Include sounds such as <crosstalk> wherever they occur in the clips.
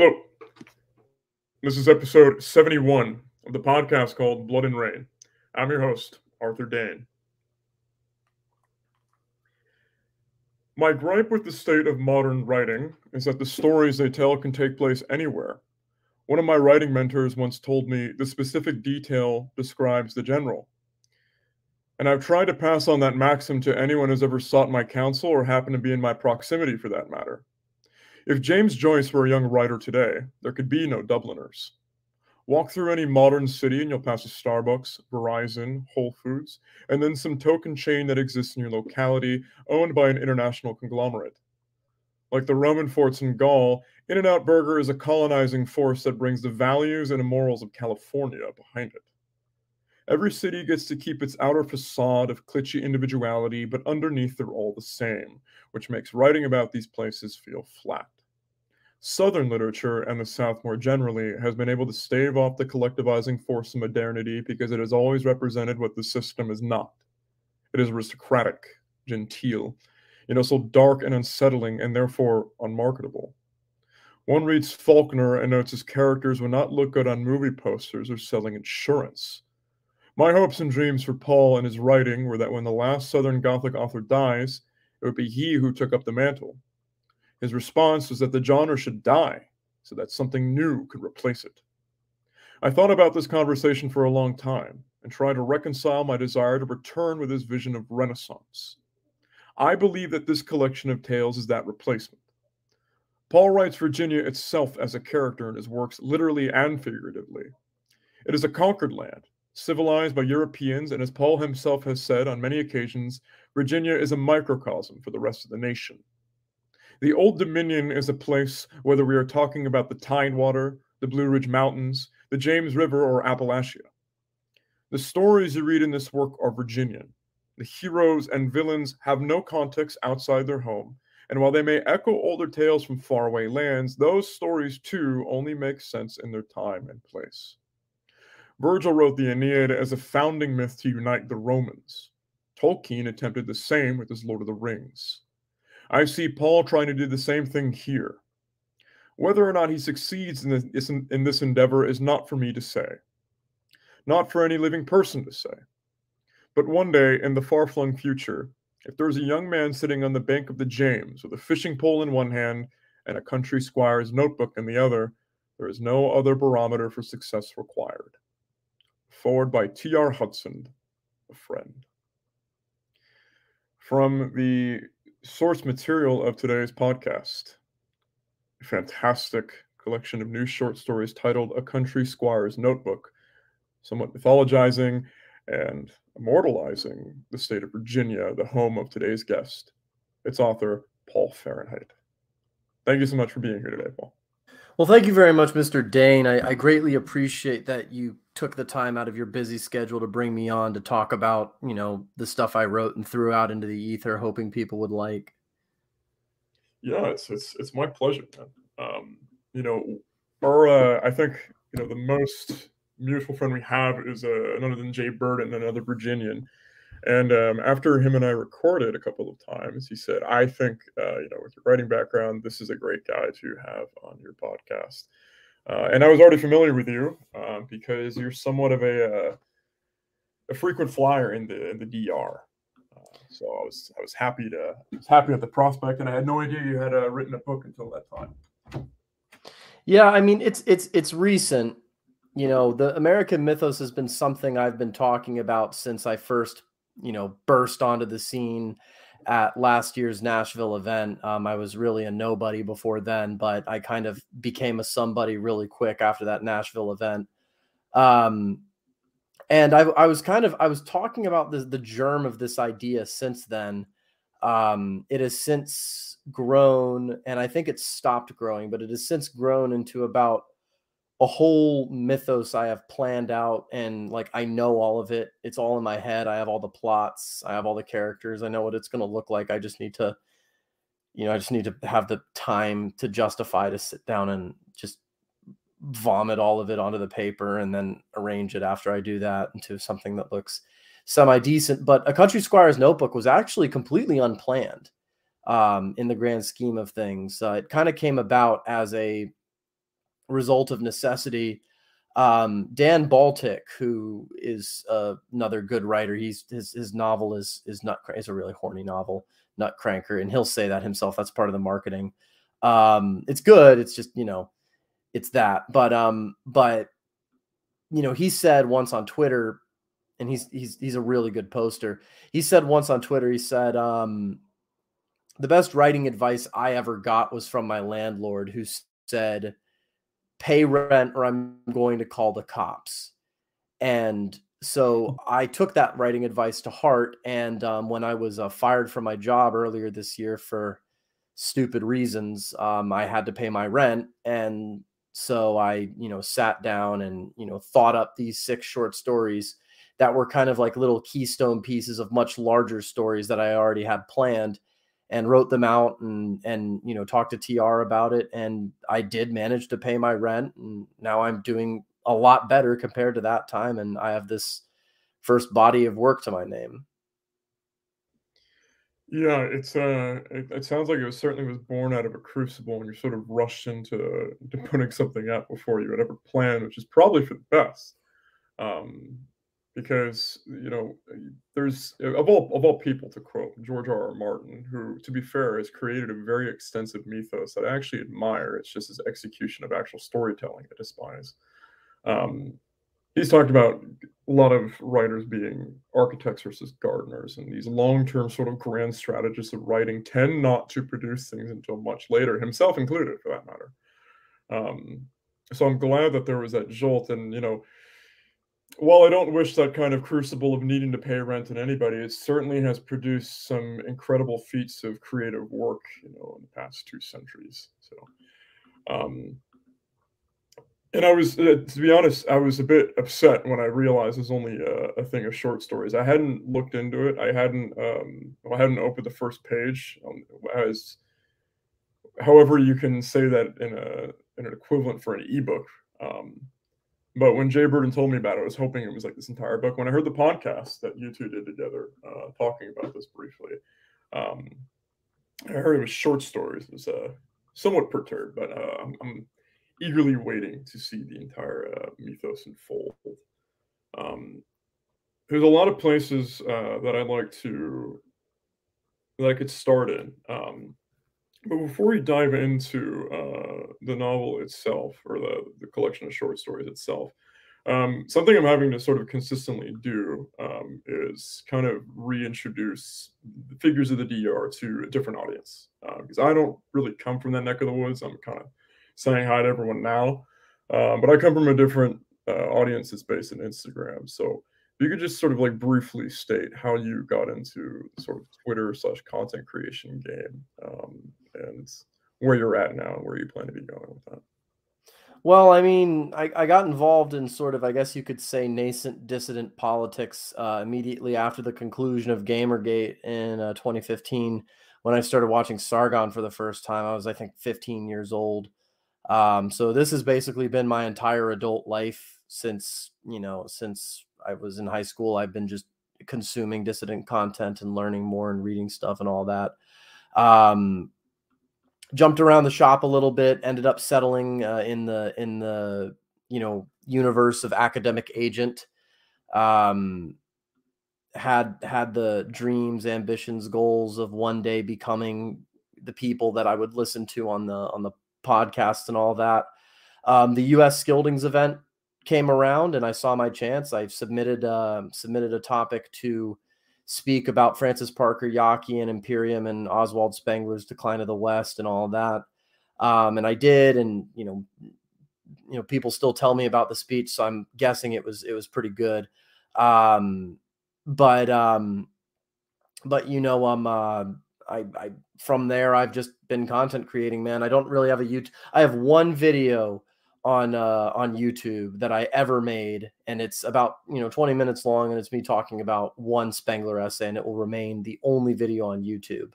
Hello. This is episode 71 of the podcast called Blood and Rain. I'm your host, Arthur Dane. My gripe with the state of modern writing is that the stories they tell can take place anywhere. One of my writing mentors once told me the specific detail describes the general. And I've tried to pass on that maxim to anyone who's ever sought my counsel or happened to be in my proximity for that matter. If James Joyce were a young writer today, there could be no Dubliners. Walk through any modern city and you'll pass a Starbucks, Verizon, Whole Foods, and then some token chain that exists in your locality owned by an international conglomerate. Like the Roman forts in Gaul, In N Out Burger is a colonizing force that brings the values and morals of California behind it. Every city gets to keep its outer facade of glitchy individuality, but underneath they're all the same, which makes writing about these places feel flat. Southern literature, and the South more generally, has been able to stave off the collectivizing force of modernity because it has always represented what the system is not. It is aristocratic, genteel, you know, so dark and unsettling, and therefore unmarketable. One reads Faulkner and notes his characters would not look good on movie posters or selling insurance. My hopes and dreams for Paul and his writing were that when the last Southern Gothic author dies, it would be he who took up the mantle his response was that the genre should die so that something new could replace it. I thought about this conversation for a long time and tried to reconcile my desire to return with his vision of Renaissance. I believe that this collection of tales is that replacement. Paul writes Virginia itself as a character in his works, literally and figuratively. It is a conquered land, civilized by Europeans, and as Paul himself has said on many occasions, Virginia is a microcosm for the rest of the nation. The Old Dominion is a place, whether we are talking about the Tidewater, the Blue Ridge Mountains, the James River, or Appalachia. The stories you read in this work are Virginian. The heroes and villains have no context outside their home, and while they may echo older tales from faraway lands, those stories too only make sense in their time and place. Virgil wrote the Aeneid as a founding myth to unite the Romans. Tolkien attempted the same with his Lord of the Rings. I see Paul trying to do the same thing here. Whether or not he succeeds in this, in this endeavor is not for me to say, not for any living person to say. But one day in the far flung future, if there's a young man sitting on the bank of the James with a fishing pole in one hand and a country squire's notebook in the other, there is no other barometer for success required. Foreword by T.R. Hudson, a friend. From the source material of today's podcast. A fantastic collection of new short stories titled A Country Squire's Notebook, somewhat mythologizing and immortalizing the state of Virginia, the home of today's guest. Its author, Paul Fahrenheidt. Thank you so much for being here today, Paul. Well, thank you very much, Mr. Dane. I, I, greatly appreciate that you took the time out of your busy schedule to bring me on to talk about, you know, the stuff I wrote and threw out into the ether, hoping people would like. Yeah, it's it's it's my pleasure, man. Um, you know, our uh, I think you know the most mutual friend we have is uh, none other than Jay Burden, another Virginian. And um, after him and I recorded a couple of times, he said, "I think, uh, you know, with your writing background, this is a great guy to have on your podcast." Uh, and I was already familiar with you uh, because you're somewhat of a uh, a frequent flyer in the in the DR. Uh, so I was I was happy to was happy at the prospect, and I had no idea you had uh, written a book until that time. Yeah, I mean it's it's it's recent. You know, the American mythos has been something I've been talking about since I first you know, burst onto the scene at last year's Nashville event. Um, I was really a nobody before then, but I kind of became a somebody really quick after that Nashville event. Um, and I, I was kind of I was talking about the the germ of this idea since then. Um, it has since grown, and I think it's stopped growing, but it has since grown into about a whole mythos I have planned out and like I know all of it. It's all in my head. I have all the plots, I have all the characters. I know what it's going to look like. I just need to you know, I just need to have the time to justify to sit down and just vomit all of it onto the paper and then arrange it after I do that into something that looks semi decent. But a country squire's notebook was actually completely unplanned um, in the grand scheme of things. Uh, it kind of came about as a result of necessity. Um, Dan Baltic, who is uh, another good writer, he's his his novel is is not is a really horny novel, Nutcranker, and he'll say that himself. That's part of the marketing. Um, it's good. It's just you know, it's that. But um, but you know, he said once on Twitter, and he's he's he's a really good poster. He said once on Twitter, he said, um, the best writing advice I ever got was from my landlord who said, pay rent or I'm going to call the cops. And so I took that writing advice to heart. And um, when I was uh, fired from my job earlier this year for stupid reasons, um, I had to pay my rent. And so I, you know, sat down and, you know, thought up these six short stories that were kind of like little keystone pieces of much larger stories that I already had planned and wrote them out and and you know talked to TR about it and I did manage to pay my rent and now I'm doing a lot better compared to that time and I have this first body of work to my name. Yeah, it's uh it, it sounds like it was certainly was born out of a crucible and you're sort of rushed into to putting something out before you had ever planned, which is probably for the best. Um because you know there's of all of all people to quote George R. R. Martin, who, to be fair, has created a very extensive mythos that I actually admire. It's just his execution of actual storytelling I despise. Um, he's talked about a lot of writers being architects versus gardeners, and these long-term sort of grand strategists of writing tend not to produce things until much later, himself included, for that matter. Um, so I'm glad that there was that jolt, and you know while I don't wish that kind of crucible of needing to pay rent on anybody, it certainly has produced some incredible feats of creative work, you know, in the past two centuries. So, um, and I was, uh, to be honest, I was a bit upset when I realized it's only a, a, thing of short stories. I hadn't looked into it. I hadn't, um, I hadn't opened the first page. Um, as, however, you can say that in a in an equivalent for an ebook. Um, but when Jay Burden told me about it, I was hoping it was like this entire book. When I heard the podcast that you two did together, uh, talking about this briefly, um, I heard it was short stories. It was uh, somewhat perturbed, but uh, I'm, I'm, eagerly waiting to see the entire uh, mythos unfold. Um, there's a lot of places uh, that I'd like to that I could start in. Um, but before we dive into uh, the novel itself or the, the collection of short stories itself, um, something I'm having to sort of consistently do um, is kind of reintroduce the figures of the DR to a different audience because uh, I don't really come from that neck of the woods. I'm kind of saying hi to everyone now, uh, but I come from a different uh, audience that's based in Instagram. So you could just sort of like briefly state how you got into sort of Twitter slash content creation game um, and where you're at now and where you plan to be going with that. Well, I mean, I, I got involved in sort of, I guess you could say, nascent dissident politics uh, immediately after the conclusion of Gamergate in uh, 2015. When I started watching Sargon for the first time, I was, I think, 15 years old. Um, so this has basically been my entire adult life since, you know, since I was in high school. I've been just consuming dissident content and learning more and reading stuff and all that. Um, jumped around the shop a little bit, ended up settling uh, in the in the you know universe of academic agent. Um, had had the dreams, ambitions, goals of one day becoming the people that I would listen to on the on the podcast and all that. Um, the U.S. Skildings event came around and I saw my chance. I submitted uh, submitted a topic to speak about Francis Parker Yockey and Imperium and Oswald Spengler's Decline of the West and all that. Um, and I did, and you know, you know, people still tell me about the speech, so I'm guessing it was it was pretty good. Um, but um, but you know, um, uh, I, I from there I've just been content creating, man. I don't really have a YouTube. I have one video on uh, on YouTube that I ever made, and it's about you know 20 minutes long, and it's me talking about one Spengler essay, and it will remain the only video on YouTube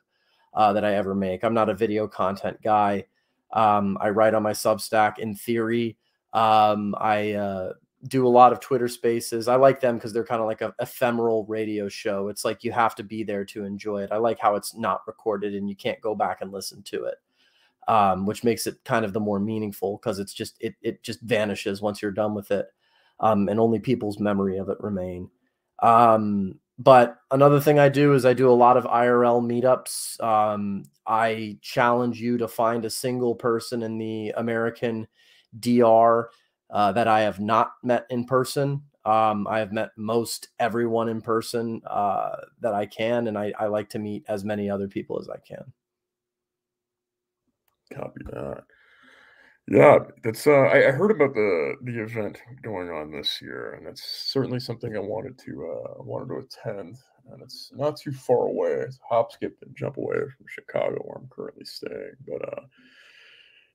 uh, that I ever make. I'm not a video content guy. Um, I write on my Substack. In theory, um, I uh, do a lot of Twitter Spaces. I like them because they're kind of like a ephemeral radio show. It's like you have to be there to enjoy it. I like how it's not recorded and you can't go back and listen to it. Um, which makes it kind of the more meaningful because it's just it it just vanishes once you're done with it, um, and only people's memory of it remain. Um, but another thing I do is I do a lot of IRL meetups. Um, I challenge you to find a single person in the American DR uh, that I have not met in person. Um, I have met most everyone in person uh, that I can, and I, I like to meet as many other people as I can. Copy that. Yeah, that's. Uh, I, I, heard about the the event going on this year, and that's certainly something I wanted to uh, wanted to attend. And it's not too far away. It's hop, skip, and jump away from Chicago, where I'm currently staying. But uh,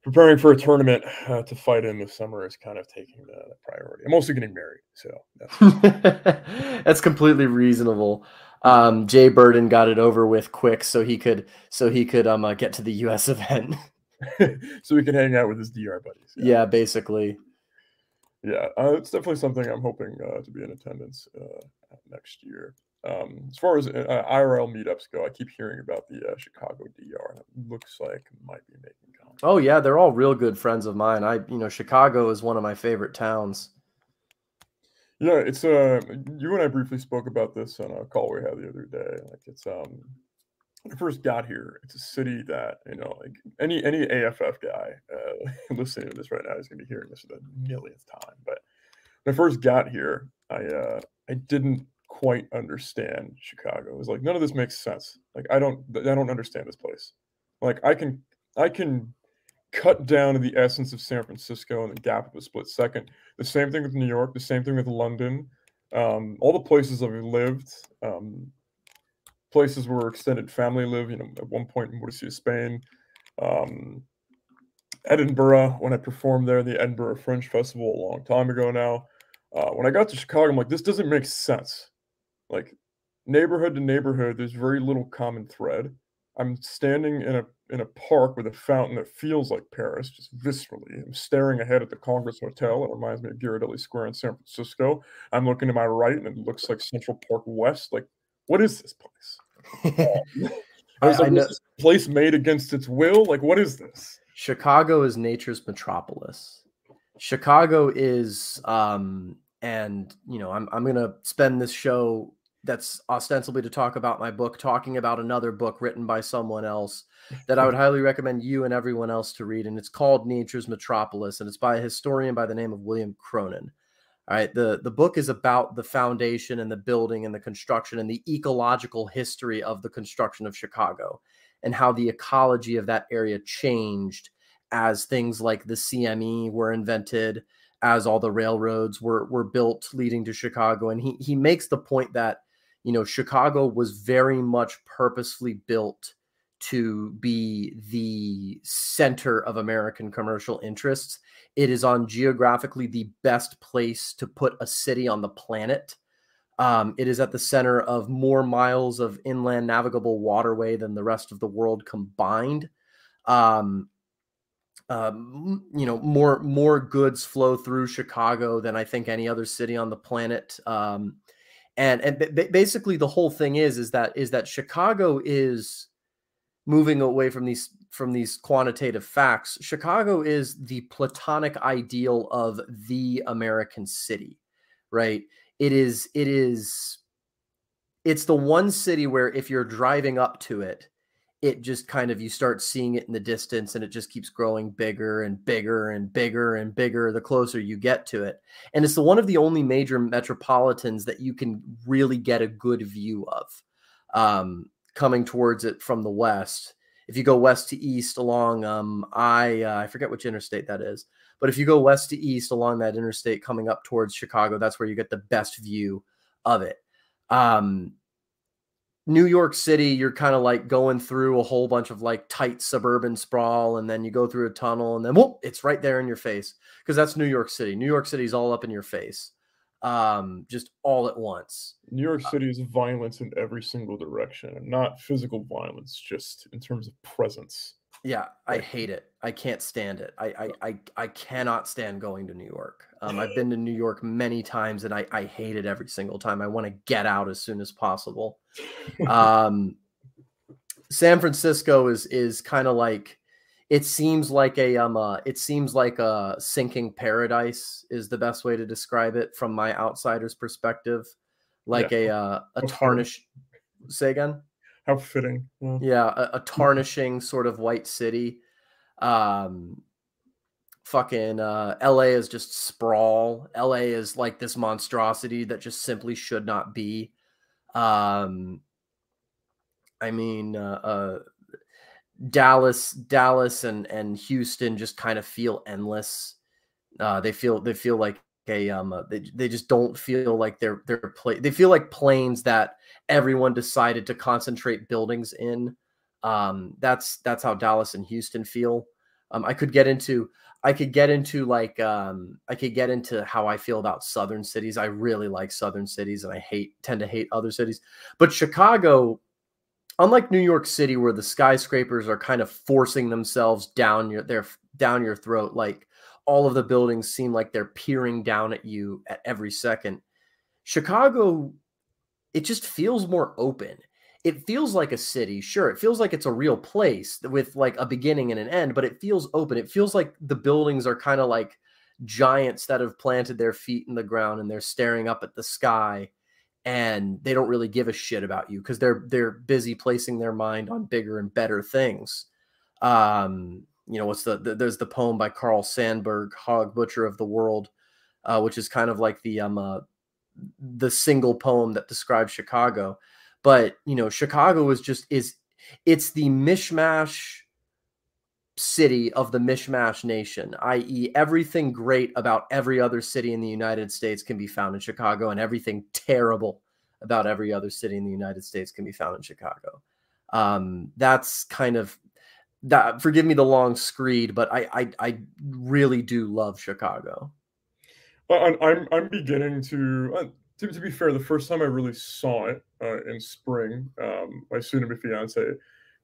preparing for a tournament uh, to fight in this summer is kind of taking the, the priority. I'm also getting married, so that's, <laughs> that's completely reasonable. Um, Jay Burden got it over with quick, so he could so he could um uh, get to the U.S. <laughs> event. <laughs> so we can hang out with his DR buddies. Yeah, yeah basically. Yeah, uh, it's definitely something I'm hoping uh, to be in attendance uh, next year. Um, as far as uh, IRL meetups go, I keep hearing about the uh, Chicago DR, and it looks like it might be making contact. Oh yeah, they're all real good friends of mine. I, you know, Chicago is one of my favorite towns. Yeah, it's uh, you and I briefly spoke about this on a call we had the other day. Like it's um, I first got here, it's a city that you know, like any any AFF guy uh, <laughs> listening to this right now is going to be hearing this for the millionth time. But when I first got here, I uh, I didn't quite understand Chicago. It was like none of this makes sense. Like I don't I don't understand this place. Like I can I can cut down to the essence of San Francisco in the gap of a split second. The same thing with New York. The same thing with London. Um, all the places I've lived. Um, places where extended family live. You know, at one point in Murcia, Spain, um, Edinburgh. When I performed there, the Edinburgh Fringe Festival a long time ago now. Uh, when I got to Chicago, I'm like, this doesn't make sense. Like neighborhood to neighborhood, there's very little common thread. I'm standing in a in a park with a fountain that feels like Paris, just viscerally. I'm staring ahead at the Congress Hotel. It reminds me of Ghirardelli Square in San Francisco. I'm looking to my right, and it looks like Central Park West. Like what is this place? I was like, I know. This place made against its will? Like, what is this? Chicago is nature's metropolis. Chicago is, um, and you know, I'm I'm gonna spend this show that's ostensibly to talk about my book, talking about another book written by someone else that I would <laughs> highly recommend you and everyone else to read. And it's called Nature's Metropolis, and it's by a historian by the name of William Cronon. All right, the the book is about the foundation and the building and the construction and the ecological history of the construction of Chicago and how the ecology of that area changed as things like the CME were invented, as all the railroads were were built leading to Chicago. And he he makes the point that you know Chicago was very much purposefully built to be the center of American commercial interests it is on geographically the best place to put a city on the planet. Um, it is at the center of more miles of inland navigable waterway than the rest of the world combined. Um, um, you know, more more goods flow through Chicago than I think any other city on the planet. Um, and and b- basically, the whole thing is is that is that Chicago is moving away from these from these quantitative facts, Chicago is the platonic ideal of the American city, right? It is, it is, it's the one city where if you're driving up to it, it just kind of you start seeing it in the distance and it just keeps growing bigger and bigger and bigger and bigger the closer you get to it. And it's the one of the only major metropolitans that you can really get a good view of um, coming towards it from the west if you go west to east along um, I uh, I forget which interstate that is, but if you go west to east along that interstate coming up towards Chicago, that's where you get the best view of it. Um, New York City, you're kind of like going through a whole bunch of like tight suburban sprawl, and then you go through a tunnel, and then whoop, it's right there in your face because that's New York City. New York City's all up in your face um, just all at once. New York uh City is violence in every single direction, and not physical violence, just in terms of presence. Yeah, I hate it. I can't stand it. I I I, I cannot stand going to New York. Um, I've <laughs> been to New York many times, and I I hate it every single time. I want to get out as soon as possible. <laughs> Um, San Francisco is is kind of like it seems like a um uh, it seems like a sinking paradise is the best way to describe it from my outsider's perspective. Like yeah. a uh, a tarnish say again? How fitting. Yeah, yeah a, a, tarnishing sort of white city. Um fucking uh la is just sprawl. La is like this monstrosity that just simply should not be. Um i mean uh, uh Dallas, Dallas, and and Houston just kind of feel endless. Uh, they feel they feel like a um uh, they, they just don't feel like they're they're play they feel like plains that everyone decided to concentrate buildings in. Um, that's that's how Dallas and Houston feel. Um, I could get into I could get into like um, I could get into how I feel about southern cities. I really like southern cities, and I hate tend to hate other cities. But Chicago unlike New York City, where the skyscrapers are kind of forcing themselves down your their down your throat, like all of the buildings seem like they're peering down at you at every second. Chicago, it just feels more open. It feels like a city. Sure, it feels like it's a real place with like a beginning and an end, but it feels open. It feels like the buildings are kind of like giants that have planted their feet in the ground and they're staring up at the sky and they don't really give a shit about you because they're they're busy placing their mind on bigger and better things. Um, you know, what's the, the there's the poem by Carl Sandburg, Hog Butcher of the World, uh, which is kind of like the um uh, the single poem that describes Chicago. But you know, Chicago is just is it's the mishmash city of the mishmash nation, i.e., everything great about every other city in the United States can be found in Chicago, and everything terrible about every other city in the United States can be found in Chicago. Um, that's kind of that. Forgive me the long screed, but I I, I really do love Chicago. Well, I'm I'm beginning to. Uh, to, to be fair, the first time I really saw it uh, in spring, um, my soon-to-be fiance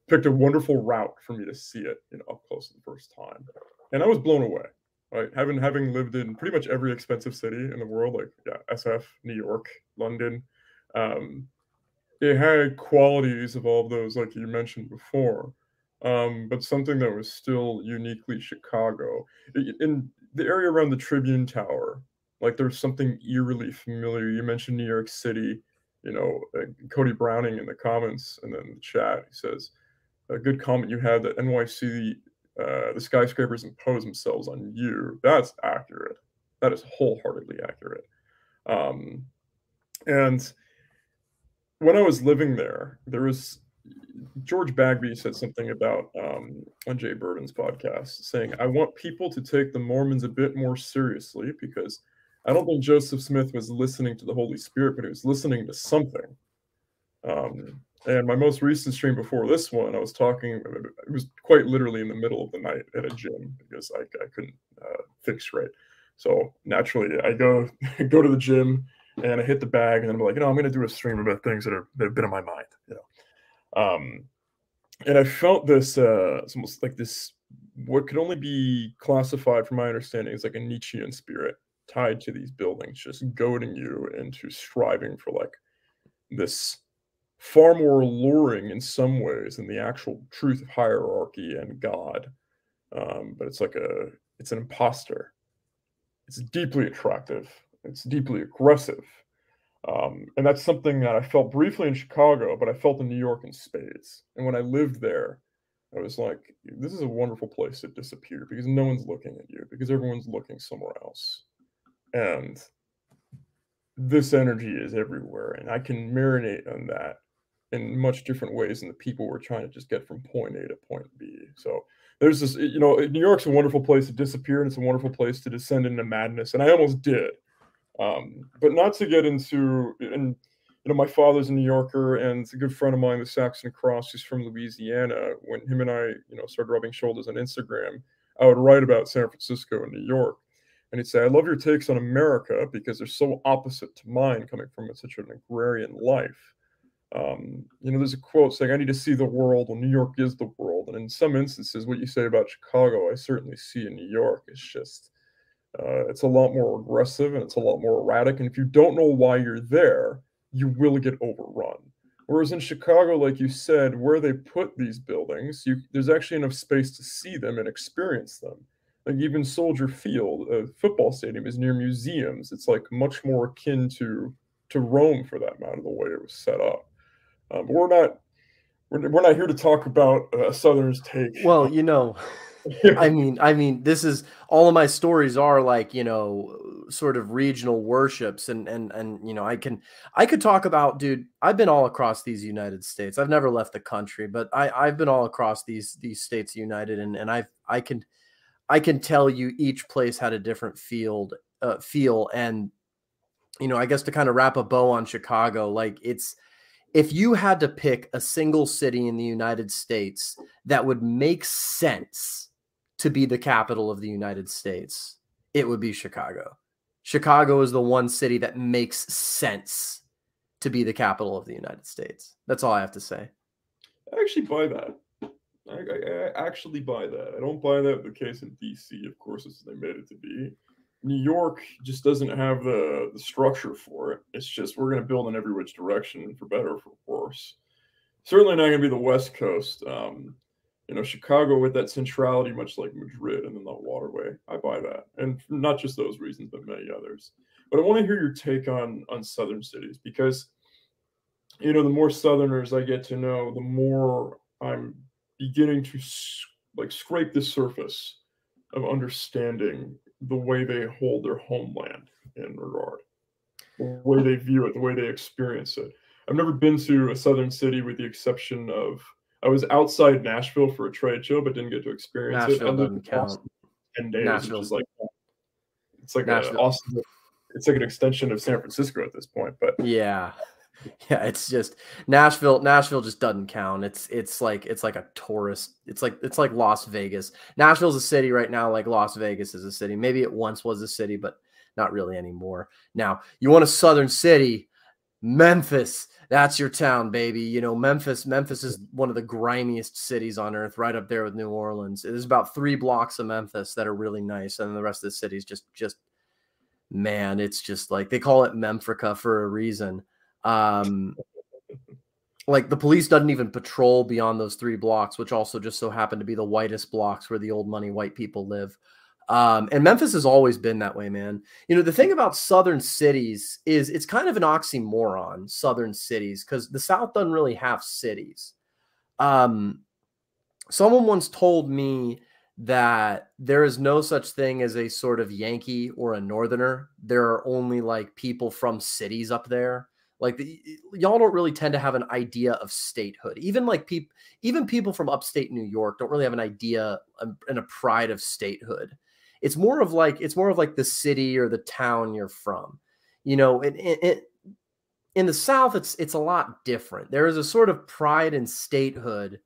picked a wonderful route for me to see it, you know, up close the first time, and I was blown away. Right, having having lived in pretty much every expensive city in the world, like yeah, SF, New York, London, um, it had qualities of all of those, like you mentioned before, um, but something that was still uniquely Chicago. In the area around the Tribune Tower, like there's something eerily familiar. You mentioned New York City, you know, Cody Browning in the comments and then the chat, he says, a good comment you had that NYC, uh, the skyscrapers impose themselves on you. That's accurate. That is wholeheartedly accurate. Um, and when I was living there, there was George Bagby said something about um, on Jay Bourbon's podcast, saying, "I want people to take the Mormons a bit more seriously because I don't think Joseph Smith was listening to the Holy Spirit, but he was listening to something." Um, and my most recent stream before this one, I was talking. It was quite literally in the middle of the night at a gym because I, I couldn't uh, fix right. So naturally, I go <laughs> go to the gym and I hit the bag, and I'm like, you know, I'm going to do a stream about things that are that have been in my mind, you know. Um, and I felt this uh, it's almost like this what could only be classified, from my understanding, as like a Nietzschean spirit tied to these buildings, just goading you into striving for like this far more alluring in some ways than the actual truth of hierarchy and God. Um, but it's like a it's an imposter. It's deeply attractive. It's deeply aggressive. Um, and that's something that I felt briefly in Chicago, but I felt in New York in spades. And when I lived there, I was like, this is a wonderful place to disappear because no one's looking at you, because everyone's looking somewhere else. And this energy is everywhere. And I can marinate on that in much different ways than the people were trying to just get from point A to point B. So there's this, you know, New York's a wonderful place to disappear and it's a wonderful place to descend into madness. And I almost did. Um, but not to get into, and, you know, my father's a New Yorker and a good friend of mine, the Saxon Cross, who's from Louisiana. When him and I, you know, started rubbing shoulders on Instagram, I would write about San Francisco and New York. And he'd say, I love your takes on America because they're so opposite to mine coming from such an agrarian life um, you know, there's a quote saying, I need to see the world. Well, New York is the world. And in some instances, what you say about Chicago, I certainly see in New York. It's just, uh, it's a lot more aggressive and it's a lot more erratic. And if you don't know why you're there, you will get overrun. Whereas in Chicago, like you said, where they put these buildings, you, there's actually enough space to see them and experience them. Like even Soldier Field, a football stadium, is near museums. It's like much more akin to to Rome for that matter, the way it was set up. Um, we're not we're, we're not here to talk about uh, Southern's take. Well, you know, <laughs> I mean, I mean, this is all of my stories are like you know, sort of regional worships, and and and you know, I can I could talk about, dude. I've been all across these United States. I've never left the country, but I I've been all across these these states united, and and I've I can I can tell you each place had a different field uh, feel, and you know, I guess to kind of wrap a bow on Chicago, like it's if you had to pick a single city in the United States that would make sense to be the capital of the United States, it would be Chicago. Chicago is the one city that makes sense to be the capital of the United States. That's all I have to say. I actually buy that. I, I, I actually buy that. I don't buy that the case in DC, of course, as they made it to be. New York just doesn't have the, the structure for it. It's just we're going to build in every which direction, for better or for worse. Certainly not going to be the West Coast. Um, you know, Chicago with that centrality, much like Madrid and then the waterway. I buy that, and not just those reasons, but many others. But I want to hear your take on on southern cities because, you know, the more Southerners I get to know, the more I'm beginning to like scrape the surface of understanding the way they hold their homeland in regard, the way they view it, the way they experience it. I've never been to a southern city with the exception of I was outside Nashville for a trade show, but didn't get to experience Nashville it. doesn't count. Ten days, Nashville. which like it's like Nashville. a Austin. It's like an extension of San Francisco at this point. But Yeah. <laughs> Yeah, it's just Nashville. Nashville just doesn't count. It's it's like it's like a tourist. It's like it's like Las Vegas. Nashville's a city right now, like Las Vegas is a city. Maybe it once was a city, but not really anymore. Now, you want a southern city, Memphis. That's your town, baby. You know, Memphis. Memphis is one of the grimiest cities on earth, right up there with New Orleans. There's about three blocks of Memphis that are really nice, and the rest of the city is just just man. It's just like they call it Memphrica for a reason. Um, like the police doesn't even patrol beyond those three blocks, which also just so happen to be the whitest blocks where the old money white people live. Um, and Memphis has always been that way, man. You know, the thing about southern cities is it's kind of an oxymoron, southern cities, because the South doesn't really have cities. Um, someone once told me that there is no such thing as a sort of Yankee or a Northerner. There are only like people from cities up there. Like the, y'all don't really tend to have an idea of statehood. Even like people, even people from upstate New York don't really have an idea and a pride of statehood. It's more of like it's more of like the city or the town you're from. You know, it, it, it in the South, it's it's a lot different. There is a sort of pride in statehood.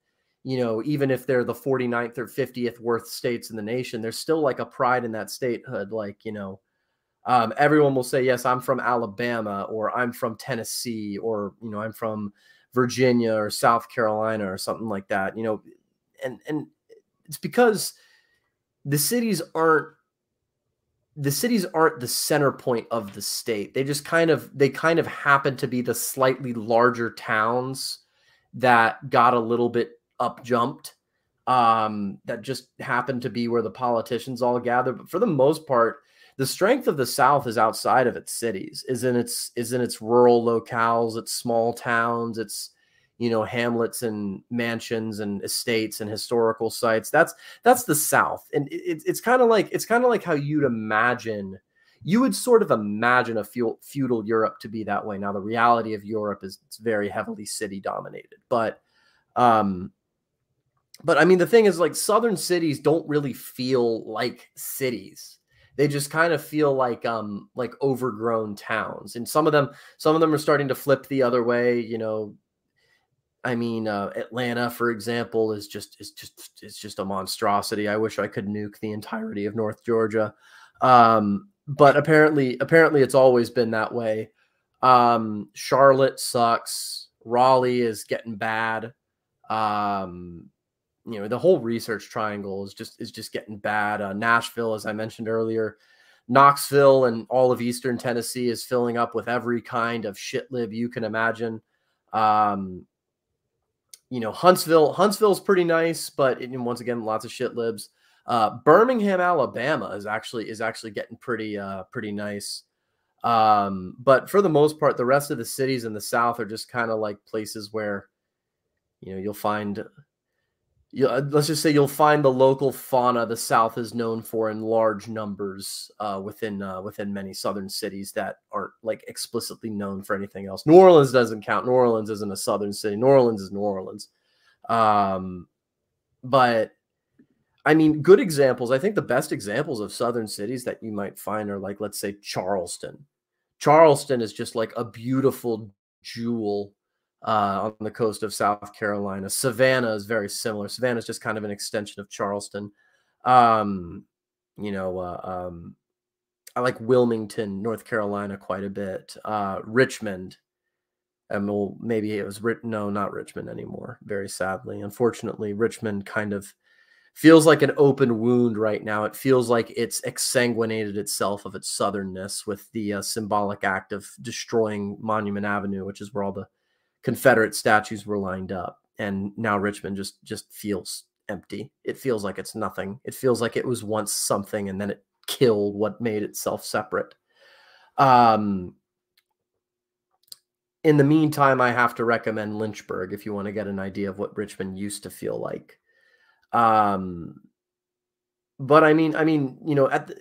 You know, even if they're the 49th or 50th worst states in the nation, there's still like a pride in that statehood. Like, you know, um, everyone will say, yes, I'm from Alabama or I'm from Tennessee or, you know, I'm from Virginia or South Carolina or something like that, you know, and, and it's because the cities aren't, the cities aren't the center point of the state. They just kind of, they kind of happen to be the slightly larger towns that got a little bit up jumped um, that just happened to be where the politicians all gather. But for the most part, the strength of the South is outside of its cities, is in its is in its rural locales, its small towns, its you know hamlets and mansions and estates and historical sites. That's that's the South, and it, it's kind of like it's kind of like how you'd imagine. You would sort of imagine a feudal, Europe to be that way. Now, the reality of Europe is it's very heavily city dominated, but um, but I mean, the thing is, like, southern cities don't really feel like cities they just kind of feel like um like overgrown towns and some of them some of them are starting to flip the other way you know. I mean uh, atlanta for example is just is just it's just a monstrosity. I wish i could nuke the entirety of north georgia. Um but apparently apparently it's always been that way. Um charlotte sucks. Raleigh is getting bad. Um you know the whole research triangle is just is just getting bad. Uh, Nashville, as I mentioned earlier, Knoxville, and all of Eastern Tennessee is filling up with every kind of shit lib you can imagine. Um, you know, Huntsville, Huntsville's pretty nice, but it, once again, lots of shit libs. Uh, Birmingham, Alabama is actually is actually getting pretty uh, pretty nice. Um, but for the most part, the rest of the cities in the South are just kind of like places where, you know, you'll find you, uh, let's just say you'll find the local fauna the South is known for in large numbers uh, within uh, within many southern cities that aren't like explicitly known for anything else. New Orleans doesn't count. New Orleans isn't a southern city. New Orleans is New Orleans. Um, but I mean, good examples. I think the best examples of southern cities that you might find are like, let's say, Charleston. Charleston is just like a beautiful jewel uh, on the coast of South Carolina. Savannah is very similar. Savannah is just kind of an extension of Charleston. Um, you know, uh, um, I like Wilmington, North Carolina, quite a bit. Uh, Richmond, and well, maybe it was written. no, not Richmond anymore. Very sadly, unfortunately, Richmond kind of feels like an open wound right now. It feels like it's exsanguinated itself of its southernness with the uh, symbolic act of destroying Monument Avenue, which is where all the Confederate statues were lined up, and now Richmond just just feels empty. It feels like it's nothing. It feels like it was once something, and then it killed what made itself separate. Um, in the meantime, I have to recommend Lynchburg if you want to get an idea of what Richmond used to feel like. Um, but I mean, I mean, you know, at the,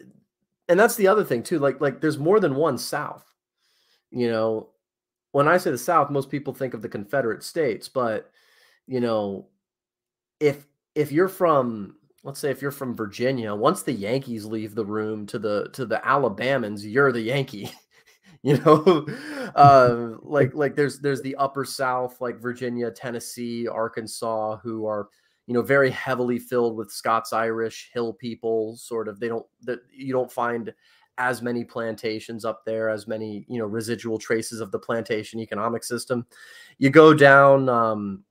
and that's the other thing too. Like, like there's more than one South. You know, when I say the South, most people think of the Confederate States, but you know, if if you're from let's say if you're from Virginia, once the Yankees leave the room to the to the Alabamans, you're the Yankee. <laughs> you know, <laughs> uh, like <laughs> like there's there's the upper South, like Virginia, Tennessee, Arkansas, who are you know very heavily filled with Scots Irish hill people. Sort of they don't that you don't find as many plantations up there, as many you know residual traces of the plantation economic system. You go down, um,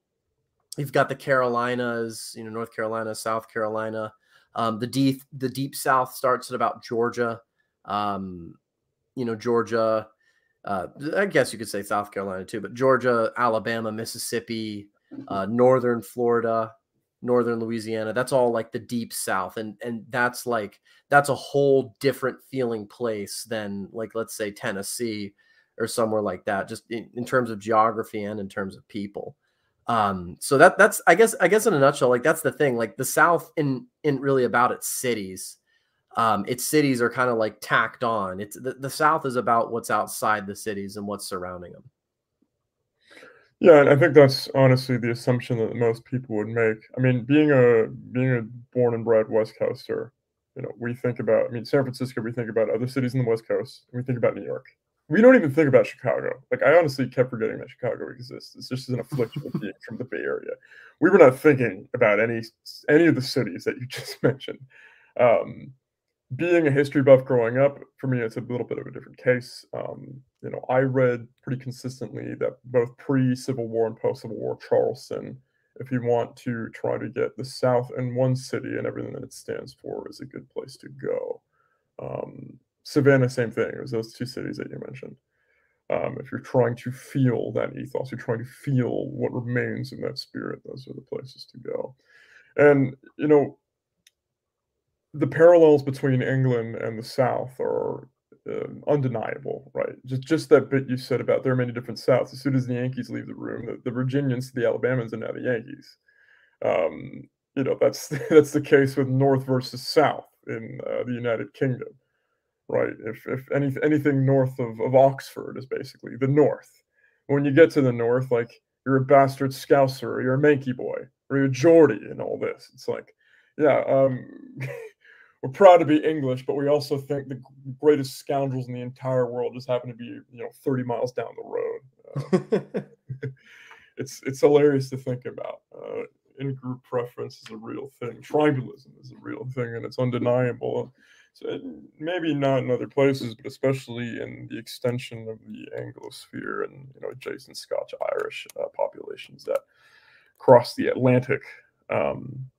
you've got the Carolinas, you know North Carolina, South Carolina. Um, the deep the deep South starts at about Georgia. Um, you know Georgia. Uh, I guess you could say South Carolina too, but Georgia, Alabama, Mississippi, uh, northern Florida, northern Louisiana. That's all like the deep south and and that's like that's a whole different feeling place than like let's say Tennessee or somewhere like that just in, in terms of geography and in terms of people. Um so that that's I guess I guess in a nutshell like that's the thing like the south in in really about its cities. Um its cities are kind of like tacked on. It's the, the south is about what's outside the cities and what's surrounding them. Yeah, and I think that's honestly the assumption that most people would make. I mean, being a being a born and bred West Coaster, you know, we think about. I mean, San Francisco. We think about other cities in the West Coast. we think about New York. We don't even think about Chicago. Like I honestly kept forgetting that Chicago exists. It's just an affliction of being from the Bay Area. We were not thinking about any any of the cities that you <laughs> just mentioned. Um, being a history buff growing up, for me, it's a little bit of a different case. Um, you know, I read pretty consistently that both pre Civil War and post Civil War Charleston, if you want to try to get the South in one city and everything that it stands for, is a good place to go. Um, Savannah, same thing. It was those two cities that you mentioned. Um, if you're trying to feel that ethos, you're trying to feel what remains in that spirit, those are the places to go. And, you know, the parallels between England and the South are uh, undeniable, right? Just just that bit you said about there are many different Souths. As soon as the Yankees leave the room, the, the Virginians, the Alabamans, are now the Yankees. Um, you know that's <laughs> that's the case with North versus South in uh, the United Kingdom, right? If if any, anything north of, of Oxford is basically the North. When you get to the North, like you're a bastard Scouser, or you're a Manky boy, or you're Geordie, and all this. It's like, yeah. Um, <laughs> we're proud to be English, but we also think the greatest scoundrels in the entire world just happen to be, you know, 30 miles down the road. Uh, <laughs> it's it's hilarious to think about. Uh, in group preference is a real thing. Tribalism is a real thing, and it's undeniable. So maybe not in other places, but especially in the extension of the Anglosphere and you know adjacent Scotch Irish uh, populations that cross the Atlantic. Um,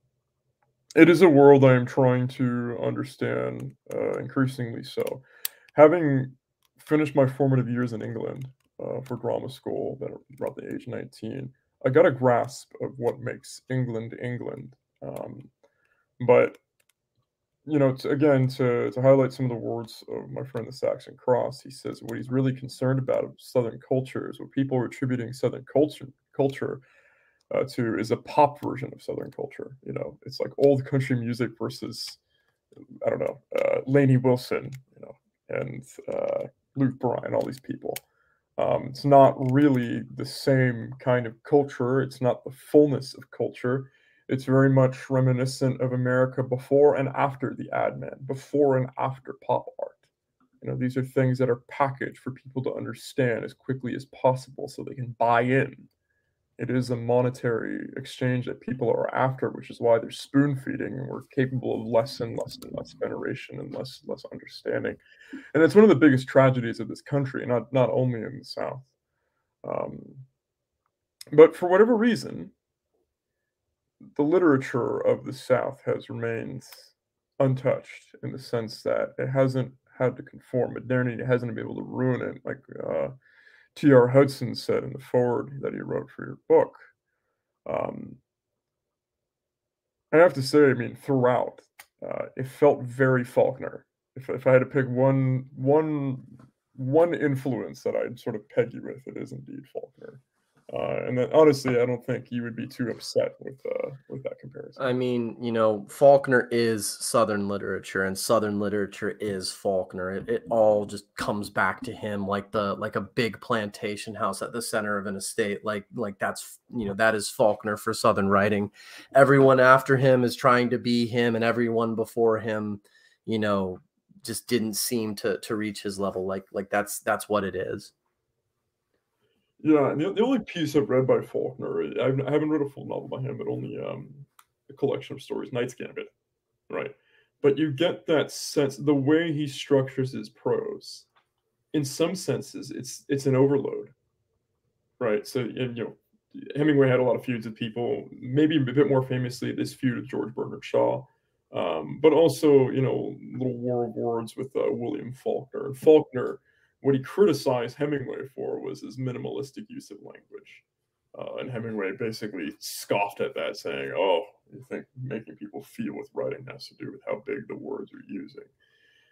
it is a world I am trying to understand uh, increasingly so. Having finished my formative years in England, uh, for drama school that about the age 19, I got a grasp of what makes England England. Um, but you know, to, again, to, to highlight some of the words of my friend the Saxon Cross, he says what he's really concerned about of Southern culture is what people are attributing Southern culture culture uh, to is a pop version of Southern culture. You know, it's like old country music versus I don't know uh, Lainey Wilson, you know, and uh, Luke Bryan, all these people. Um, it's not really the same kind of culture. It's not the fullness of culture. It's very much reminiscent of America before and after the ad man, before and after pop art. You know, these are things that are packaged for people to understand as quickly as possible so they can buy in. It is a monetary exchange that people are after, which is why they're spoon feeding and we're capable of less and less and less veneration and less and less understanding. And it's one of the biggest tragedies of this country, not not only in the South. Um, but for whatever reason, the literature of the South has remained untouched in the sense that it hasn't had to conform. Modernity it hasn't been able to ruin it, like uh, T.R. Hudson said in the foreword that he wrote for your book. Um, I have to say, I mean, throughout, uh, it felt very Faulkner. If, if I had to pick one one one influence that I'd sort of peg you with, it is indeed Faulkner. Uh, and then honestly, I don't think you would be too upset with uh, with that comparison. I mean, you know, Faulkner is Southern literature, and Southern literature is Faulkner. It, it all just comes back to him like the like a big plantation house at the center of an estate. Like like that's you know that is Faulkner for Southern writing. Everyone after him is trying to be him, and everyone before him, you know, just didn't seem to to reach his level. Like like that's that's what it is. Yeah, the, the only piece I've read by Faulkner, I haven't read a full novel by him, but only um, a collection of stories, Knight's Gambit, right? But you get that sense, the way he structures his prose, in some senses, it's it's an overload, right? So, and, you know, Hemingway had a lot of feuds with people, maybe a bit more famously, this feud with George Bernard Shaw, um, but also, you know, little war of words with uh, William Faulkner. And Faulkner what he criticized Hemingway for was his minimalistic use of language. Uh, and Hemingway basically scoffed at that, saying, "Oh, you think making people feel with writing has to do with how big the words are using?"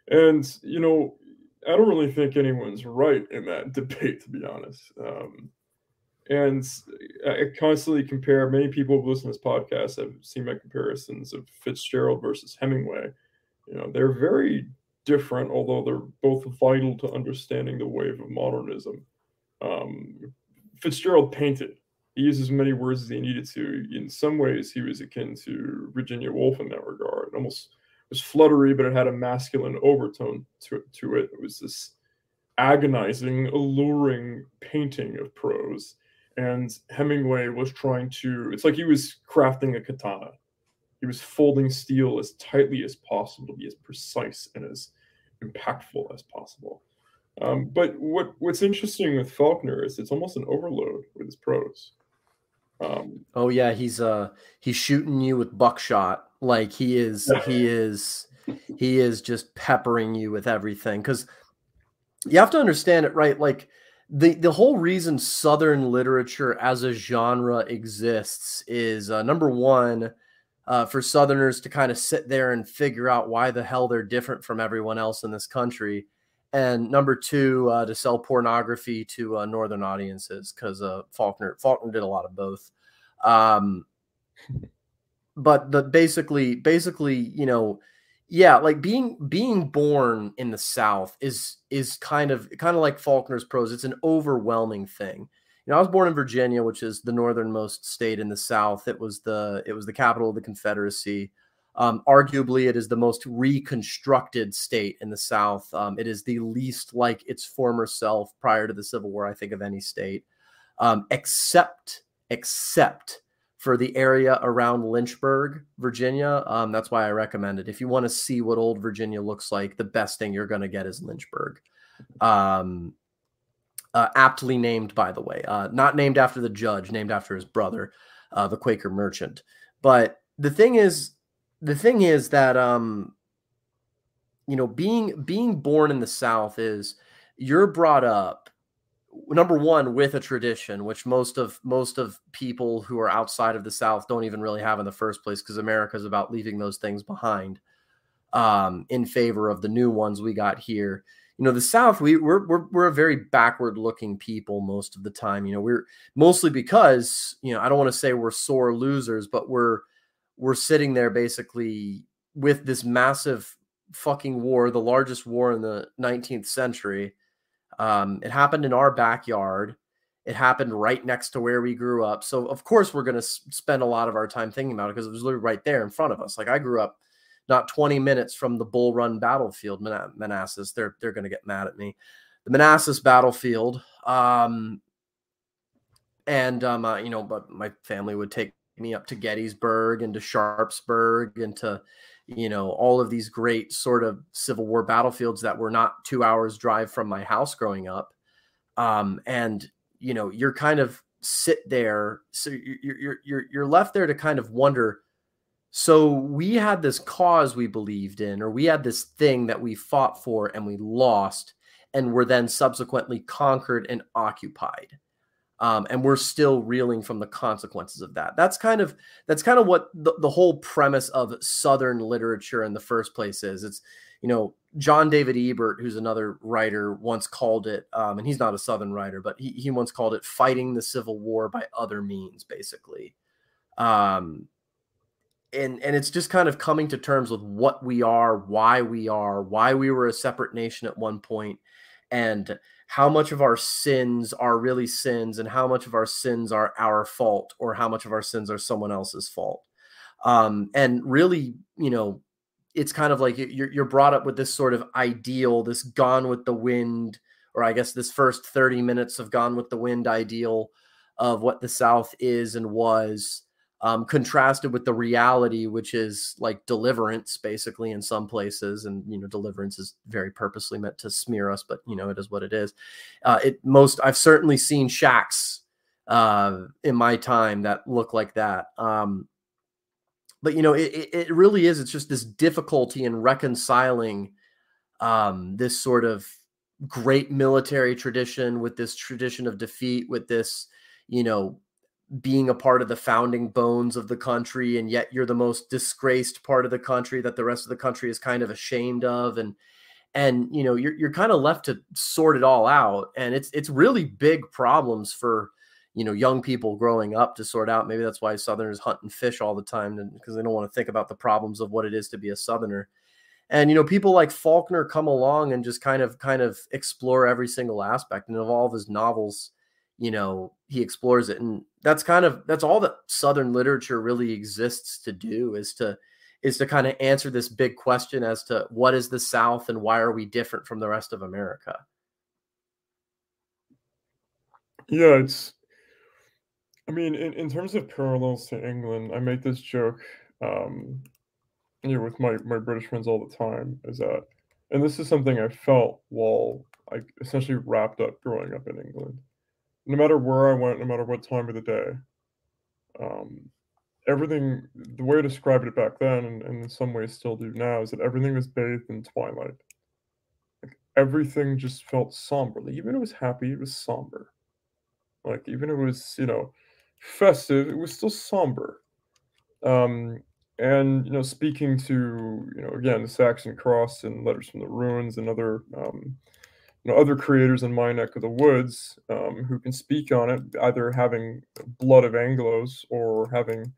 And you know, I don't really think anyone's right in that <laughs> debate, to be honest. Um, and I constantly compare. Many people who listen to this podcast have seen my comparisons of Fitzgerald versus Hemingway. You know, they're very different, although they're both vital to understanding the wave of modernism. Um, Fitzgerald painted. He used as many words as he needed to. In some ways, he was akin to Virginia Woolf in that regard. It almost was fluttery, but it had a masculine overtone to, to it. It was this agonizing, alluring painting of prose. And Hemingway was trying to, it's like he was crafting a katana. He was folding steel as tightly as possible to be as precise and as impactful as possible. Um, but what what's interesting with Faulkner is it's almost an overload with his prose. Um, oh yeah, he's uh he's shooting you with buckshot. Like he is <laughs> he is he is just peppering you with everything because you have to understand it right. Like the the whole reason Southern literature as a genre exists is uh, number one uh, for Southerners to kind of sit there and figure out why the hell they're different from everyone else in this country. And number two, uh, to sell pornography to uh, Northern audiences because uh, Faulkner Faulkner did a lot of both. Um, but the basically, basically, you know, yeah, like being being born in the South is is kind of kind of like Faulkner's prose. It's an overwhelming thing you know, I was born in Virginia, which is the northernmost state in the South. It was the it was the capital of the Confederacy. Um, arguably, it is the most reconstructed state in the South. Um, it is the least like its former self prior to the Civil War, I think, of any state, um, except except for the area around Lynchburg, Virginia. Um, that's why I recommend it. If you want to see what old Virginia looks like, the best thing you're going to get is Lynchburg. Um, uh, aptly named, by the way, uh, not named after the judge, named after his brother, uh, the Quaker merchant. But the thing is, the thing is that um, you know, being being born in the South is you're brought up number one with a tradition which most of most of people who are outside of the south don't even really have in the first place because america is about leaving those things behind um, in favor of the new ones we got here you know the south we we're, we're we're a very backward looking people most of the time you know we're mostly because you know i don't want to say we're sore losers but we're we're sitting there basically with this massive fucking war the largest war in the 19th century um, it happened in our backyard. It happened right next to where we grew up. So of course we're going to spend a lot of our time thinking about it because it was literally right there in front of us. Like I grew up not 20 minutes from the Bull Run battlefield, Manassas. They're they're going to get mad at me. The Manassas battlefield. Um, and um, uh, you know, but my family would take me up to Gettysburg and to Sharpsburg and to you know all of these great sort of civil war battlefields that were not two hours drive from my house growing up um, and you know you're kind of sit there so you're, you're you're you're left there to kind of wonder so we had this cause we believed in or we had this thing that we fought for and we lost and were then subsequently conquered and occupied um, and we're still reeling from the consequences of that. That's kind of that's kind of what the, the whole premise of Southern literature in the first place is. It's you know John David Ebert, who's another writer, once called it, um, and he's not a Southern writer, but he he once called it fighting the Civil War by other means, basically. Um, and and it's just kind of coming to terms with what we are, why we are, why we were a separate nation at one point, and how much of our sins are really sins and how much of our sins are our fault or how much of our sins are someone else's fault. Um, and really you know it's kind of like you're, you're brought up with this sort of ideal this gone with the wind or i guess this first 30 minutes of gone with the wind ideal of what the south is and was um, contrasted with the reality, which is like deliverance, basically in some places, and you know, deliverance is very purposely meant to smear us, but you know, it is what it is. Uh, it most I've certainly seen shacks uh, in my time that look like that. Um, but you know, it, it really is. It's just this difficulty in reconciling um, this sort of great military tradition with this tradition of defeat, with this you know being a part of the founding bones of the country and yet you're the most disgraced part of the country that the rest of the country is kind of ashamed of and and you know you're you're kind of left to sort it all out and it's it's really big problems for you know young people growing up to sort out. Maybe that's why southerners hunt and fish all the time because they don't want to think about the problems of what it is to be a southerner. And you know people like faulkner come along and just kind of kind of explore every single aspect and of all of his novels you know he explores it and that's kind of that's all that southern literature really exists to do is to is to kind of answer this big question as to what is the south and why are we different from the rest of america? Yeah it's i mean in, in terms of parallels to england i make this joke um you know with my my british friends all the time is that and this is something i felt while i essentially wrapped up growing up in england no matter where I went, no matter what time of the day, um, everything, the way I described it back then, and, and in some ways still do now, is that everything was bathed in twilight. Like everything just felt somber. Like, even if it was happy, it was somber. Like even if it was, you know, festive, it was still somber. Um, and you know, speaking to you know again the Saxon Cross and Letters from the Ruins and other um, you know, other creators in my neck of the woods um, who can speak on it, either having blood of Anglos or having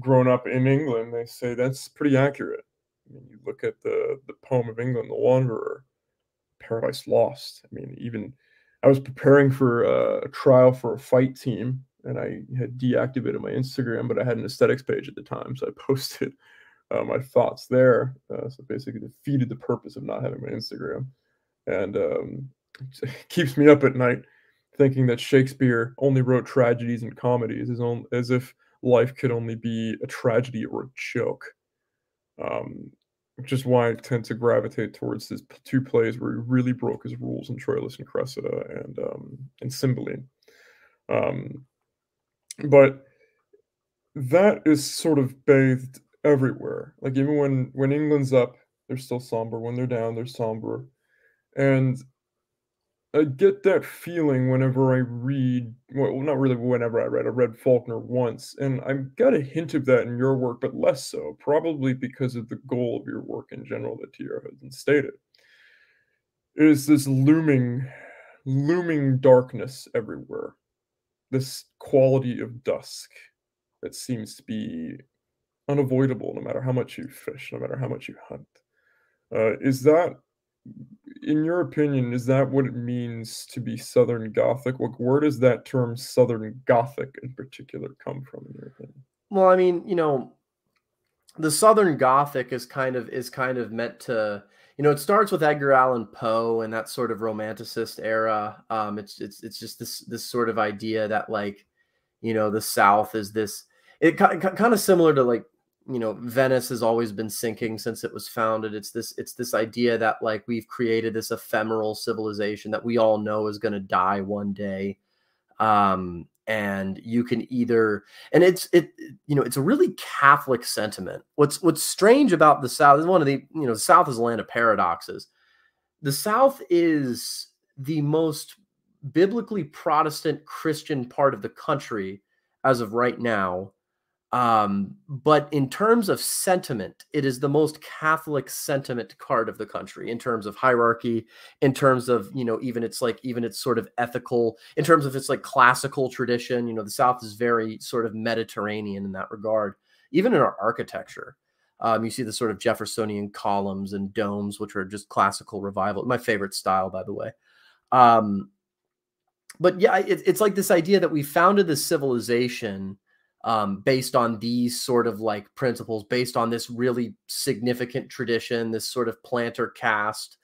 grown up in England. They say that's pretty accurate. I mean, you look at the the poem of England, The Wanderer, Paradise Lost. I mean, even I was preparing for a, a trial for a fight team, and I had deactivated my Instagram, but I had an aesthetics page at the time, so I <laughs> posted uh, my thoughts there. Uh, so basically, defeated the purpose of not having my Instagram and um, <laughs> keeps me up at night thinking that Shakespeare only wrote tragedies and comedies as, on, as if life could only be a tragedy or a joke. Um, which is why I tend to gravitate towards these two plays where he really broke his rules in Troilus and Cressida and um, and Cymbeline. Um, but that is sort of bathed everywhere. Like even when when England's up, they're still somber. When they're down, they're somber. And I get that feeling whenever I read, well, not really whenever I read, I read Faulkner once, and I've got a hint of that in your work, but less so, probably because of the goal of your work in general that Tio hasn't stated. It is this looming, looming darkness everywhere, this quality of dusk that seems to be unavoidable no matter how much you fish, no matter how much you hunt. Uh, is that in your opinion, is that what it means to be Southern Gothic? Like, where does that term Southern Gothic in particular come from, in your opinion? Well, I mean, you know, the Southern Gothic is kind of is kind of meant to, you know, it starts with Edgar Allan Poe and that sort of Romanticist era. Um, it's it's it's just this this sort of idea that like, you know, the South is this. It kind of similar to like you know venice has always been sinking since it was founded. It's this it's this idea that like we've created this ephemeral civilization that we all know is going to die one day. Um and you can either and it's it you know it's a really catholic sentiment. What's what's strange about the south is one of the you know the south is a land of paradoxes. The south is the most biblically protestant christian part of the country as of right now um, but in terms of sentiment, it is the most Catholic sentiment card of the country in terms of hierarchy, in terms of, you know, even it's like, even it's sort of ethical, in terms of its like classical tradition. You know, the South is very sort of Mediterranean in that regard, even in our architecture. Um, you see the sort of Jeffersonian columns and domes, which are just classical revival. My favorite style, by the way. Um, but yeah, it, it's like this idea that we founded this civilization um, based on these sort of like principles, based on this really significant tradition, this sort of planter caste.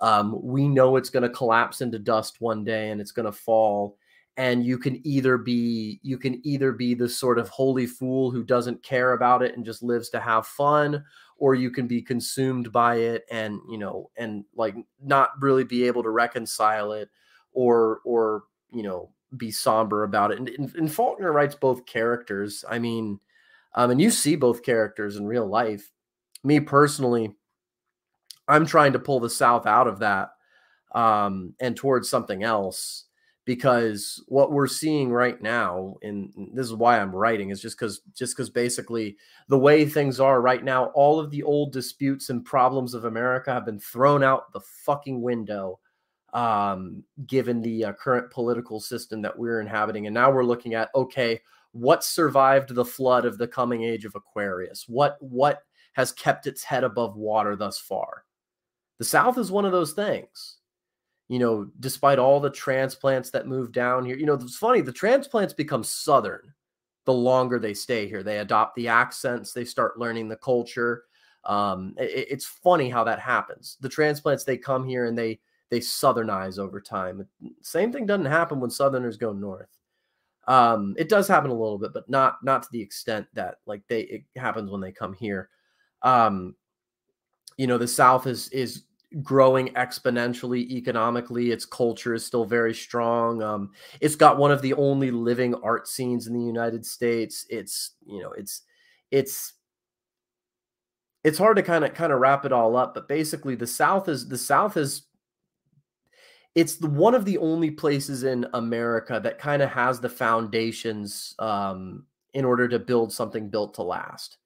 Um, we know it's going to collapse into dust one day and it's going to fall. And you can either be you can either be the sort of holy fool who doesn't care about it and just lives to have fun, or you can be consumed by it and you know and like not really be able to reconcile it, or or you know be somber about it. And, and, and Faulkner writes both characters. I mean, um, and you see both characters in real life. Me personally, I'm trying to pull the South out of that um, and towards something else because what we're seeing right now, and this is why I'm writing, is just because just because basically the way things are right now, all of the old disputes and problems of America have been thrown out the fucking window um, given the uh, current political system that we're inhabiting. And now we're looking at okay, what survived the flood of the coming age of Aquarius? What what has kept its head above water thus far? The South is one of those things. You know, despite all the transplants that move down here, you know, it's funny, the transplants become Southern the longer they stay here. They adopt the accents, they start learning the culture. Um, it, it's funny how that happens. The transplants, they come here and they they southernize over time. Same thing doesn't happen when southerners go north. Um, it does happen a little bit, but not not to the extent that like they it happens when they come here. Um, you know, the South is is growing exponentially economically. Its culture is still very strong. Um, it's got one of the only living art scenes in the United States. It's you know, it's it's it's hard to kind of kind of wrap it all up, but basically the South is the South is it's the, one of the only places in America that kind of has the foundations um, in order to build something built to last.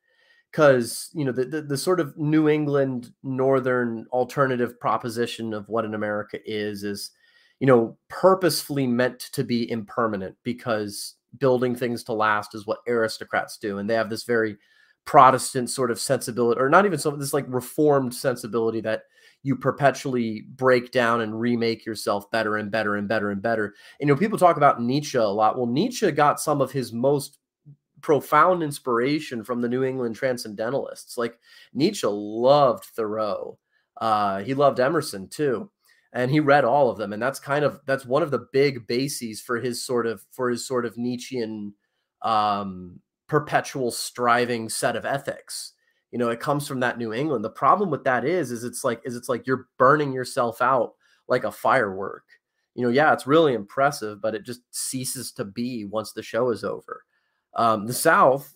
Because you know the, the, the sort of New England Northern alternative proposition of what an America is is you know purposefully meant to be impermanent because building things to last is what aristocrats do, and they have this very Protestant sort of sensibility, or not even so this like reformed sensibility that you perpetually break down and remake yourself better and better and better and better. And, you know, people talk about Nietzsche a lot. Well, Nietzsche got some of his most profound inspiration from the New England transcendentalists. Like Nietzsche loved Thoreau. Uh, he loved Emerson too. And he read all of them. And that's kind of that's one of the big bases for his sort of for his sort of Nietzschean um perpetual striving set of ethics you know it comes from that new england. The problem with that is is it's like is it's like you're burning yourself out like a firework. You know yeah it's really impressive but it just ceases to be once the show is over. Um, the south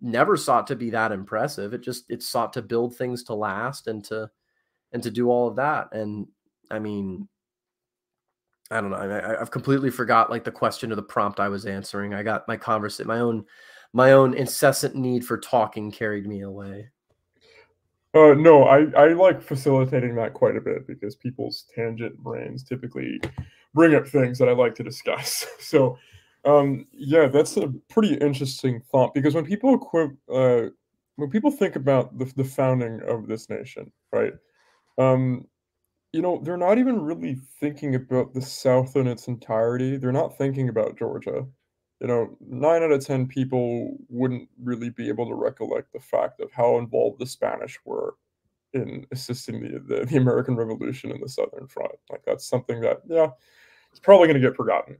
never sought to be that impressive. It just it sought to build things to last and to and to do all of that. And i mean I don't know. I, have completely forgot like the question or the prompt I was answering. I got my conversation, my own, my own incessant need for talking carried me away. Uh, no, I, I like facilitating that quite a bit because people's tangent brains typically bring up things that I like to discuss. <laughs> So, um, yeah, that's a pretty interesting thought because when people equip, uh, when people think about the, the founding of this nation, right? Um, you know, they're not even really thinking about the South in its entirety. They're not thinking about Georgia. You know, nine out of 10 people wouldn't really be able to recollect the fact of how involved the Spanish were in assisting the, the, the American Revolution in the Southern Front. Like, that's something that, yeah, it's probably going to get forgotten.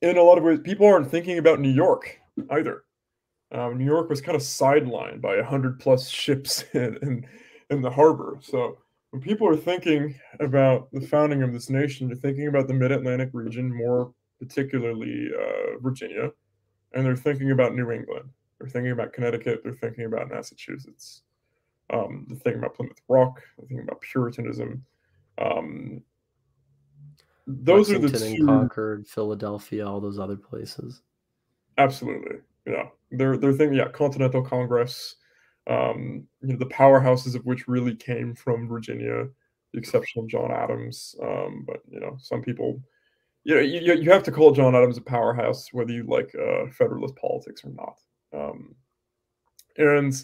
In a lot of ways, people aren't thinking about New York either. Um, New York was kind of sidelined by 100 plus ships <laughs> in, in, in the harbor. So, when people are thinking about the founding of this nation, they're thinking about the Mid Atlantic region, more particularly uh, Virginia, and they're thinking about New England. They're thinking about Connecticut. They're thinking about Massachusetts. Um, they're thinking about Plymouth Rock. They're thinking about Puritanism. Um, those Lexington are the two. Concord, Philadelphia, all those other places. Absolutely, yeah. They're they're thinking, yeah, Continental Congress um, you know, the powerhouses of which really came from Virginia, the exception of John Adams. Um, but you know, some people, you know, you, you have to call John Adams a powerhouse whether you like uh, Federalist politics or not. Um, and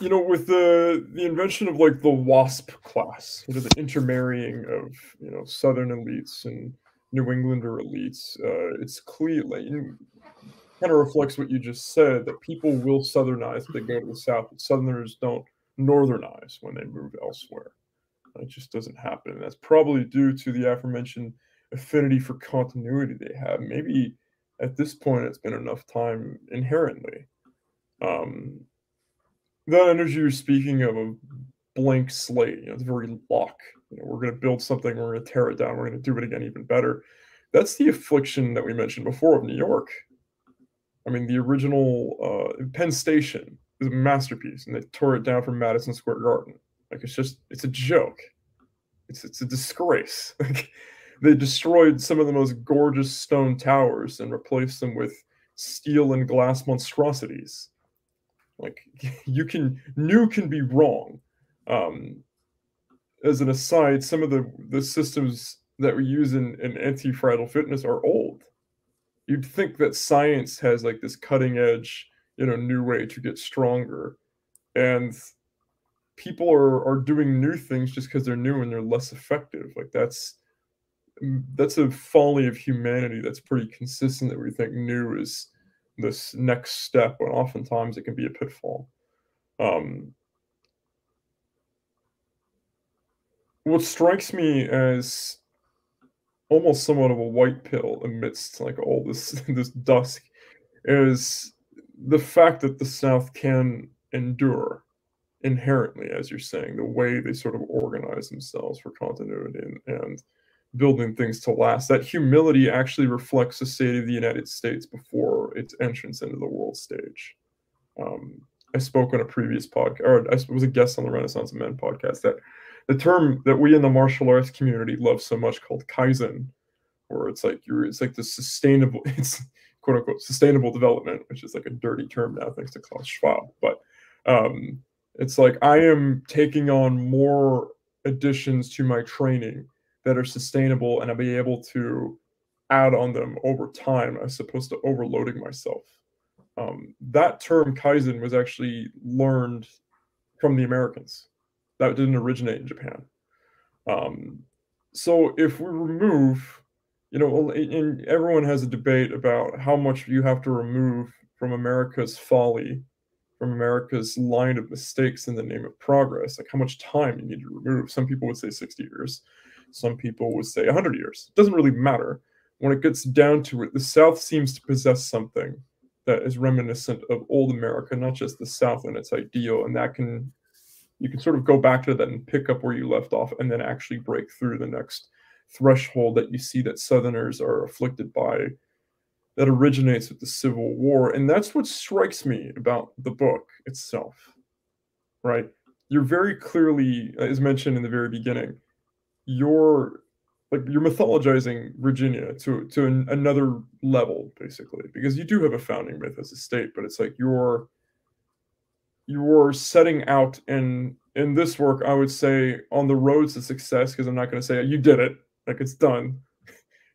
you know, with the the invention of like the WASP class, you know, the intermarrying of you know Southern elites and New Englander elites, uh, it's clear like kind of reflects what you just said that people will southernize if they go to the south, but southerners don't northernize when they move elsewhere. It just doesn't happen. And that's probably due to the aforementioned affinity for continuity they have. Maybe at this point it's been enough time inherently. Um, that energy you're speaking of a blank slate, you know, it's very Locke. You know, we're going to build something, we're going to tear it down, we're going to do it again even better. That's the affliction that we mentioned before of New York. I mean, the original uh, Penn Station is a masterpiece, and they tore it down from Madison Square Garden. Like it's just, it's a joke. It's it's a disgrace. <laughs> Like they destroyed some of the most gorgeous stone towers and replaced them with steel and glass monstrosities. Like <laughs> you can, new can be wrong. Um, as an aside, some of the the systems that we use in, in anti-fragile fitness are old you'd think that science has like this cutting edge, you know, new way to get stronger. And people are are doing new things just because they're new and they're less effective. Like that's mm, that's a folly of humanity that's pretty consistent that we think new is this next step when oftentimes it can be a pitfall. Um, what strikes me as almost somewhat of a white pill amidst like all this <laughs> this dusk is the fact that the South can endure inherently, as you're saying, the way they sort of organize themselves for continuity and, and building things to last. That humility actually reflects the state of the United States before its entrance into the world stage. Um, I spoke on a previous podcast, or I was a guest on the Renaissance of Men podcast that the term that we in the martial arts community love so much called kaizen, where it's like you're it's like the sustainable <laughs> it's quote unquote sustainable development, which is like a dirty term now thanks to Klaus Schwab. But um, it's like I am taking on more additions to my training that are sustainable and I'll be able to add on them over time as opposed to overloading myself. Um, that term kaizen was actually learned from the Americans that didn't originate in Japan. Um, so if we remove, you know, and everyone has a debate about how much you have to remove from America's folly, from America's line of mistakes in the name of progress, like how much time you need to remove. Some people would say 60 years, some people would say 100 years. It doesn't really matter. When it gets down to it, the South seems to possess something that is reminiscent of old America, not just the South and its ideal, and that can you can sort of go back to that and pick up where you left off and then actually break through the next threshold that you see that southerners are afflicted by that originates with the civil war and that's what strikes me about the book itself right you're very clearly uh, as mentioned in the very beginning you're like you're mythologizing Virginia to to an, another level basically because you do have a founding myth as a state, but it's like you're you're setting out in in this work. I would say on the roads to success because I'm not going to say you did it like it's done.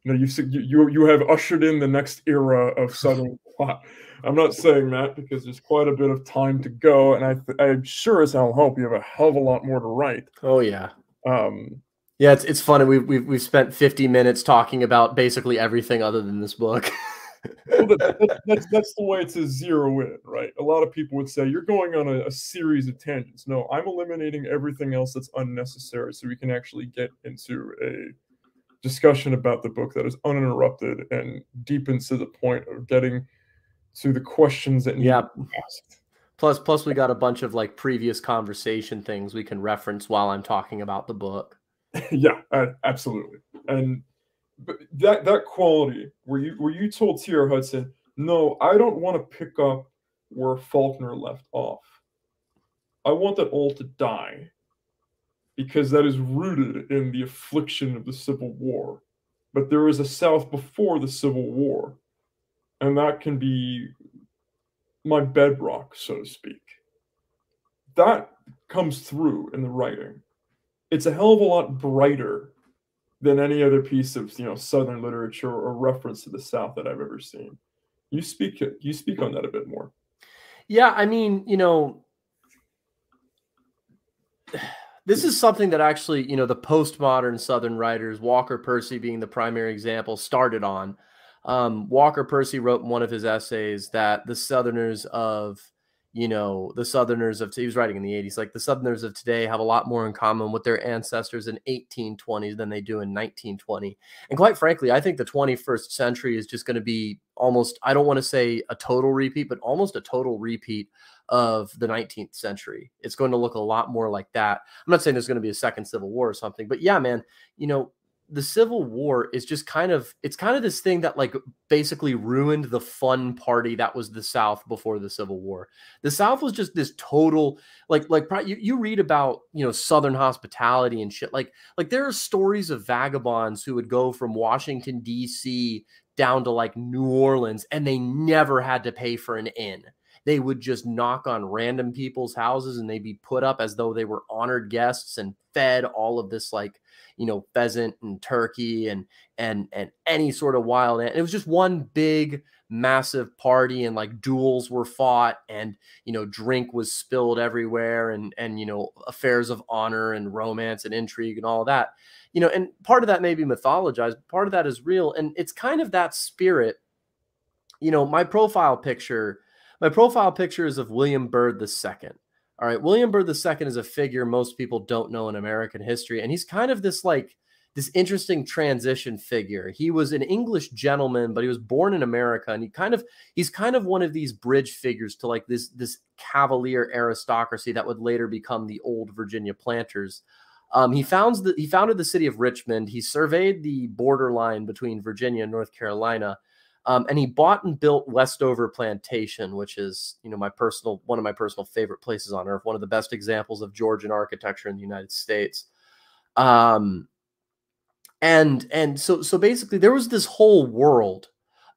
You know, you you you have ushered in the next era of Southern <laughs> plot. I'm not saying that because there's quite a bit of time to go, and I I'm sure as hell hope you have a hell of a lot more to write. Oh yeah. Um, yeah, it's it's funny. We've we've we've spent 50 minutes talking about basically everything other than this book. <laughs> well, that, that, that's that's the way to zero in, right? A lot of people would say you're going on a, a, series of tangents. No, I'm eliminating everything else that's unnecessary, so we can actually get into a discussion about the book that is uninterrupted and deepens to the point of getting to the questions that need yeah. to be asked. Plus, plus we got a bunch of like previous conversation things we can reference while I'm talking about the book. <laughs> yeah, absolutely. And that that quality where you where you told T.R. Hudson, no, I don't want to pick up where Faulkner left off. I want that all to die because that is rooted in the affliction of the Civil War. But there is a South before the Civil War, and that can be my bedrock, so to speak. That comes through in the writing it's a hell of a lot brighter than any other piece of you know southern literature or reference to the south that i've ever seen you speak you speak on that a bit more yeah i mean you know this is something that actually you know the postmodern southern writers walker percy being the primary example started on. Um, walker percy wrote in one of his essays that the southerners of you know the southerners of he was writing in the 80s like the southerners of today have a lot more in common with their ancestors in 1820 than they do in 1920 and quite frankly i think the 21st century is just going to be almost i don't want to say a total repeat but almost a total repeat of the 19th century it's going to look a lot more like that i'm not saying there's going to be a second civil war or something but yeah man you know the Civil War is just kind of it's kind of this thing that like basically ruined the fun party that was the South before the Civil War. The South was just this total like like you, you read about you know Southern hospitality and shit like like there are stories of vagabonds who would go from Washington D.C. down to like New Orleans and they never had to pay for an inn they would just knock on random people's houses and they'd be put up as though they were honored guests and fed all of this like you know pheasant and turkey and and and any sort of wild and it was just one big massive party and like duels were fought and you know drink was spilled everywhere and and you know affairs of honor and romance and intrigue and all that. You know and part of that may be mythologized part of that is real. And it's kind of that spirit you know my profile picture my profile picture is of william byrd ii all right, William Byrd II is a figure most people don't know in American history, and he's kind of this like this interesting transition figure. He was an English gentleman, but he was born in America, and he kind of he's kind of one of these bridge figures to like this this cavalier aristocracy that would later become the old Virginia planters. Um, he founds the he founded the city of Richmond. He surveyed the borderline between Virginia and North Carolina um, and he bought and built Westover Plantation, which is, you know, my personal one of my personal favorite places on earth, one of the best examples of Georgian architecture in the United States. Um, and and so so basically there was this whole world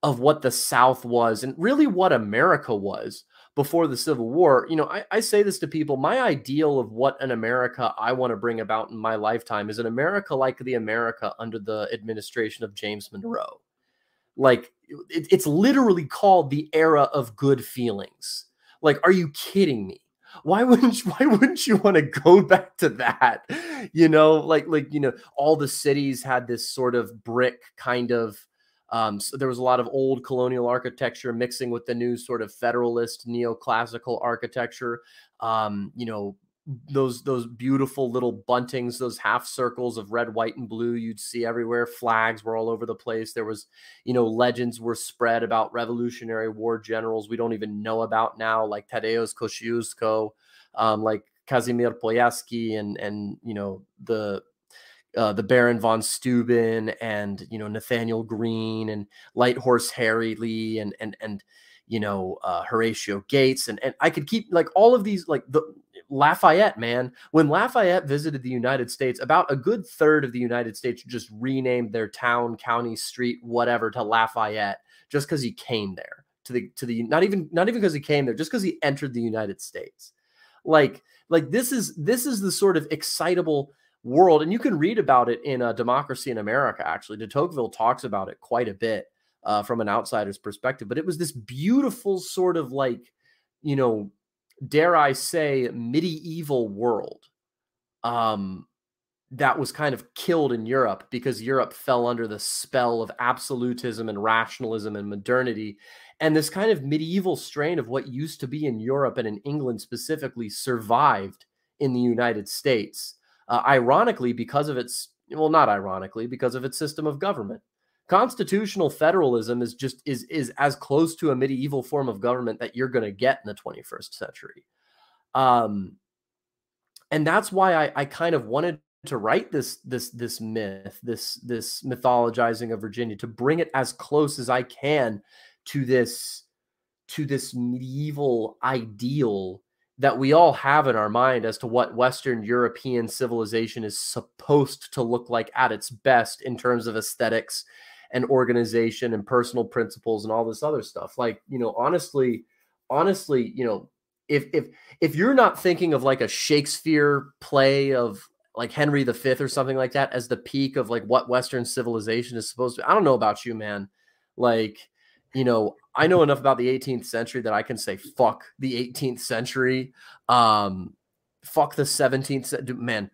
of what the South was and really what America was before the Civil War. You know, I, I say this to people my ideal of what an America I want to bring about in my lifetime is an America like the America under the administration of James Monroe. Like it, it's literally called the era of good feelings. Like, are you kidding me? Why wouldn't you, <laughs> why wouldn't you want to go back to that? You know, like like you know, all the cities had this sort of brick kind of um, so there was a lot of old colonial architecture mixing with the new sort of federalist neoclassical architecture. Um, you know, those those beautiful little buntings those half circles of red white and blue you'd see everywhere. Flags were all over the place. There was you know legends were spread about revolutionary war generals we don't even know about now like tadeusz kosciuszko um, like kazimir pulaski and and you know the uh, the Baron von Steuben and you know Nathaniel Greene and Light Horse Harry Lee and and and you know uh, Horatio Gates. And and I could keep like all of these like the Lafayette, man. When Lafayette visited the United States, about a good third of the United States just renamed their town, county, street, whatever to Lafayette just because he came there to the to the not even not even because he came there, just because he entered the United States. Like like this is this is the sort of excitable world, and you can read about it in uh, Democracy in America. Actually, de Tocqueville talks about it quite a bit uh, from an outsider's perspective. But it was this beautiful sort of like you know dare I say, medieval world um, that was kind of killed in Europe because Europe fell under the spell of absolutism and rationalism and modernity. And this kind of medieval strain of what used to be in Europe and in England specifically survived in the United States. Uh, ironically, because of its, well, not ironically, because of its system of government constitutional federalism is just is is as close to a medieval form of government that you're going to get in the 21st century. Um and that's why I, I kind of wanted to write this this this myth this this mythologizing of virginia to bring it as close as i can to this to this medieval ideal that we all have in our mind as to what Western European civilization is supposed to look like at its best in terms of aesthetics and organization and personal principles and all this other stuff. Like, you know, honestly, honestly, you know, if if if you're not thinking of like a Shakespeare play of like Henry V or something like that as the peak of like what Western civilization is supposed to, Be. I don't know about you, man. Like, you know, I know enough about the 18th century that I can say fuck the 18th century. Um, fuck the 17th man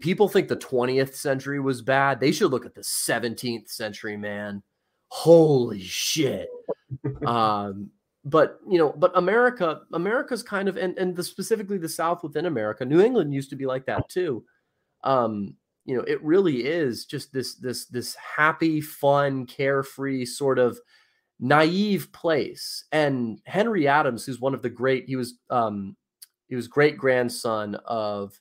people think the 20th century was bad. They should look at the 17th century, man. Holy shit. um, but you know, but America, America's kind of and and the specifically the South within America, New England used to be like that too. Um, you know, it really is just this this this happy, fun, carefree sort of naive place. And Henry Adams, who's one of the great, he was um he was great grandson of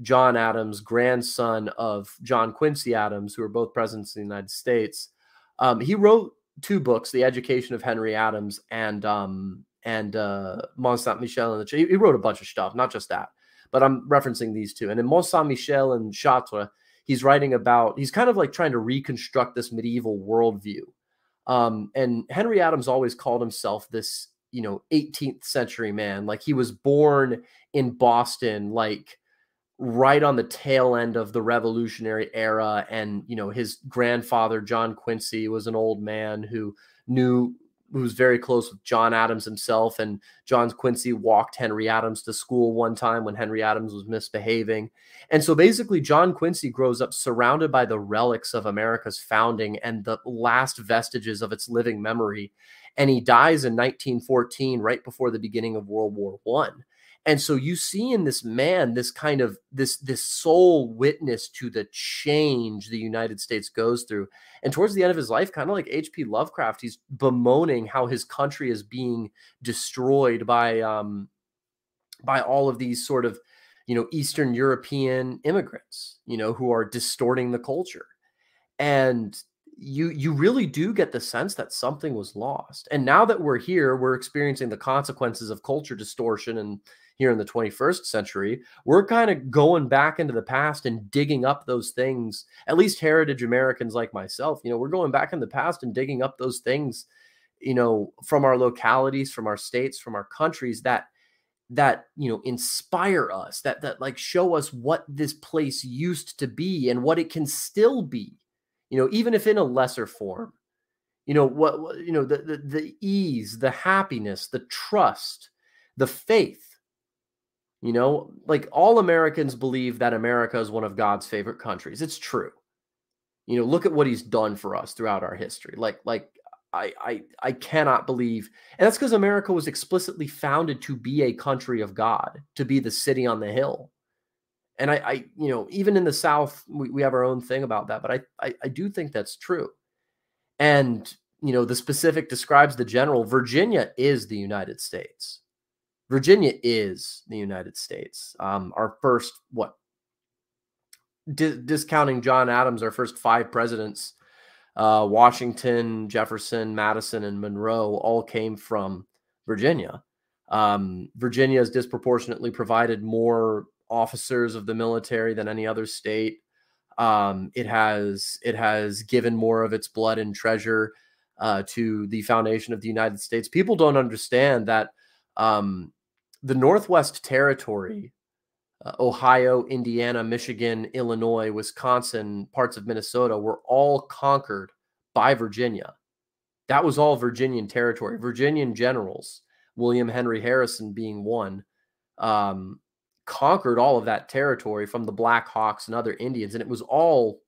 John Adams, grandson of John Quincy Adams, who were both presidents of the United States. Um, he wrote two books, The Education of Henry Adams and um, and uh, Mont Saint Michel and the. He wrote a bunch of stuff, not just that, but I'm referencing these two. And in Mont Saint Michel and Chartres, he's writing about. He's kind of like trying to reconstruct this medieval worldview. Um, and Henry Adams always called himself this, you know, 18th century man. Like he was born in Boston, like right on the tail end of the revolutionary era and you know his grandfather John Quincy was an old man who knew who was very close with John Adams himself and John Quincy walked Henry Adams to school one time when Henry Adams was misbehaving. And so basically John Quincy grows up surrounded by the relics of America's founding and the last vestiges of its living memory and he dies in 1914 right before the beginning of World War 1 and so you see in this man this kind of this this sole witness to the change the united states goes through. And towards the end of his life kind of like hp lovecraft he's bemoaning how his country is being destroyed by um by all of these sort of you know eastern european immigrants you know who are distorting the culture. And you you really do get the sense that something was lost. And now that we're here we're experiencing the consequences of culture distortion and here in the 21st century, we're kind of going back into the past and digging up those things. At least heritage Americans like myself, you know, we're going back in the past and digging up those things, you know, from our localities, from our states, from our countries that that you know inspire us that that like show us what this place used to be and what it can still be you know even if in a lesser form you know what, you know the, the the ease the happiness the trust the faith you know, like all Americans believe that America is one of God's favorite countries. It's true. You know, look at what he's done for us throughout our history. Like, like I I I cannot believe, and that's because America was explicitly founded to be a country of God, to be the city on the hill. And I, I you know, even in the South, we, we have our own thing about that, but I, I I do think that's true. And you know, the specific describes the general. Virginia is the United States. Virginia is the United States. Um, our first, what, di- discounting John Adams, our first five presidents, uh, Washington, Jefferson, Madison, and Monroe all came from Virginia. Um, Virginia has disproportionately provided more officers of the military than any other state. Um, it has it has given more of its blood and treasure uh, to the foundation of the United States. People don't understand that um, the Northwest Territory, uh, Ohio, Indiana, Michigan, Illinois, Wisconsin, parts of Minnesota were all conquered by Virginia. That was all Virginian territory. Virginian generals, William Henry Harrison being one, um, conquered all of that territory from the Black Hawks and other Indians, and it was all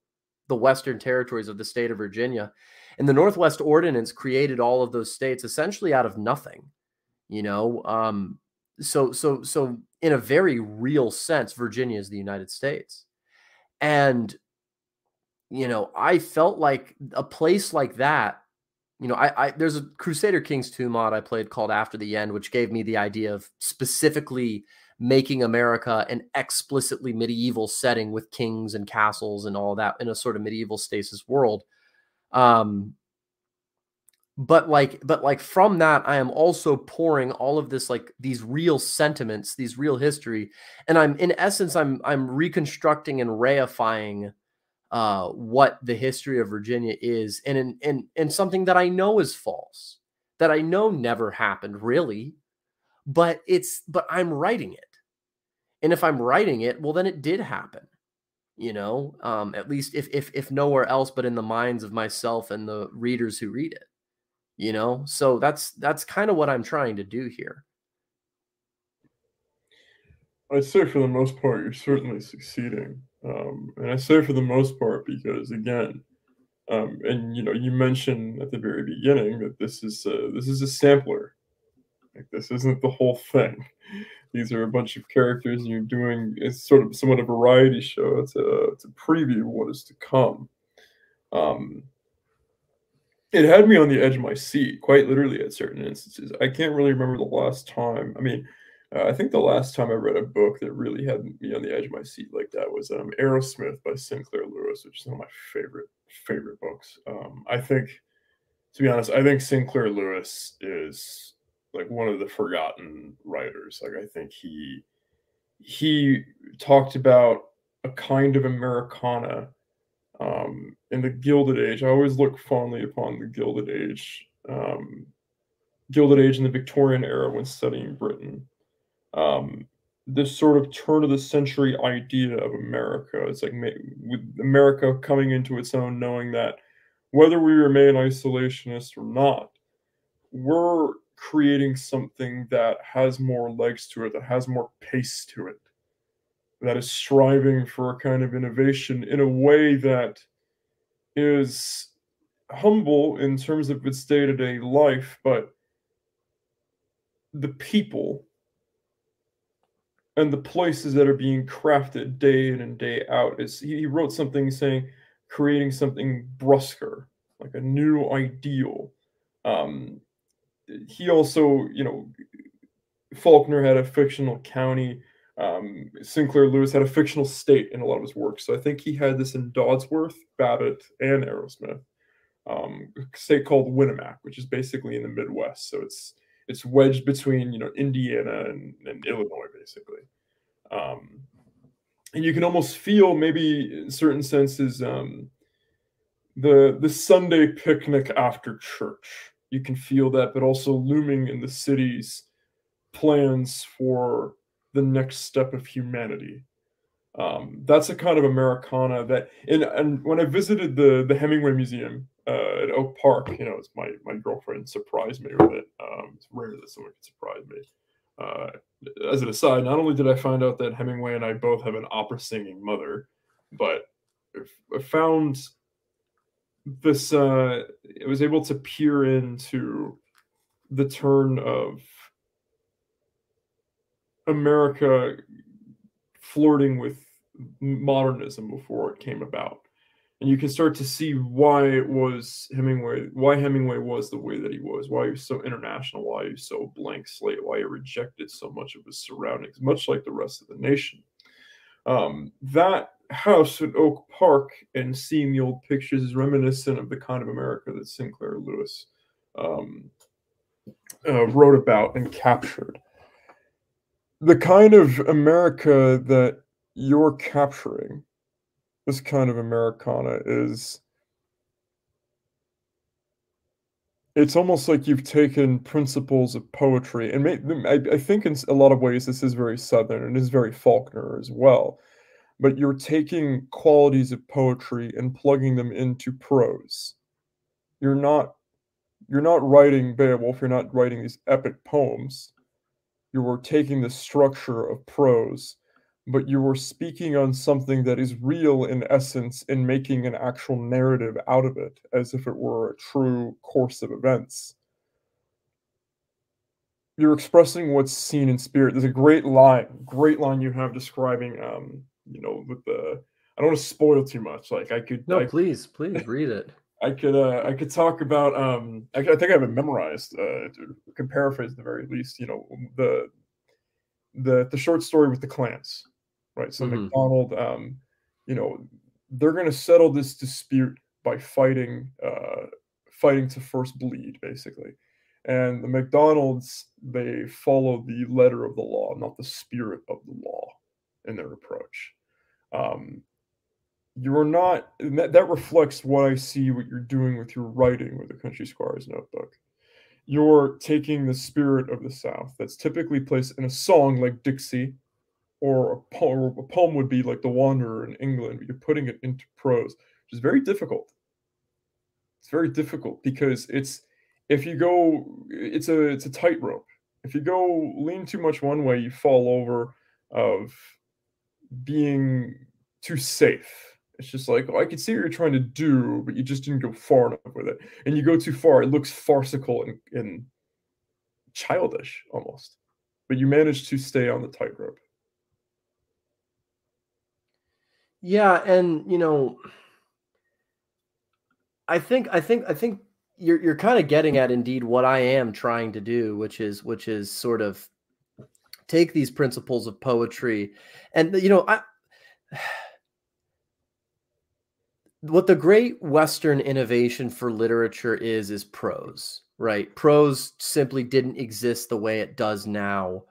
the western territories of the state of Virginia. And the Northwest Ordinance created all of those states essentially out of nothing. You know, um, so so so in a very real sense, Virginia is the United States, and you know, I felt like a place like that. You know, I, I there's a Crusader Kings 2 mod I played called After the End, which gave me the idea of specifically making America an explicitly medieval setting with kings and castles and all that in a sort of medieval stasis world. Um, but like, but like from that, I am also pouring all of this, like these real sentiments, these real history, and I'm in essence, I'm I'm reconstructing and reifying uh, what the history of Virginia is, and in and and something that I know is false, that I know never happened really, but it's but I'm writing it and if i'm writing it well then it did happen you know um, at least if if if nowhere else but in the minds of myself and the readers who read it you know? So that's that's kind of what i'm trying to do here. I'd say for the most part you're certainly succeeding um, and i say for the most part because again um, and you know you mentioned at the very beginning that this is a, this is a sampler. Like this isn't the whole thing. <laughs> These are a bunch of characters and you're doing it's sort of somewhat a variety show. It's a, preview what is to come. Um, it had me on the edge of my seat quite literally at certain instances i can't really remember the last time i mean uh, i think the last time i read a book that really had me on the edge of my seat like that was um, Arrowsmith by sinclair lewis which is one of my favorite favorite books um, i think to be honest i think sinclair lewis is like one of the forgotten writers. Like I think he he talked about a kind of Americana um, in the Gilded Age. I always look fondly upon the Gilded Age, um, Gilded Age in the Victorian era when studying Britain. Um, this sort of turn of the century idea of America. It's like with America coming into its own, knowing that whether we remain isolationist or not, we're creating something that has more legs to it, that has more pace to it, that is striving for a kind of innovation in a way that is humble in terms of its day to day life, but the people and the places that are being crafted day in and day out is he wrote something saying creating something brusquer like a new ideal um, he also, you know, Faulkner had a fictional county. Um, Sinclair Lewis had a fictional state in a lot of his work. So I think he had this in Dodsworth, Babbitt, and Arrowsmith. Um, a state called Winnemac, which is basically in the Midwest. So it's it's wedged between you know Indiana and, and Illinois, basically. Um, and you can almost feel maybe in certain senses um, the the Sunday picnic after church you can feel that, but also looming in the city's plans for the next step of humanity. Um, that's a kind of Americana that, and, and when I visited the the Hemingway Museum uh, at Oak Park, you know, it's my my girlfriend surprised me with it. Um, it's rare that someone can surprise me. Uh, as an aside, not only did I find out that Hemingway and I both have an opera singing mother, but I found this uh it was able to peer into the turn of America flirting with modernism before it came about. And you can start to see why it was Hemingway, why Hemingway was the way that he was, why he was so international, why he was so blank slate, why he rejected so much of his surroundings, much like the rest of the nation. Um, that house at Oak Park and seeing the old pictures is reminiscent of the kind of America that Sinclair Lewis um, uh, wrote about and captured. The kind of America that you're capturing, this kind of Americana is it's almost like you've taken principles of poetry and I, I think in a lot of ways this is very southern and is very faulkner as well but you're taking qualities of poetry and plugging them into prose. You're not you're not writing beowulf you're not writing these epic poems you were taking the structure of prose but you were speaking on something that is real in essence and making an actual narrative out of it as if it were a true course of events. You're expressing what's seen in spirit. There's a great line, great line you have describing, um, you know, with the. I don't want to spoil too much. Like I could. No, I, please, please read it. I could. Uh, I could talk about. Um, I, I think I have it memorized. Uh, can paraphrase at the very least. You know, the the the short story with the clans right? So mm-hmm. MacDonald, um, you know, they're going to settle this dispute by fighting, uh, fighting to first bleed, basically. And the McDonald's they follow the letter of the law, not the spirit of the law in their approach. Um, you're not, that, that reflects what I see what you're doing with your writing with the Country Squire's Notebook. You're taking the spirit of the South that's typically placed in a song like Dixie or a poem, a poem would be like The Wanderer in England, but you're putting it into prose, which is very difficult. It's very difficult because it's if you go, it's a it's a tightrope. If you go lean too much one way, you fall over of being too safe. It's just like, oh, I can see what you're trying to do, but you just didn't go far enough with it. And you go too far, it looks farcical and, and childish almost. But you manage to stay on the tightrope. Yeah, and you know, I think I think I think you're you're kind of getting at indeed what I am trying to do, which is which is sort of take these principles of poetry, and you know, I what the great Western innovation for literature is is prose, right? Prose simply didn't exist the way it does now.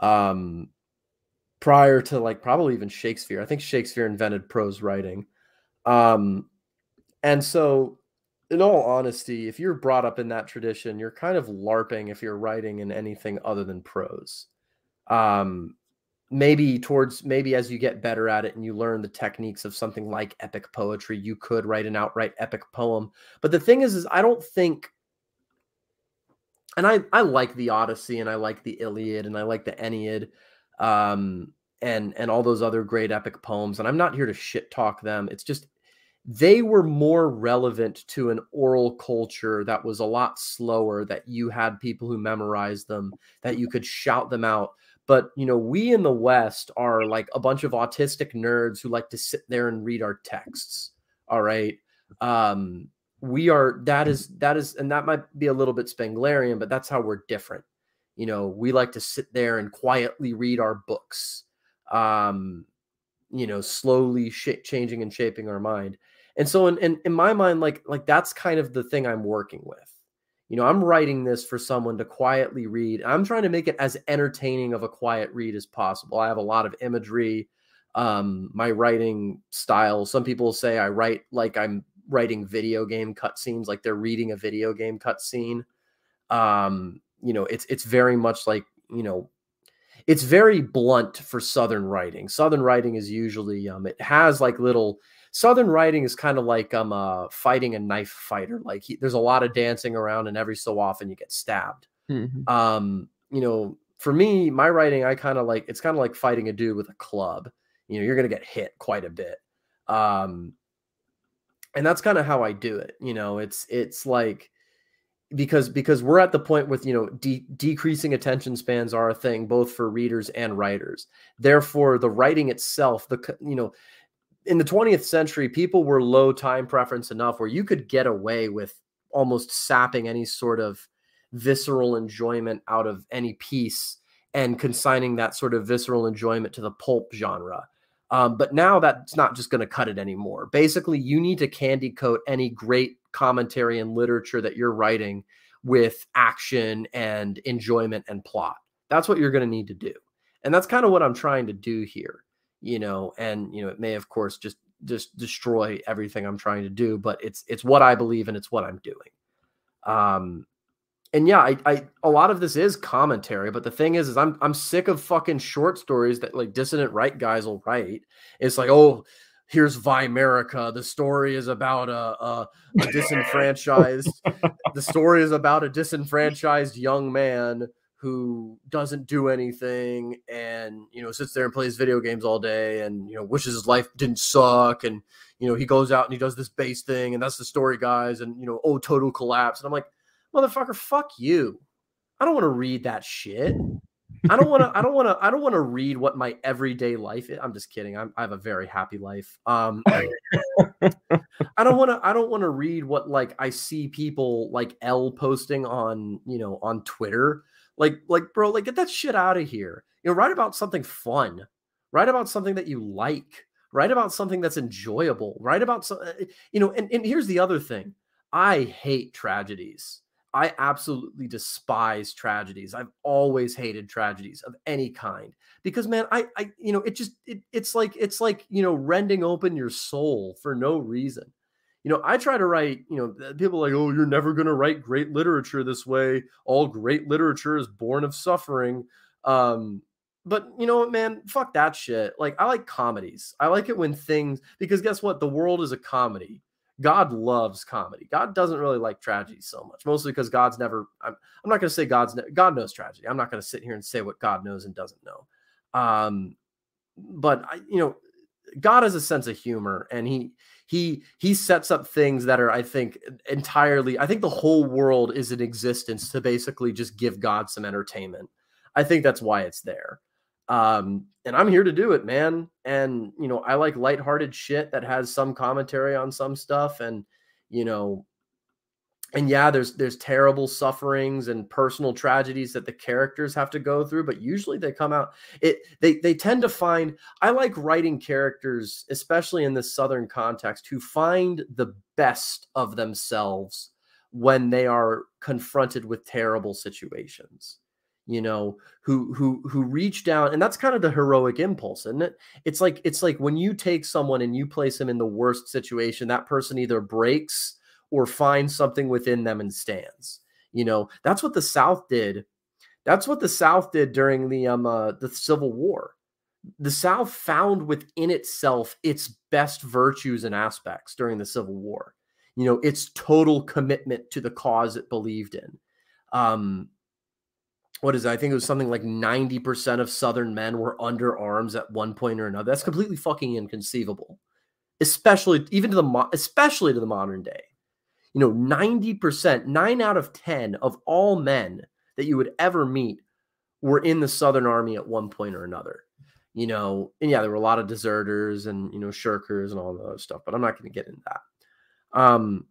Um, prior to like probably even Shakespeare. I think Shakespeare invented prose writing. Um, and so, in all honesty, if you're brought up in that tradition, you're kind of LARPing if you're writing in anything other than prose. Um, maybe towards maybe as you get better at it and you learn the techniques of something like epic poetry, you could write an outright epic poem. But the thing is, is I don't think and I, I like the Odyssey and I like the Iliad and I like the Aeneid um, and and all those other great epic poems. And I'm not here to shit talk them. It's just they were more relevant to an oral culture that was a lot slower. That you had people who memorized them, that you could shout them out. But you know, we in the West are like a bunch of autistic nerds who like to sit there and read our texts. All right. Um, we are that is that is and that might be a little bit Spenglerian, but that's how we're different you know we like to sit there and quietly read our books um you know slowly sh- changing and shaping our mind and so in, in in my mind like like that's kind of the thing i'm working with you know i'm writing this for someone to quietly read i'm trying to make it as entertaining of a quiet read as possible. I have a lot of imagery um my writing style. Some people say i write like i'm writing video game cutscenes like they're reading a video game cutscene. Um you know it's it's very much like you know it's very blunt for southern writing. Southern writing is usually um it has like little southern writing is kind of like um uh fighting a knife fighter like he, there's a lot of dancing around and every so often you get stabbed. Mm-hmm. um you know for me my writing i kind of like it's kind of like fighting a dude with a club. You know you're gonna get hit quite a bit. Um and that's kind of how i do it you know it's it's like because because we're at the point with you know de- decreasing attention spans are a thing both for readers and writers. Therefore the writing itself the you know in the 20th century people were low time preference enough where you could get away with almost sapping any sort of visceral enjoyment out of any piece and consigning that sort of visceral enjoyment to the pulp genre um, but now that's not just going to cut it anymore basically you need to candy coat any great commentary and literature that you're writing with action and enjoyment and plot. That's what you're going to need to do. And that's kind of what I'm trying to do here, you know, and you know, it may of course just just destroy everything I'm trying to do, but it's it's what I believe and it's what I'm doing. Um and yeah, I, I a lot of this is commentary, but the thing is, is I'm I'm sick of fucking short stories that like dissident right guys will write. It's like, oh, here's Vimerica. The story is about a, a, a <laughs> disenfranchised. the story is about a disenfranchised young man who doesn't do anything and you know sits there and plays video games all day and you know wishes his life didn't suck and you know he goes out and he does this base thing and that's the story guys and you know oh total collapse. And i'm like motherfucker fuck you. I don't want to read that shit. I don't want to i don't want to i don't want to read what my everyday life is i'm just kidding. I'm, i have a very happy life. Um i don't want to i don't want to read what like i see people like l posting on you know on twitter like, like, bro, like, get that shit out of here. You know, write about something fun. Write about something that you like. Write about something that's enjoyable. Write about some, uh, you know. And and here's the other thing: I hate tragedies. I absolutely despise tragedies. I've always hated tragedies of any kind because, man, I, I, you know, it just, it, it's like, it's like, you know, rending open your soul for no reason you know, I try to write, you know, people like, oh, you're never going to write great literature this way. All great literature is born of suffering. Um, but you know what, man, fuck that shit. Like, I like comedies. I like it when things, because guess what? The world is a comedy. God loves comedy. God doesn't really like tragedy so much, mostly because God's never, I'm, I'm not going to say God's, ne- God knows tragedy. I'm not going to sit here and say what God knows and doesn't know. Um, but I, you know, God has a sense of humor and he, he he sets up things that are i think entirely i think the whole world is in existence to basically just give god some entertainment. I think that's why it's there. Um and i'm here to do it man. And you know i like lighthearted shit that has some commentary on some stuff and you know and yeah there's there's terrible sufferings and personal tragedies that the characters have to go through but usually they come out it they they tend to find i like writing characters especially in this southern context who find the best of themselves when they are confronted with terrible situations you know who who who reach down and that's kind of the heroic impulse isn't it? It's like it's like when you take someone and you place them in the worst situation that person either breaks or find something within them and stands. You know, that's what the South did. That's what the South did during the um uh, the Civil War. The South found within itself its best virtues and aspects during the Civil War. You know, its total commitment to the cause it believed in. Um, what is it? I think it was something like 90% of Southern men were under arms at one point or another. That's completely fucking inconceivable, especially even to the especially to the modern day you know 90% 9 out of 10 of all men that you would ever meet were in the southern army at one point or another you know? And yeah there were a lot of deserters and you know shirkers and all the other stuff but i'm not going to get into that. Um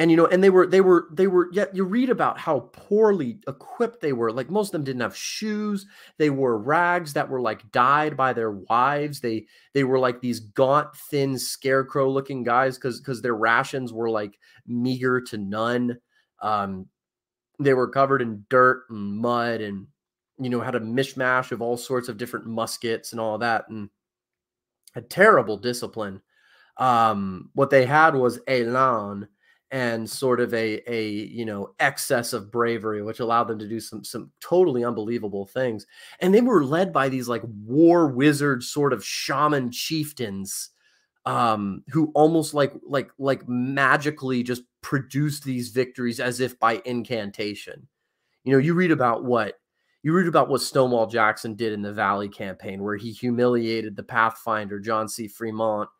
and you know and they were they were they were yet you read about how poorly equipped they were. Like most of them didn't have shoes. They wore rags that were like dyed by their wives. They they were like these gaunt thin scarecrow looking guys because because their rations were like meager to none. Um they were covered in dirt and mud and you know had a mishmash of all sorts of different muskets and all that and a terrible discipline. Um what they had was elan and sort of a a you know excess of bravery which allowed them to do some some totally unbelievable things. And they were led by these like war wizard sort of shaman chieftains um who almost like like like magically just produced these victories as if by incantation. You know you read about what you read about what Stonewall Jackson did in the Valley campaign where he humiliated the Pathfinder John C. Fremont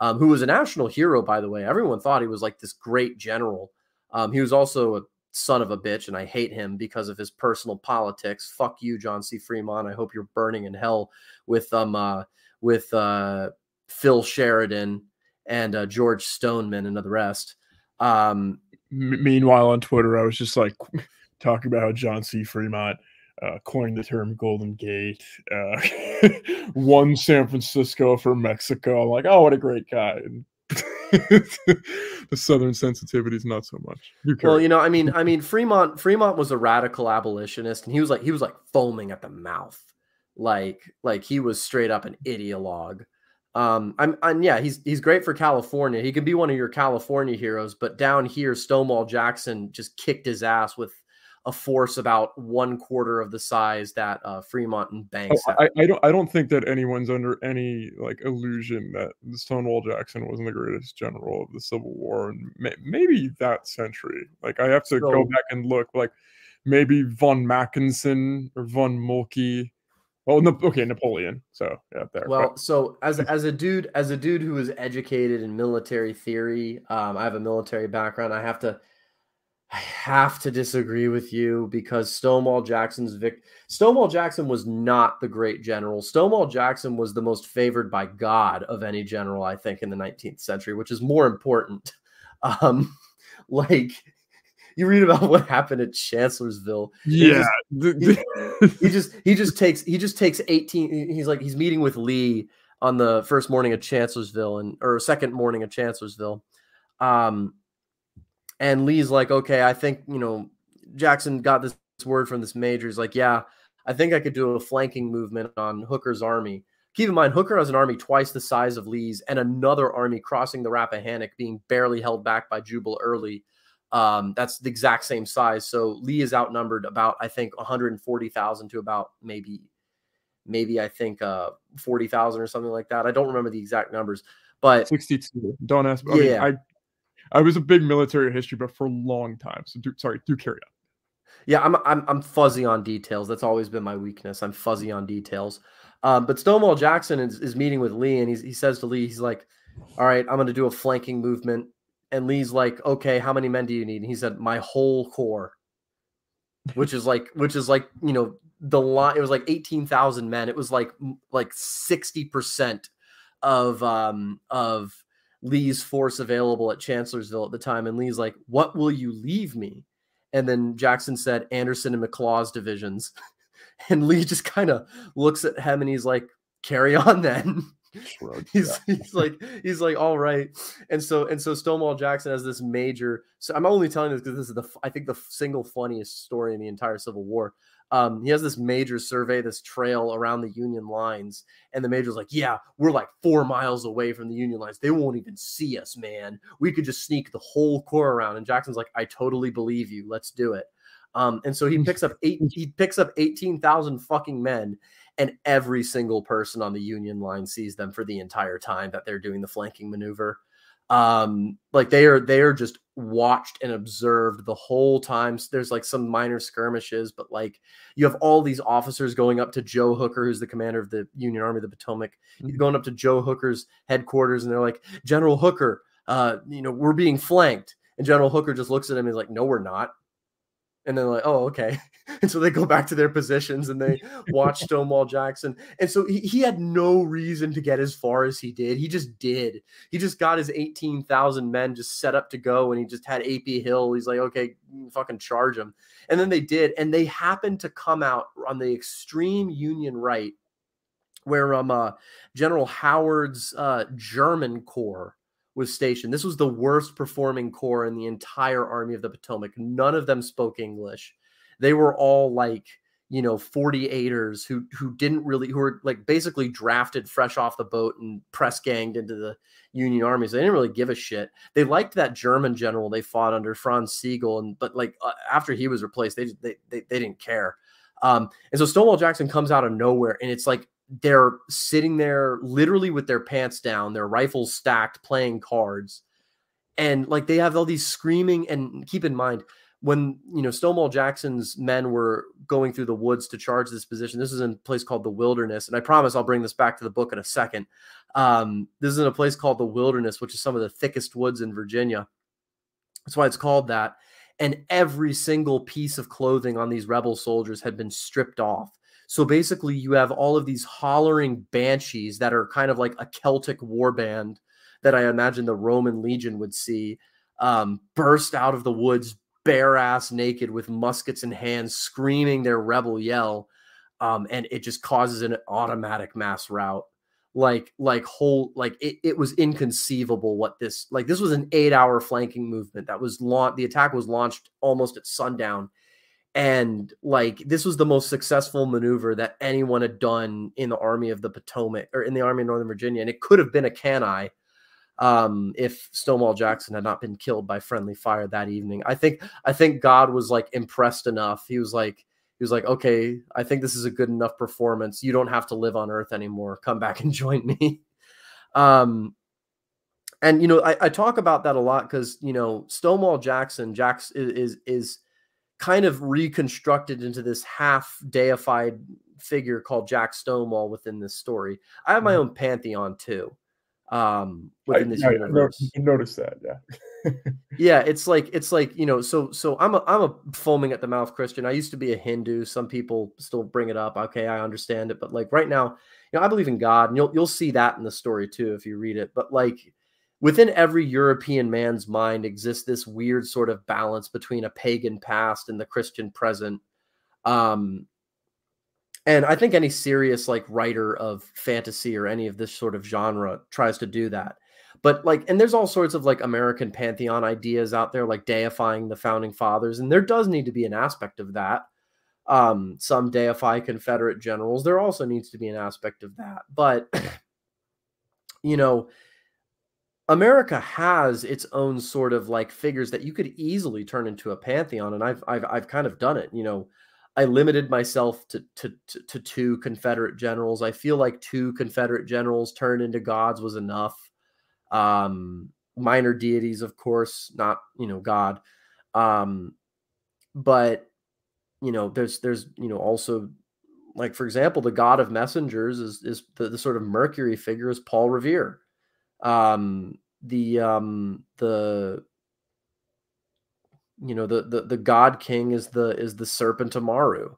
um, who was a national hero, by the way. Everyone thought he was like this great general. Um, he was also a son of a bitch, and I hate him because of his personal politics. Fuck you, John C. Fremont. I hope you're burning in hell with um uh, with uh, Phil Sheridan and uh, George Stoneman and the rest. Um, M- meanwhile, on Twitter, I was just like <laughs> talking about how John C. Fremont uh, coined the term Golden Gate, uh, <laughs> won San Francisco for Mexico. I'm like, oh, what a great guy. <laughs> the Southern sensitivities, not so much. Well, you know, I mean, I <laughs> mean, Fremont, Fremont was a radical abolitionist, and he was like, he was like foaming at the mouth, like like he was straight up an ideologue. Um, I'm, and yeah, he's he's great for California. He could be one of your California heroes, but down here, Stonewall Jackson just kicked his ass with a force about one quarter of the size that uh, Fremont and Banks. Oh, I, I, don't I don't think that anyone's under any like illusion that Stonewall Jackson wasn't the greatest general of the Civil War and may, maybe that century. Like I have to so, go back and look. Like maybe von Mackensen or von Moltke. Well, no, okay, Napoleon. So yeah, there. Well, but. so as as a dude, as a dude who was educated in military theory, um, I have a military background. I have to, I have to disagree with you because Stonewall Jackson's Vic, Stonewall Jackson was not the great general. Stonewall Jackson was the most favored by God of any general, I think, in the 19th century, which is more important. <laughs> Um, like you read about what happened at Chancellorsville. Yeah. He just, <laughs> he, he just he just takes he just takes 18 he's like he's meeting with Lee on the first morning of Chancellorsville and or second morning of Chancellorsville. Um and Lee's like, "Okay, I think, you know, Jackson got this word from this major. He's like, "Yeah, I think I could do a flanking movement on Hooker's army." Keep in mind, Hooker has an army twice the size of Lee's and another army crossing the Rappahannock, being barely held back by Jubal Early um, that's the exact same size. So Lee is outnumbered about, I think, 140,000 to about maybe, maybe I think uh, 40,000 or something like that. I don't remember the exact numbers, but 62. Don't ask. I yeah. Mean, I, I was a big military history, but for a long time. So do, sorry, do carry on. Yeah, I'm, I'm I'm fuzzy on details. That's always been my weakness. I'm fuzzy on details. Um, but Stonewall Jackson is, is meeting with Lee, and he says to Lee, he's like, "All right, I'm going to do a flanking movement and Lee's like, okay, how many men do you need? And he said, my whole corps, which is like, which is like, you know, the line. It was like eighteen thousand men. It was like like sixty percent of um of Lee's force available at Chancellorsville at the time. And Lee's like, what will you leave me? And then Jackson said Anderson and McLaws divisions. <laughs> and Lee just kind of looks at him and he's like, carry on then. <laughs> he's he's like he's like all right and so and so stonewall jackson has this major so i'm only telling this because this is the i think the single funniest story in the entire civil war um, he has this major survey this trail around the union lines and the major's like yeah we're like four miles away from the union lines. They won't even see us man. We could just sneak the whole corps around. And jackson's like i totally believe you. Let's do it. Um, and so he picks up eight he picks up 18,000 fucking men and every single person on the union line sees them for the entire time that they're doing the flanking maneuver um like they are they are just watched and observed the whole time. There's like some minor skirmishes but like you have all these officers going up to joe hooker who's the commander of the union army of the potomac. Mm-hmm. going up to joe hooker's headquarters and they're like general hooker uh you know we're being flanked. And general hooker just looks at him and is like no we're not and they're like, oh, okay. <laughs> And so they go back to their positions and they <laughs> watch Stonewall Jackson. And so he, he had no reason to get as far as he did. He just did. He just got his 18,000 men just set up to go and he just had AP Hill. He's like, okay, fucking charge him. And then they did. And they happened to come out on the extreme Union right where um uh, General Howard's uh, German Corps was stationed. This was the worst performing corps in the entire Army of the Potomac. None of them spoke English. They were all like, you know, 48ers who who didn't really who were like basically drafted fresh off the boat and press ganged into the Union armies. They didn't really give a shit. They liked that German general they fought under Franz Sigel, and but like uh, after he was replaced, they, they they they didn't care. Um, and so Stonewall Jackson comes out of nowhere, and it's like they're sitting there literally with their pants down, their rifles stacked, playing cards. And like they have all these screaming. And keep in mind, when you know Stonewall Jackson's men were going through the woods to charge this position, this is in a place called the Wilderness, and I promise I'll bring this back to the book in a second. Um, this is in a place called the Wilderness, which is some of the thickest woods in Virginia. That's why it's called that. And every single piece of clothing on these rebel soldiers had been stripped off. So basically, you have all of these hollering banshees that are kind of like a Celtic war band that I imagine the Roman legion would see um, burst out of the woods, bare ass naked with muskets in hand, screaming their rebel yell. Um, and it just causes an automatic mass rout. Like, like whole, like it, it was inconceivable what this, like this was an eight hour flanking movement that was launched. The attack was launched almost at sundown and like this was the most successful maneuver that anyone had done in the army of the potomac or in the army of northern virginia and it could have been a cannae um, if stonewall jackson had not been killed by friendly fire that evening. I think i think god was like impressed enough. He was like he was like okay i think this is a good enough performance. You don't have to live on earth anymore. Come back <laughs> and join me. Um and you know i, I talk about that a lot because you know stonewall jackson jacks is, is is kind of reconstructed into this half deified figure called Jack Stonewall within this story. I have my mm-hmm. own pantheon too. Um, within I, this I, universe. I noticed that, yeah. <laughs> yeah, it's like it's like, you know, so so I'm a I'm a foaming at the mouth Christian. I used to be a Hindu. Some people still bring it up. Okay, I understand it, but like right now, you know, I believe in God, and you'll you'll see that in the story too if you read it. But like within every European man's mind exists this weird sort of balance between a pagan past and the Christian present. Um, and I think any serious like writer of fantasy or any of this sort of genre tries to do that. But like, and there's all sorts of like American pantheon ideas out there, like deifying the founding fathers, and there does need to be an aspect of that. Um, some deify Confederate generals. There also needs to be an aspect of that, but <clears throat> you know, America has its own sort of like figures that you could easily turn into a pantheon, and I've I've I've kind of done it. You know, I limited myself to to to, to two Confederate generals. I feel like two Confederate generals turned into gods was enough. Um, minor deities, of course, not you know God, um, but you know there's there's you know also like for example the god of messengers is is the, the sort of Mercury figure is Paul Revere um the um the you know the the, the god king is the is the serpent amaru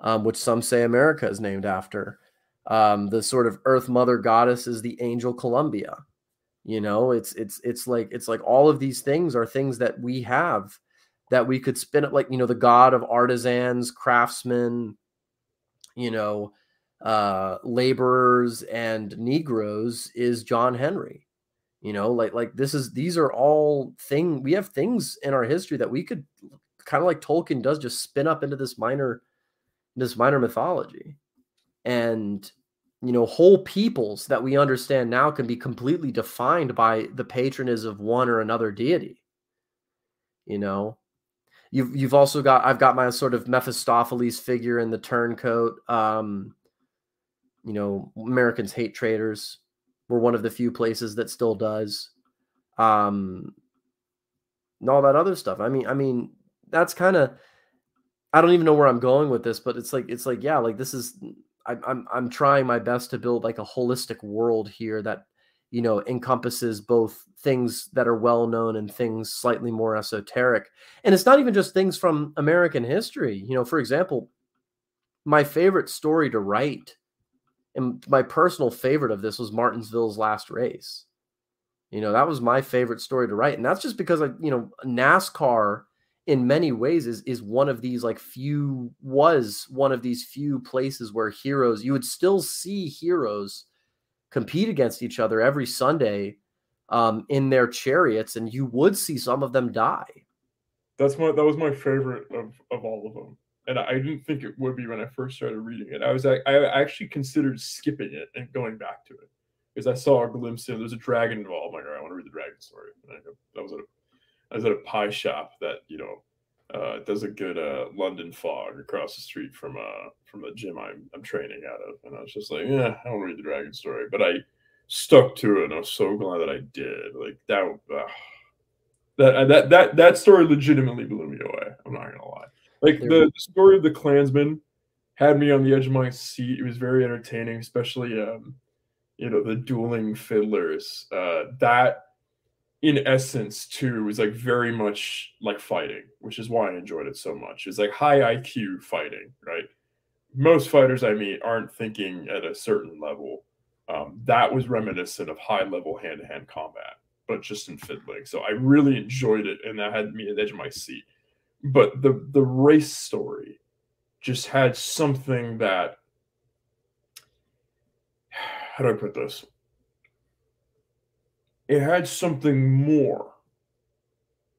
um which some say america is named after. Um the sort of earth mother goddess is the angel columbia. You know it's it's it's like it's like all of these things are things that we have that we could spin it like you know the god of artisans craftsmen you know uh, laborers and Negroes is John Henry. You know, like like this is these are all thing we have things in our history that we could kind of like Tolkien does just spin up into this minor this minor mythology. And you know, whole peoples that we understand now can be completely defined by the patronage of one or another deity. You know, you've you've also got I've got my sort of Mephistopheles figure in the turncoat. Um, you know, Americans hate traitors. We're one of the few places that still does. Um, and all that other stuff. I mean, I mean, that's kind of I don't even know where I'm going with this, but it's like it's like yeah, like this is I, I'm I'm trying my best to build like a holistic world here that you know encompasses both things that are well known and things slightly more esoteric. And it's not even just things from American history. You know, for example, my favorite story to write and my personal favorite of this was Martinsville's last race. You know, that was my favorite story to write. And that's just because I, you know, NASCAR in many ways is is one of these like few was one of these few places where heroes you would still see heroes compete against each other every Sunday um, in their chariots, and you would see some of them die. That's my that was my favorite of of all of them and I didn't think it would be when I first started reading it. I was I actually considered skipping it and going back to it because I saw a glimpse of there's a dragon involved. I'm like, I want to read the dragon story. And I, was at a I was at a pie shop that you know uh, does a good uh, London fog across the street from uh from the gym I'm I'm training out of, and I was just like, yeah, I want to read the dragon story, but I stuck to it, and I was so glad that I did. Like that. Uh, that, that that that story legitimately blew me away. I'm not gonna lie. Like the, the, story of the Klansman had me on the edge of my seat. It was very entertaining, especially um, you know, the dueling fiddlers. Uh, that in essence too was like very much like fighting, which is why I enjoyed it so much. It's like high IQ fighting, right? Most fighters I meet aren't thinking at a certain level. Um, that was reminiscent of high level hand to hand combat, but just in fiddling. So I really enjoyed it, and that had me at the edge of my seat but the the race story just had something that how do I put this? It had something more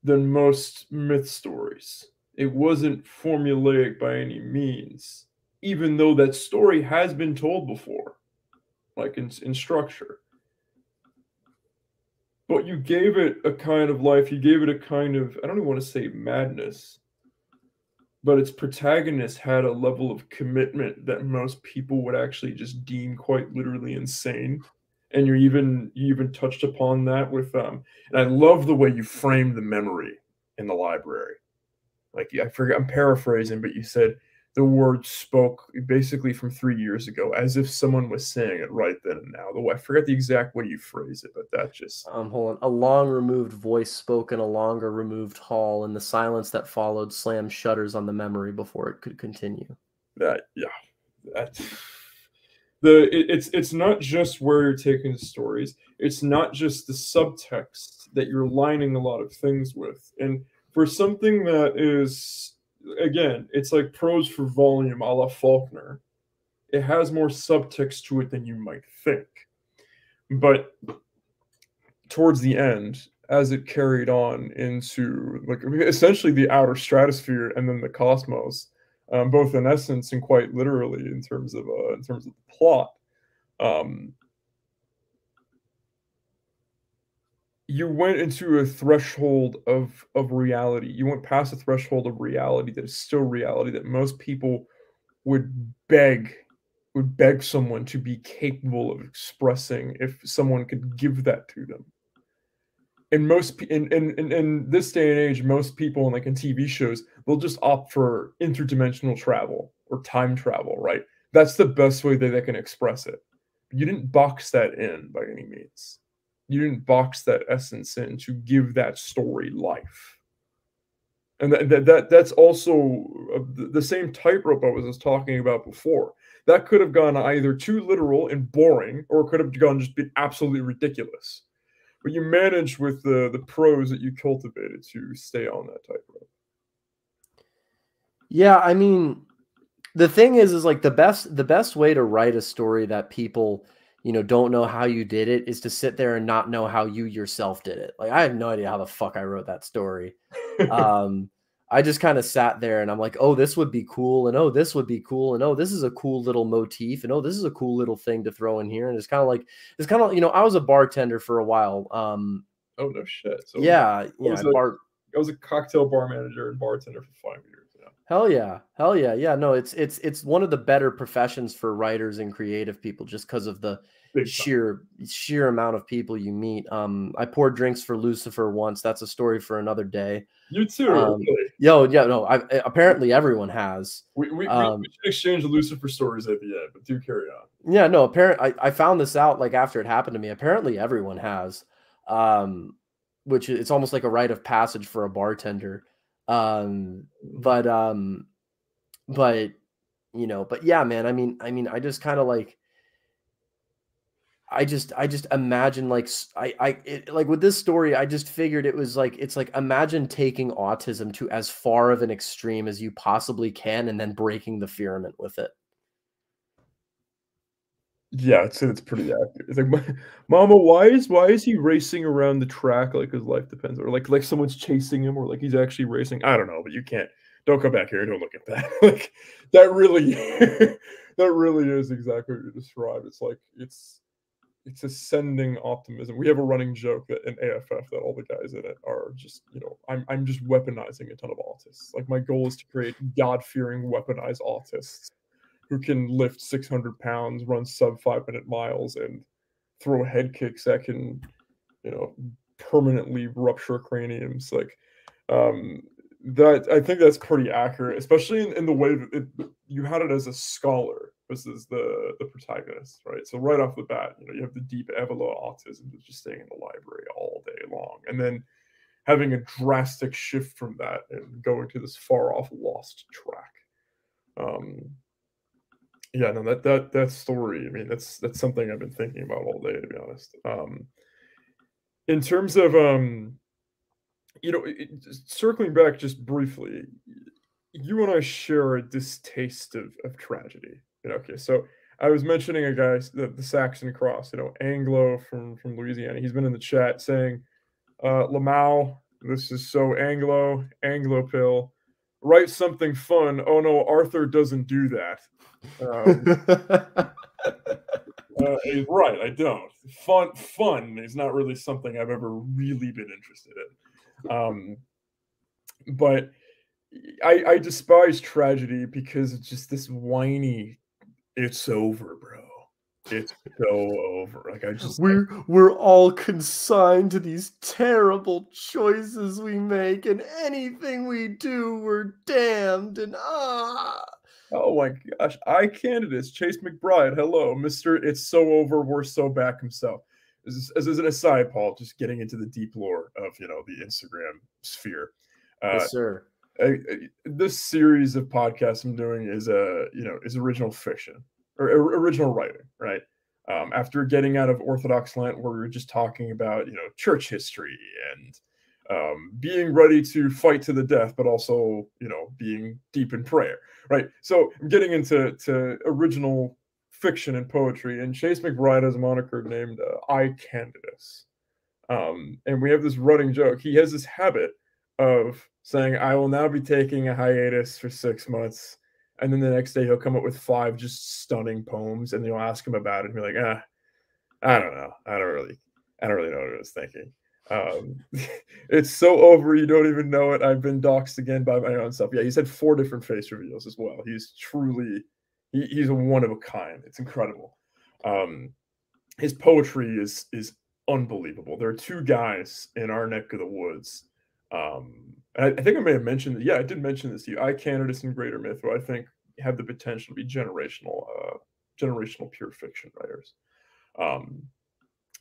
than most myth stories. It wasn't formulaic by any means, even though that story has been told before, like in, in structure. But you gave it a kind of life, you gave it a kind of, I don't even want to say madness, but its protagonist had a level of commitment that most people would actually just deem quite literally insane. And you even you even touched upon that with um and i love the way you framed the memory in the library. Like i forget i'm paraphrasing but you said the word spoke basically from three years ago as if someone was saying it right then and now. Though i forget the exact way you phrase it but that just um hold on. A long removed voice spoke in a longer removed hall and the silence that followed slammed shutters on the memory before it could continue. That yeah. That the it, it's it's not just where you're taking the stories. It's not just the subtext that you're lining a lot of things with. And for something that is again it's like prose for volume a la faulkner it has more subtext to it than you might think but towards the end as it carried on into like essentially the outer stratosphere and then the cosmos um, both in essence and quite literally in terms of uh, in terms of the plot. Um, you went into a threshold of of reality. You went past a threshold of reality that is still reality that most people would beg would beg someone to be capable of expressing if someone could give that to them And most in, in in in this day and age, most people in like in TV shows, they'll just opt for interdimensional travel or time travel, right? That's the best way that they can express it. You didn't box that in by any means. You didn't box that essence in to give that story life. And that, that, that that's also uh, the same tightrope I was just talking about before. That could have gone either too literal and boring, or could have gone just been absolutely ridiculous but you managed with the the prose that you cultivated to stay on that tightrope. Yeah, I mean, the thing is, is like the best the best way to write a story that people you know don't know how you did it is to sit there and not know how you yourself did it. Like I have no idea how the fuck I wrote that story. <laughs> um, I just kind of sat there and I'm like, oh, this would be cool, and oh, this would be cool, and oh, this is a cool little motif, and oh, this is a cool little thing to throw in here. And it's kind of like it's kind of you know, I was a bartender for a while. Um, oh no shit. So yeah, yeah. I, bar- I was a cocktail bar manager and bartender for five years. Hell yeah, hell yeah, yeah. No, it's it's it's one of the better professions for writers and creative people just because of the sheer sheer amount of people you meet. Um, I poured drinks for Lucifer once. That's a story for another day. You too. Um, really? Yo, yeah, no. I, apparently everyone has. We we, um, we should exchange Lucifer stories at the end, but do carry on. Yeah, no. Apparently, I, I found this out like after it happened to me. Apparently, everyone has. Um, which it's almost like a rite of passage for a bartender. Um, but um, but you know, but yeah, man. I mean, I mean, I just kind of like I just I just imagine like I I it, like with this story I just figured it was like it's like imagine taking autism to as far of an extreme as you possibly can and then breaking the firmament with it. Yeah, it's it's pretty accurate. It's like, Mama, why is why is he racing around the track like his life depends, or like like someone's chasing him, or like he's actually racing? I don't know, but you can't. Don't come back here. Don't look at that. <laughs> like that really, <laughs> that really is exactly what you described. It's like it's it's ascending optimism. We have a running joke that in AFF that all the guys in it are just, you know, I'm I'm just weaponizing a ton of autists. Like my goal is to create God-fearing weaponized autists who can lift 600 pounds, run sub five minute miles, and throw head kicks that can, you know, permanently rupture craniums. Like, um, that I think that's pretty accurate, especially in, in the way that it, you had it as a scholar versus the the protagonist, right? So right off the bat, you know, you have the deep Evelo autism that's just staying in the library all day long, and then having a drastic shift from that and going to this far off lost track. Um, yeah, no, that that that story. I mean, that's that's something I've been thinking about all day, to be honest. Um, in terms of um, you know, it, circling back just briefly, you and I share a distaste of, of tragedy, You know, okay, so I was mentioning a guy, the, the Saxon Cross, you know, Anglo from from Louisiana. He's been in the chat saying, uh, Lamau, this is so Anglo, Anglo pill. Write something fun. Oh no, Arthur doesn't do that. Um, <laughs> uh, right, I don't. Fun, fun is not really something I've ever really been interested in. Um, but I, I despise tragedy because it's just this whiny. It's over, bro. It's so over. Like I just we're we're all consigned to these terrible choices we make, and anything we do, we're damned. And ah. Oh my gosh, I candidates, Chase McBride. Hello, Mister. It's so over. We're so back himself. As, as, as an aside, Paul, just getting into the deep lore of you know the Instagram sphere. Uh, yes, sir. I, I, this series of podcasts I'm doing is a you know is original fiction or, or original writing, right? Um, after getting out of Orthodox Lent, where we were just talking about you know church history and um, being ready to fight to the death, but also you know being deep in prayer, right? So I'm getting into to original fiction and poetry, and Chase McBride has a moniker named uh, I Candidus, um, and we have this running joke. He has this habit of saying, "I will now be taking a hiatus for six months." And then the next day he'll come up with five just stunning poems, and you'll ask him about it, and be like, "Ah, I don't know. I don't really, I don't really know what I was thinking." Um, <laughs> it's so over, you don't even know it. I've been doxxed again by my own self. Yeah, he's had four different face reveals as well. He's truly, he, he's a one of a kind. It's incredible. Um, his poetry is is unbelievable. There are two guys in our neck of the woods. Um, I, I, think I may have mentioned, that. yeah, I did mention this to you. I Candidus in Greater Myth, who I think have the potential to be generational, uh, generational pure fiction writers. Um,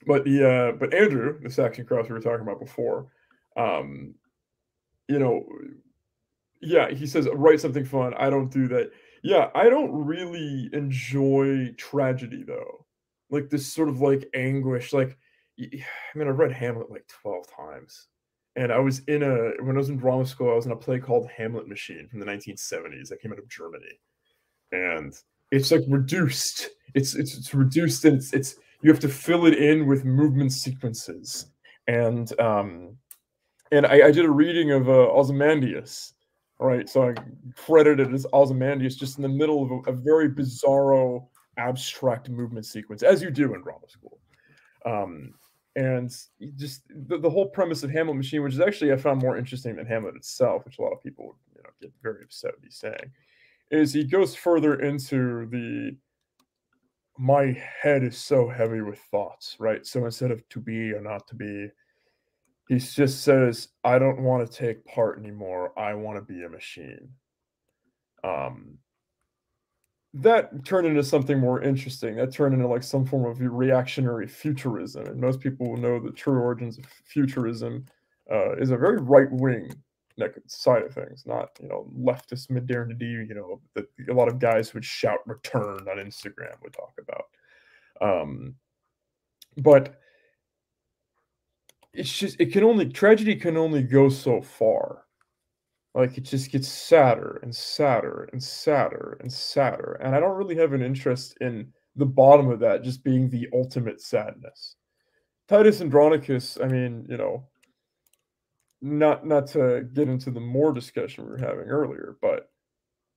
but the uh, but Andrew, the Saxon Cross we were talking about before, um, you know, yeah, he says write something fun. I don't do that. Yeah, I don't really enjoy tragedy though. Like this sort of like anguish. Like, <sighs> I mean, I read Hamlet like twelve times, and I was in a when I was in drama school, I was in a play called Hamlet Machine from the 1970s that came out of Germany, and it's like reduced. It's it's, it's reduced and it's it's you have to fill it in with movement sequences. And um, and I, I did a reading of uh, Ozymandias, right? So I credited as Ozymandias just in the middle of a, a, very bizarro, abstract movement sequence, as you do in drama school. Um, and just the, the whole premise of Hamlet Machine, which is actually I found more interesting than Hamlet itself, which a lot of people would you know, get very upset with me saying, is he goes further into the my head is so heavy with thoughts, right? So instead of to be or not to be, he just says, I don't want to take part anymore. I want to be a machine. Um, that turned into something more interesting. That turned into like some form of reactionary futurism. And most people will know the true origins of futurism uh, is a very right wing side of things, not you know leftist modernity. You know that a lot of guys would shout "return" on Instagram would talk about. Um, but it's just it can only tragedy can only go so far. Like it just gets sadder and sadder and sadder and sadder, and I don't really have an interest in the bottom of that just being the ultimate sadness. Titus Andronicus, I mean, you know, not not to get into the more discussion we were having earlier, but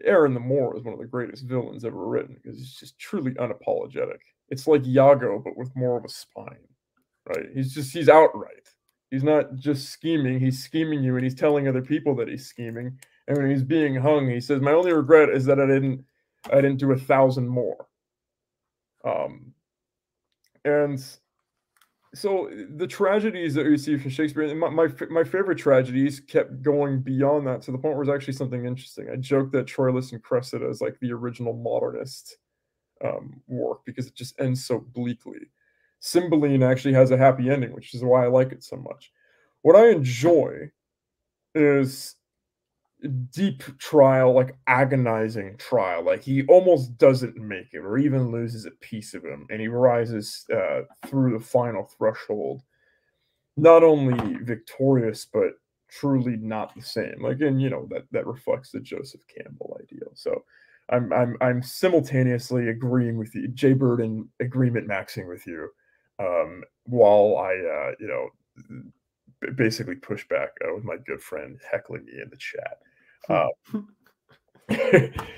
Aaron the Moor is one of the greatest villains ever written because he's just truly unapologetic. It's like Iago, but with more of a spine, right? He's just he's outright. He's not just scheming; he's scheming you, and he's telling other people that he's scheming. And when he's being hung, he says, "My only regret is that I didn't, I didn't do a thousand more." Um, and so the tragedies that we see from Shakespeare, my, my, my favorite tragedies kept going beyond that to the point where it's actually something interesting. I joke that Troilus and Cressida is like the original modernist um, work because it just ends so bleakly. Cymbeline actually has a happy ending, which is why I like it so much. What I enjoy is deep trial, like agonizing trial. Like he almost doesn't make it, or even loses a piece of him, and he rises uh, through the final threshold, not only victorious but truly not the same. Like, and you know that that reflects the Joseph Campbell ideal. So. I'm I'm I'm simultaneously agreeing with you, Jay Bird, and agreement maxing with you, um, while I uh, you know basically push back uh, with my good friend heckling me in the chat. <laughs> Uh,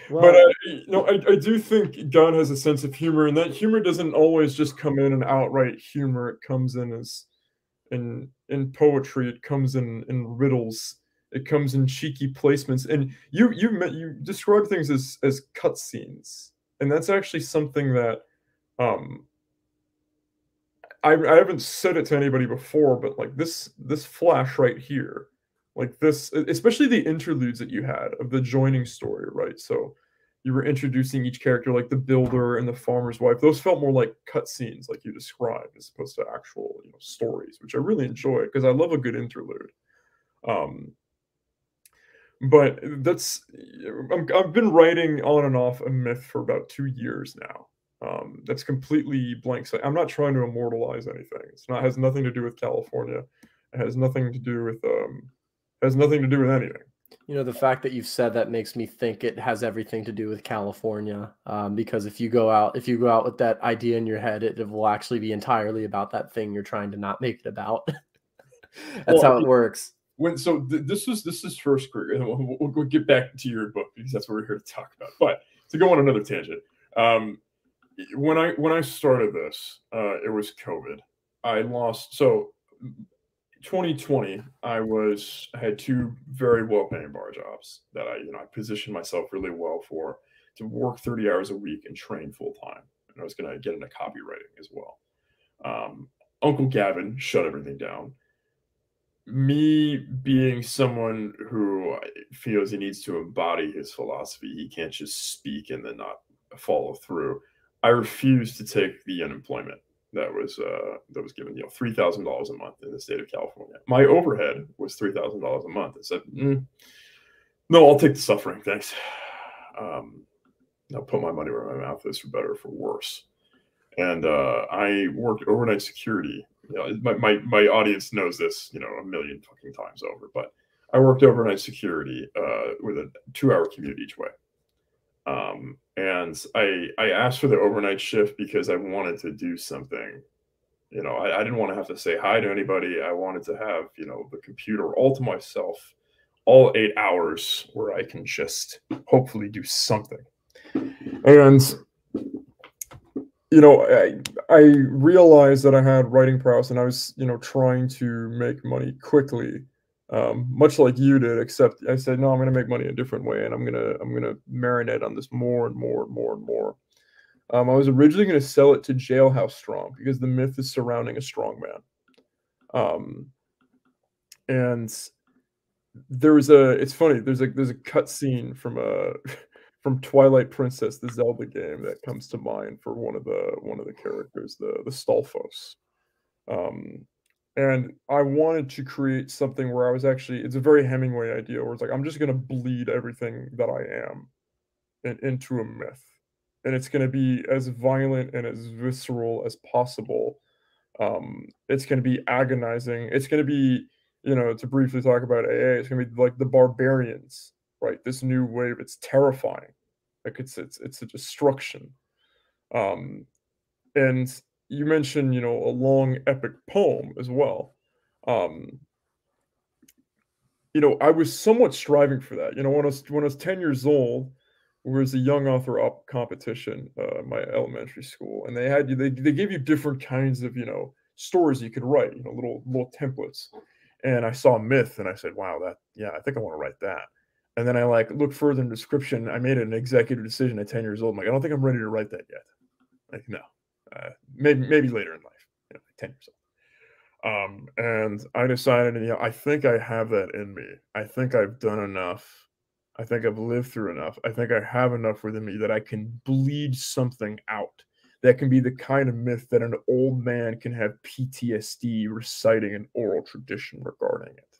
well, but uh, you know, I, I do think God has a sense of humor, and that humor doesn't always just come in an outright humor. It comes in as in in poetry. It comes in in riddles. It comes in cheeky placements. And you you you describe things as as cutscenes, and that's actually something that um I, I haven't said it to anybody before, but like this this flash right here like this especially the interludes that you had of the joining story right? So you were introducing each character like the builder and the farmer's wife. Those felt more like cutscenes like you described as opposed to actual you know stories which i really enjoy because i love a good interlude. Um but that's i have been writing on and off a myth for about two years now um, that's completely blank so i'm not trying to immortalize anything it's not has nothing to do with california it has nothing to do with um, has nothing to do with anything. You know, the fact that you've said that makes me think it has everything to do with California. Um, because if you go out, if you go out with that idea in your head, it, it will actually be entirely about that thing you're trying to not make it about. <laughs> that's well, how it works. When so th- this is this is first career, and we'll, we'll, we'll, get back to your book because that's what we're here to talk about. But to go on another tangent, um, when I when I started this, uh, it was COVID. I lost so 2020, I was I had two very well paying bar jobs that I you know I positioned myself really well for to work 30 hours a week and train full time. And I was going to get into copywriting as well. Um, Uncle Gavin shut everything down. Me being someone who feels he needs to embody his philosophy, he can't just speak and then not follow through. I refused to take the unemployment that was uh, that was given you know three thousand dollars a month in the state of California. My overhead was three thousand dollars a month. I said, mm, no, I'll take the suffering, thanks. Um, I'll put my money where my mouth is, for better or for worse. And uh, I worked overnight security. You know, my, my my audience knows this, you know, a million fucking times over. But I worked overnight security uh, with a two-hour commute each way. Um, and I I asked for the overnight shift because I wanted to do something. You know, I, I didn't want to have to say hi to anybody. I wanted to have you know the computer all to myself, all eight hours where I can just hopefully do something. And you know, I, I realized that I had writing prowess and I was, you know, trying to make money quickly um, much like you did, except I said, no, I'm going to make money a different way, and I'm gonna I'm gonna marinate on this more and more and more and more. Um, I was originally going to sell it to Jailhouse Strong because the myth is surrounding a strong man. Um, and there's a it's funny there's a there's a cut scene from a <laughs> from Twilight Princess, the Zelda game, that comes to mind for one of the one of the characters, the the Stalfos. Um, and I wanted to create something where I was actually it's a very Hemingway idea where it's like I'm just gonna bleed everything that I am in, into a myth. And it's gonna be as violent and as visceral as possible. Um, it's gonna be agonizing. It's gonna be, you know, to briefly talk about AA, it's gonna be like the barbarians, right? This new wave, it's terrifying. Like it's it's it's a destruction. Um and you mentioned, you know, a long epic poem as well. Um, you know, I was somewhat striving for that. You know, when I was when I was 10 years old, there was a young author up competition, uh, my elementary school, and they had you they, they gave you different kinds of, you know, stories you could write, you know, little little templates. And I saw myth and I said, wow, that yeah, I think I want to write that. And then I like looked further in description. I made an executive decision at 10 years old. I'm like, I don't think I'm ready to write that yet. Like, no, uh, maybe maybe later in life, you know, ten years old. Um, and I decided, you know, I think I have that in me. I think I've done enough. I think I've lived through enough. I think I have enough within me that I can bleed something out. That can be the kind of myth that an old man can have PTSD reciting an oral tradition regarding it.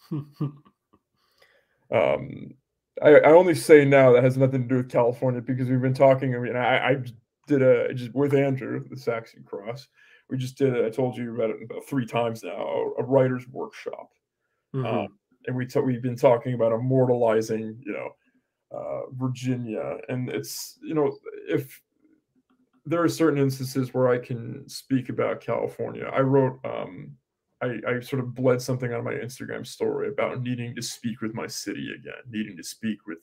<laughs> um, I, I, only say now that has nothing to do with California because we've been talking. I mean, I, I did a just with Andrew the Saxon Cross. We just did. A, I told you about it about three times now. A, a writer's workshop, mm-hmm. um, and we t- we've been talking about immortalizing, you know, uh, Virginia, and it's you know if there are certain instances where I can speak about California. I wrote um, I, I sort of bled something out of my Instagram story about needing to speak with my city again, needing to speak with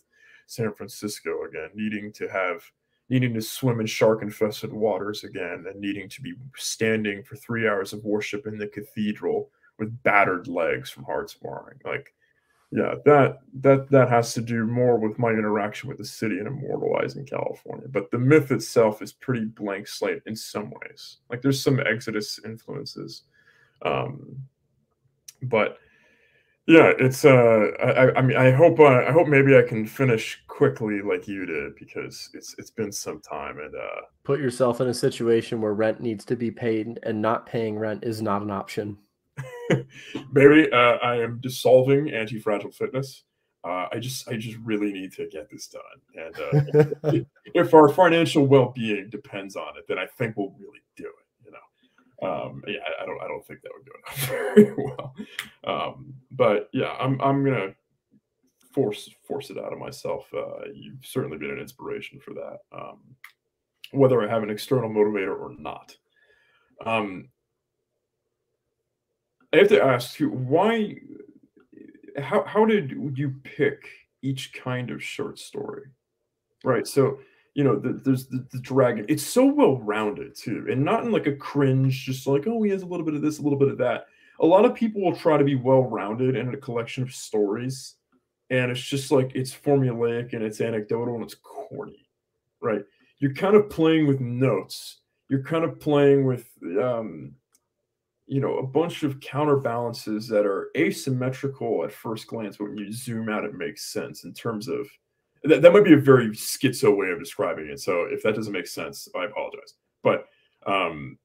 San Francisco again, needing to have needing to swim in shark infested waters again, and needing to be standing for three hours of worship in the cathedral with battered legs from hard sparring. Like, yeah, that that that has to do more with my interaction with the city and immortalizing California. But the myth itself is pretty blank slate in some ways. Like there's some Exodus influences. Um, but yeah, it's uh, I, I mean, I hope uh, I hope maybe I can finish quickly like you did because it's it's been some time and uh, put yourself in a situation where rent needs to be paid and not paying rent is not an option. <laughs> maybe uh, I am dissolving anti-fragile fitness. Uh, I just I just really need to get this done, and uh, <laughs> if our financial well-being depends on it, then I think we'll really do it. Um, yeah, I don't, I don't think that would go enough <laughs> very well. Um, but yeah, I'm, I'm gonna force, force it out of myself. Uh, you've certainly been an inspiration for that, um, whether I have an external motivator or not. Um, I have to ask you why. How how did you pick each kind of short story? Right. So you know, the, there's the, the, dragon. It's so well rounded too, and not in like a cringe, just like oh, he has a little bit of this, a little bit of that. A lot of people will try to be well rounded in a collection of stories, and it's just like it's formulaic and it's anecdotal and it's corny, right? You're kind of playing with notes. You're kind of playing with, um, you know, a bunch of counterbalances that are asymmetrical at first glance, but when you zoom out, it makes sense in terms of that, that might be a very schizo way of describing it. So if that doesn't make sense, I apologize. But um,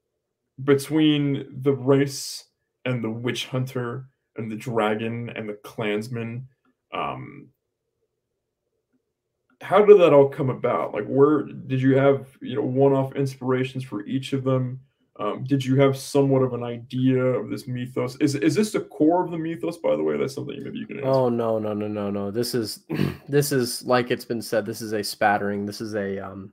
between the race and the witch hunter and the dragon and the clansman, um, how did that all come about? Like, where did you have you know one-off inspirations for each of them? Um, did you have somewhat of an idea of this mythos? Is is this the core of the mythos? By the way, that's something maybe you can. Answer. Oh no no no no no! This is <clears throat> this is like it's been said. This is a spattering. This is a um,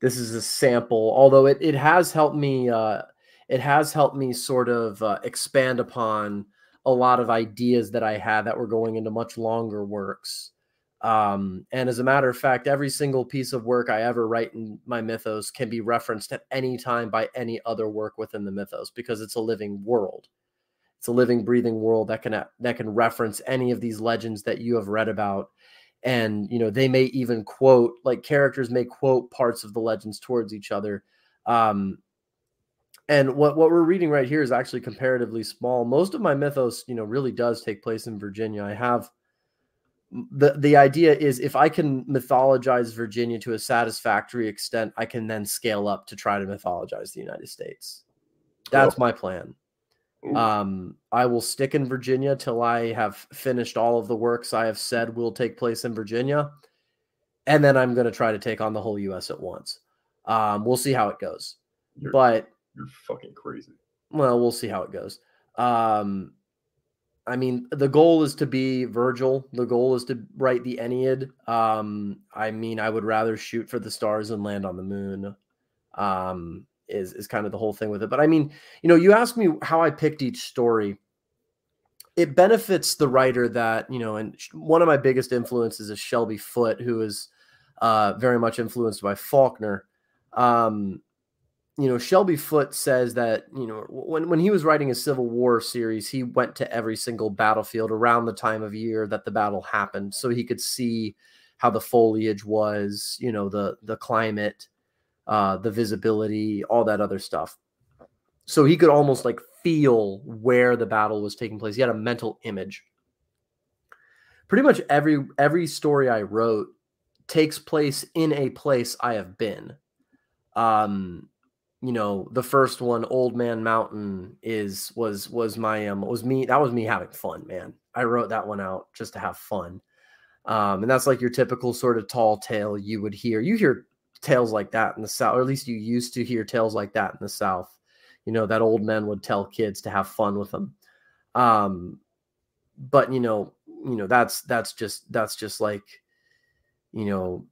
this is a sample. Although it it has helped me. Uh, it has helped me sort of uh, expand upon a lot of ideas that I had that were going into much longer works. Um, and as a matter of fact, every single piece of work I ever write in my mythos can be referenced at any time by any other work within the mythos because it's a living world. It's a living, breathing world that can that can reference any of these legends that you have read about. And you know, they may even quote like characters may quote parts of the legends towards each other. Um, and what, what we're reading right here is actually comparatively small. Most of my mythos, you know, really does take place in Virginia. I have the the idea is if I can mythologize Virginia to a satisfactory extent, I can then scale up to try to mythologize the United States. That's my plan. Um, I will stick in Virginia till I have finished all of the works I have said will take place in Virginia, and then I'm going to try to take on the whole U.S. at once. Um, we'll see how it goes. You're, but you're fucking crazy. Well, we'll see how it goes. Um, I mean, the goal is to be Virgil. The goal is to write the Aeneid. Um, I mean, I would rather shoot for the stars and land on the moon. Um, is is kind of the whole thing with it. But I mean, you know, you ask me how I picked each story. It benefits the writer that you know, and one of my biggest influences is Shelby Foote, who is uh, very much influenced by Faulkner. Um, you know, Shelby Foote says that, you know, when, when he was writing a Civil War series, he went to every single battlefield around the time of year that the battle happened so he could see how the foliage was, you know, the the climate, uh, the visibility, all that other stuff. So he could almost like feel where the battle was taking place. He had a mental image. Pretty much every every story I wrote takes place in a place I have been. Um, you know the first one old man mountain is was was my um was me that was me having fun man. I wrote that one out just to have fun. Um and that's like your typical sort of tall tale you would hear. You hear tales like that in the south or at least you used to hear tales like that in the south. You know that old men would tell kids to have fun with them um but you know you know that's that's just that's just like you know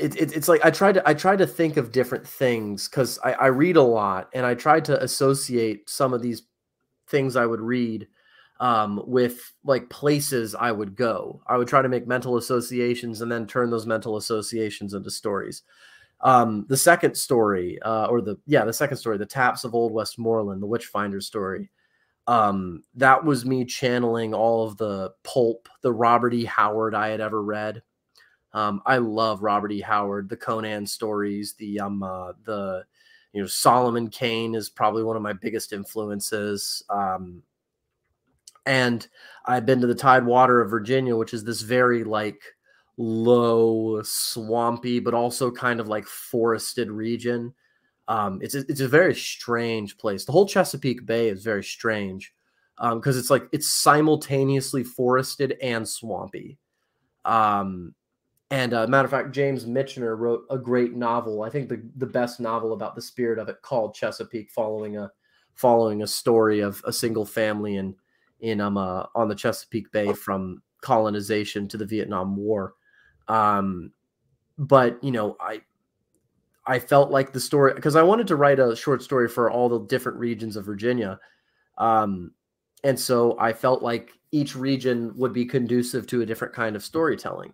it, it, it's like I tried to I tried to think of different things because I, I read a lot and I tried to associate some of these things I would read um, with like places I would go. I would try to make mental associations and then turn those mental associations into stories. Um, the second story, uh, or the yeah, the second story, the Taps of Old Westmoreland, the Witchfinder story. Um, that was me channeling all of the pulp, the Robert E. Howard I had ever read. Um, I love Robert E. Howard, the Conan stories, the um, uh, the you know Solomon Kane is probably one of my biggest influences. Um, and I've been to the Tidewater of Virginia, which is this very like low, swampy, but also kind of like forested region. Um, it's a, it's a very strange place. The whole Chesapeake Bay is very strange because um, it's like it's simultaneously forested and swampy. Um, and uh, matter of fact, James Michener wrote a great novel. I think the, the best novel about the spirit of it called Chesapeake, following a following a story of a single family in in um uh, on the Chesapeake Bay from colonization to the Vietnam War. Um, but you know, I I felt like the story because I wanted to write a short story for all the different regions of Virginia. Um, and so I felt like each region would be conducive to a different kind of storytelling.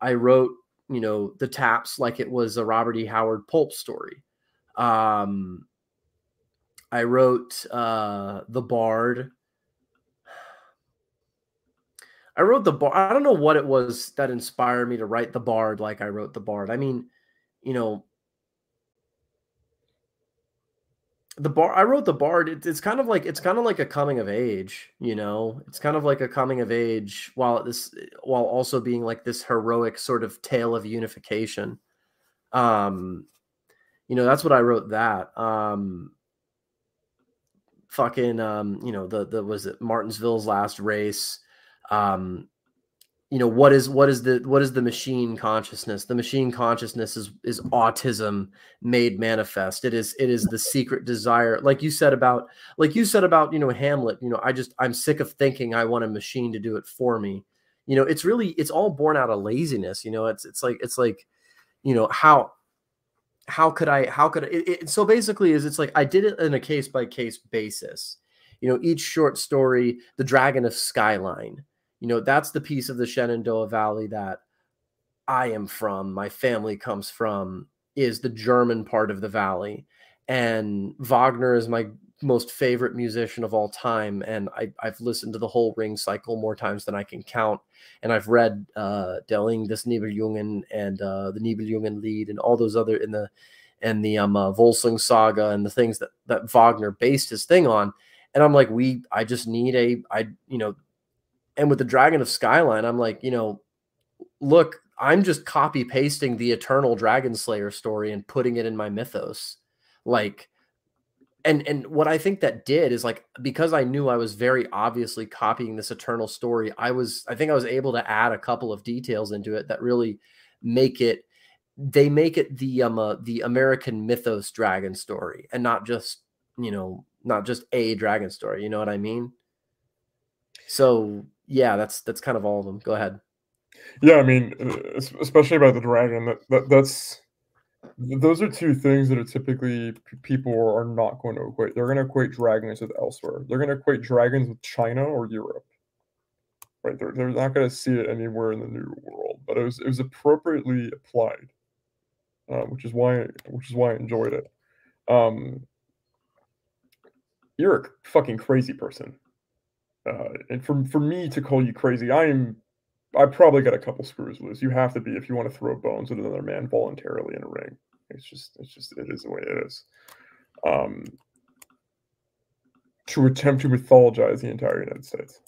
I wrote, you know, the taps like it was a Robert E. Howard pulp story. Um, I wrote uh, the Bard I wrote the bar. I don't know what it was that inspired me to write the bard like I wrote the bard. I mean, you know, the bar. I wrote the bard. It, it's kind of like it's kind of like a coming of age. You know, it's kind of like a coming of age while this while also being like this heroic sort of tale of unification. Um, you know, that's what I wrote. That um, fucking um, you know, the the was it Martinsville's last race um, you know what is what is the what is the machine consciousness? The machine consciousness is is autism made manifest. It is it is the secret desire. Like you said about like you said about you know hamlet you know i just i'm sick of thinking i want a machine to do it for me. You know it's really it's all born out of laziness you know? It's it's like it's like you know how how could i how could I, it, it, so basically is it's like i did it in a case by case basis. You know each short story the dragon of skyline you know, that's the piece of the Shenandoah Valley that I am from, my family comes from, is the German part of the valley. And Wagner is my most favorite musician of all time. And I, have listened to the whole ring cycle more times than I can count. And I've read uh, Delling, this Nibelungen and uh, the Nibelungen Lied and all those other in the and the um uh, Volsung saga and the things that that Wagner based his thing on. And I'm like, we, I just need a, I, you know, and with the Dragon of Skyline, I'm like, you know, look, I'm just copy pasting the Eternal Dragon Slayer story and putting it in my mythos. Like, and and what I think that did is like because I knew I was very obviously copying this Eternal story, I was I think I was able to add a couple of details into it that really make it they make it the um uh, the American mythos dragon story and not just you know not just a dragon story. You know what I mean? So yeah, that's that's kind of all of them. Go ahead. Yeah, I mean, uh, especially about the dragon. That, that that's those are two things that are typically people are not going to equate. They're going to equate dragons with elsewhere. They're going to equate dragons with China or Europe. Right? They're, they're not going to see it anywhere in the New World. But it was it was appropriately applied, uh, which is why which is why I enjoyed it. Um, you're a fucking crazy person. Uh, and for for me to call you crazy, I am. I probably got a couple screws loose. You have to be if you want to throw bones at another man voluntarily in a ring. It's just, it's just, it is the way it is. Um, to attempt to mythologize the entire United States.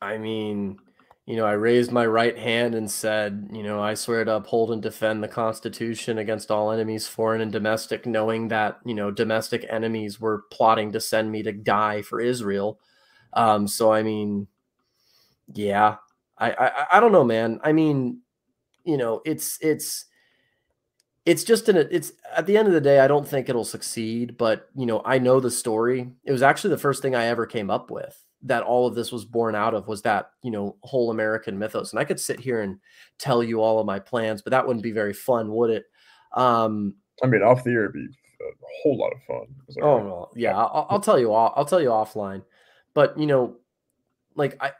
I mean, you know, I raised my right hand and said, you know, I swear to uphold and defend the Constitution against all enemies, foreign and domestic, knowing that, you know, domestic enemies were plotting to send me to die for Israel. Um, so I mean, yeah, I, I I don't know, man. I mean, you know, it's it's it's just an it's at the end of the day, I don't think it'll succeed, but you know, I know the story. It was actually the first thing I ever came up with that all of this was born out of was that you know whole American mythos. And I could sit here and tell you all of my plans, but that wouldn't be very fun, would it? Um, I mean, off the air, would be a whole lot of fun. Oh no, yeah, I'll, I'll tell you. I'll, I'll tell you offline. But you know, like I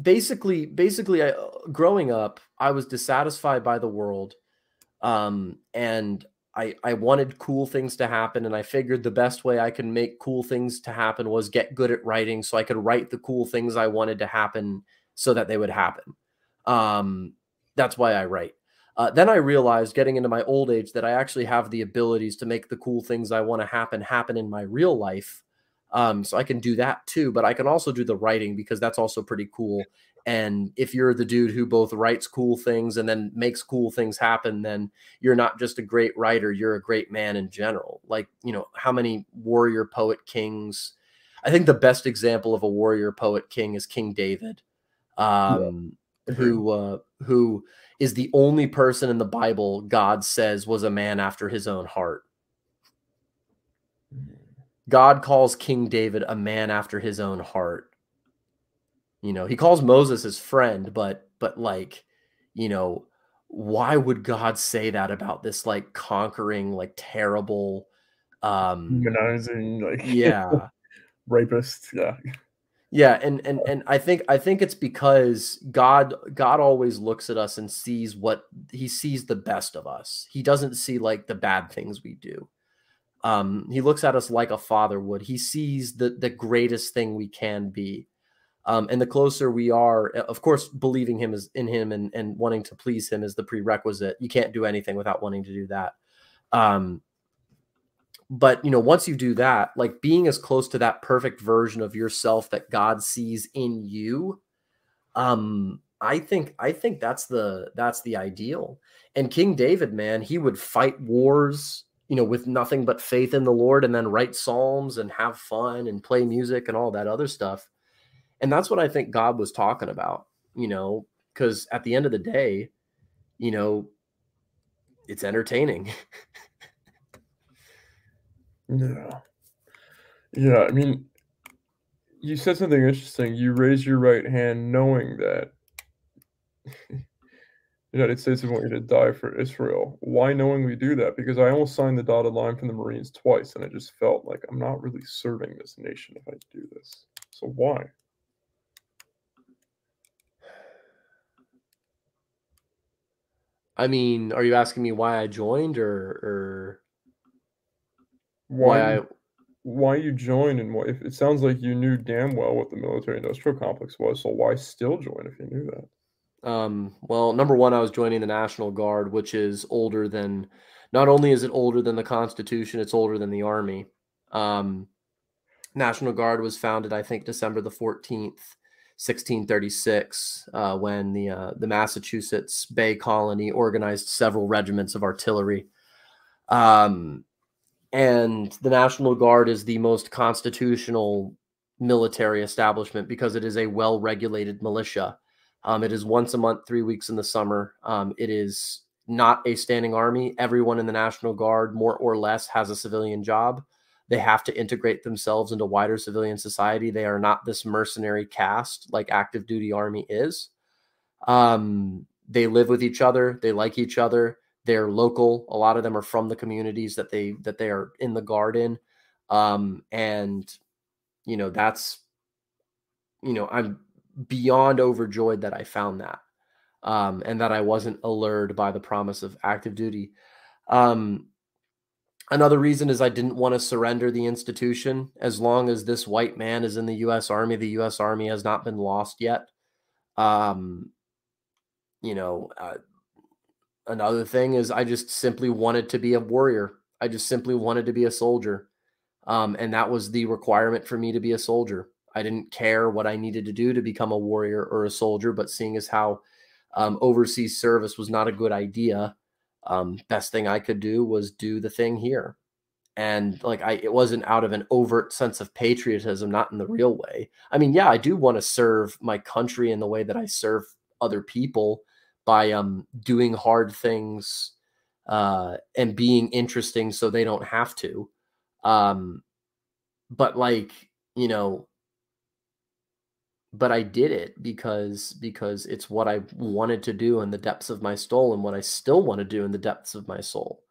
basically, basically, I growing up, I was dissatisfied by the world, um, and I I wanted cool things to happen, and I figured the best way I could make cool things to happen was get good at writing, so I could write the cool things I wanted to happen, so that they would happen. Um, that's why I write. Uh, then I realized getting into my old age that I actually have the abilities to make the cool things I want to happen happen in my real life. Um, so I can do that too, but I can also do the writing because that's also pretty cool. And if you're the dude who both writes cool things and then makes cool things happen, then you're not just a great writer, you're a great man in general. Like, you know, how many warrior poet kings? I think the best example of a warrior poet king is King David. Um, yeah. who uh, who is the only person in the Bible God says was a man after his own heart. God calls King David a man after his own heart. You know, he calls Moses his friend, but but like, you know, why would God say that about this like conquering, like terrible um humanizing, like <laughs> yeah, rapist, yeah. Yeah, and and and I think I think it's because God God always looks at us and sees what he sees the best of us. He doesn't see like the bad things we do. Um, he looks at us like a father would. He sees the the greatest thing we can be. Um, and the closer we are, of course, believing him is in him and, and wanting to please him is the prerequisite. You can't do anything without wanting to do that. Um, but you know once you do that like being as close to that perfect version of yourself that god sees in you um i think i think that's the that's the ideal and king david man he would fight wars you know with nothing but faith in the lord and then write psalms and have fun and play music and all that other stuff and that's what i think god was talking about you know because at the end of the day you know it's entertaining <laughs> Yeah. Yeah, I mean, you said something interesting. You raised your right hand knowing that <laughs> the United States would want you to die for Israel. Why knowingly do that? Because I almost signed the dotted line from the Marines twice, and I just felt like I'm not really serving this nation if I do this. So why? I mean, are you asking me why I joined or or why why, I, why you joined and what if it sounds like you knew damn well what the military industrial complex was so why still join if you knew that? Um, well number one i was joining the national guard which is older than not only is it older than the constitution it's older than the army. Um, national guard was founded i think december the 14th 1636 uh, when the uh, the massachusetts bay colony organized several regiments of artillery um, and the National Guard is the most constitutional military establishment because it is a well regulated militia. Um, it is once a month, three weeks in the summer. Um, it is not a standing army. Everyone in the National Guard, more or less, has a civilian job. They have to integrate themselves into wider civilian society. They are not this mercenary caste like active duty army is. Um, they live with each other. They like each other. They're local. A lot of them are from the communities that they that they are in the garden, um, and you know that's you know I'm beyond overjoyed that I found that, um, and that I wasn't allured by the promise of active duty. Um, another reason is I didn't want to surrender the institution. As long as this white man is in the U.S. Army, the U.S. Army has not been lost yet. Um, you know, uh, another thing is I just simply wanted to be a warrior. I just simply wanted to be a soldier. Um, and that was the requirement for me to be a soldier. I didn't care what I needed to do to become a warrior or a soldier, but seeing as how um, overseas service was not a good idea, um, best thing I could do was do the thing here. And like I, it wasn't out of an overt sense of patriotism, not in the real way. I mean, yeah, I do want to serve my country in the way that I serve other people by um doing hard things uh and being interesting so they don't have to um but like you know but I did it because because it's what I wanted to do in the depths of my soul and what I still want to do in the depths of my soul.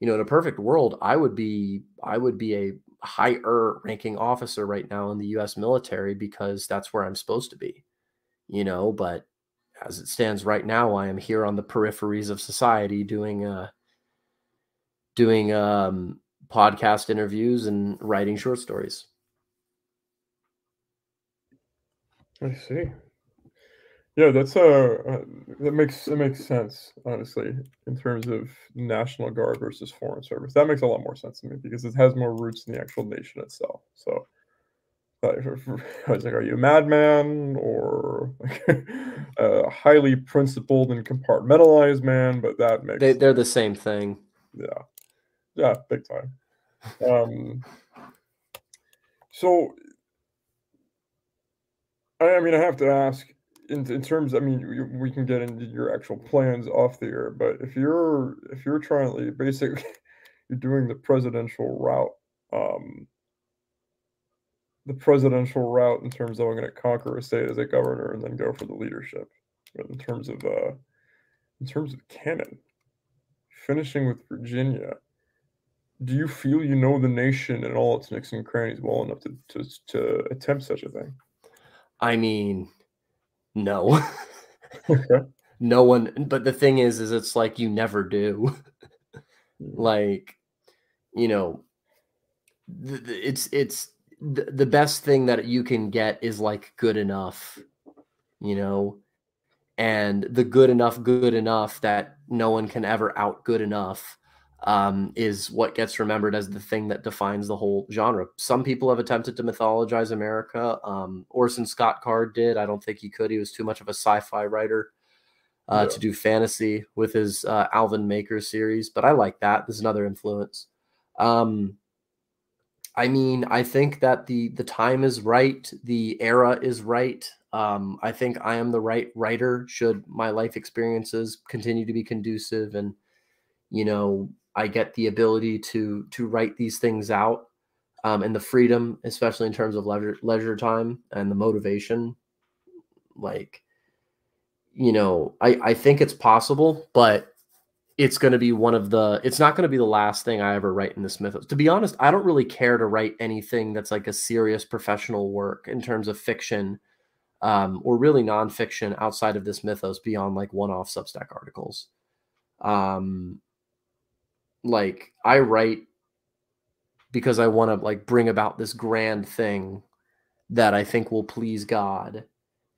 you know, in a perfect world, I would be I would be a higher ranking officer right now in the US military because that's where I'm supposed to be. You know, but as it stands right now, I am here on the peripheries of society doing uh doing um podcast interviews and writing short stories. I see. Yeah, that's uh, uh that makes that makes sense, honestly, in terms of National Guard versus Foreign Service. That makes a lot more sense to me because it has more roots in the actual nation itself. So, I was like, are you a madman or like <laughs> a highly principled and compartmentalized man? But that makes they, they're the same thing. Yeah, yeah, big time. Um, so, I, mean, I have to ask in, in terms i mean we can get into your actual plans off the air but if you're if you're trying to basically <laughs> you're doing the presidential route um the presidential route in terms of i'm going to conquer a state as a governor and then go for the leadership in terms of uh in terms of canon finishing with virginia do you feel you know the nation and all its nicks and crannies well enough to to, to attempt such a thing i mean no. no one but the thing is is it's like you never do. Hmm. like you know it's it's the best thing that you can get is like good enough, you know, and the good enough, good enough that no one can ever out good enough um, is what gets remembered as the thing that defines the whole genre. Some people have attempted to mythologize America. Um, Orson Scott Card did. I don't think he could. He was too much of a sci-fi writer uh, yeah. to do fantasy with his uh, Alvin Maker series. But I like that. This is another influence. Um, I mean, I think that the the time is right. The era is right. Um, I think I am the right writer. Should my life experiences continue to be conducive and you know I get the ability to to write these things out um, and the freedom, especially in terms of leisure leisure time and the motivation. Like, you know, I I think it's possible, but it's going to be one of the it's not going to be the last thing i ever write in this mythos to be honest i don't really care to write anything that's like a serious professional work in terms of fiction um, or really nonfiction outside of this mythos beyond like one-off substack articles um, like I write because I want to like bring about this grand thing that I think will please God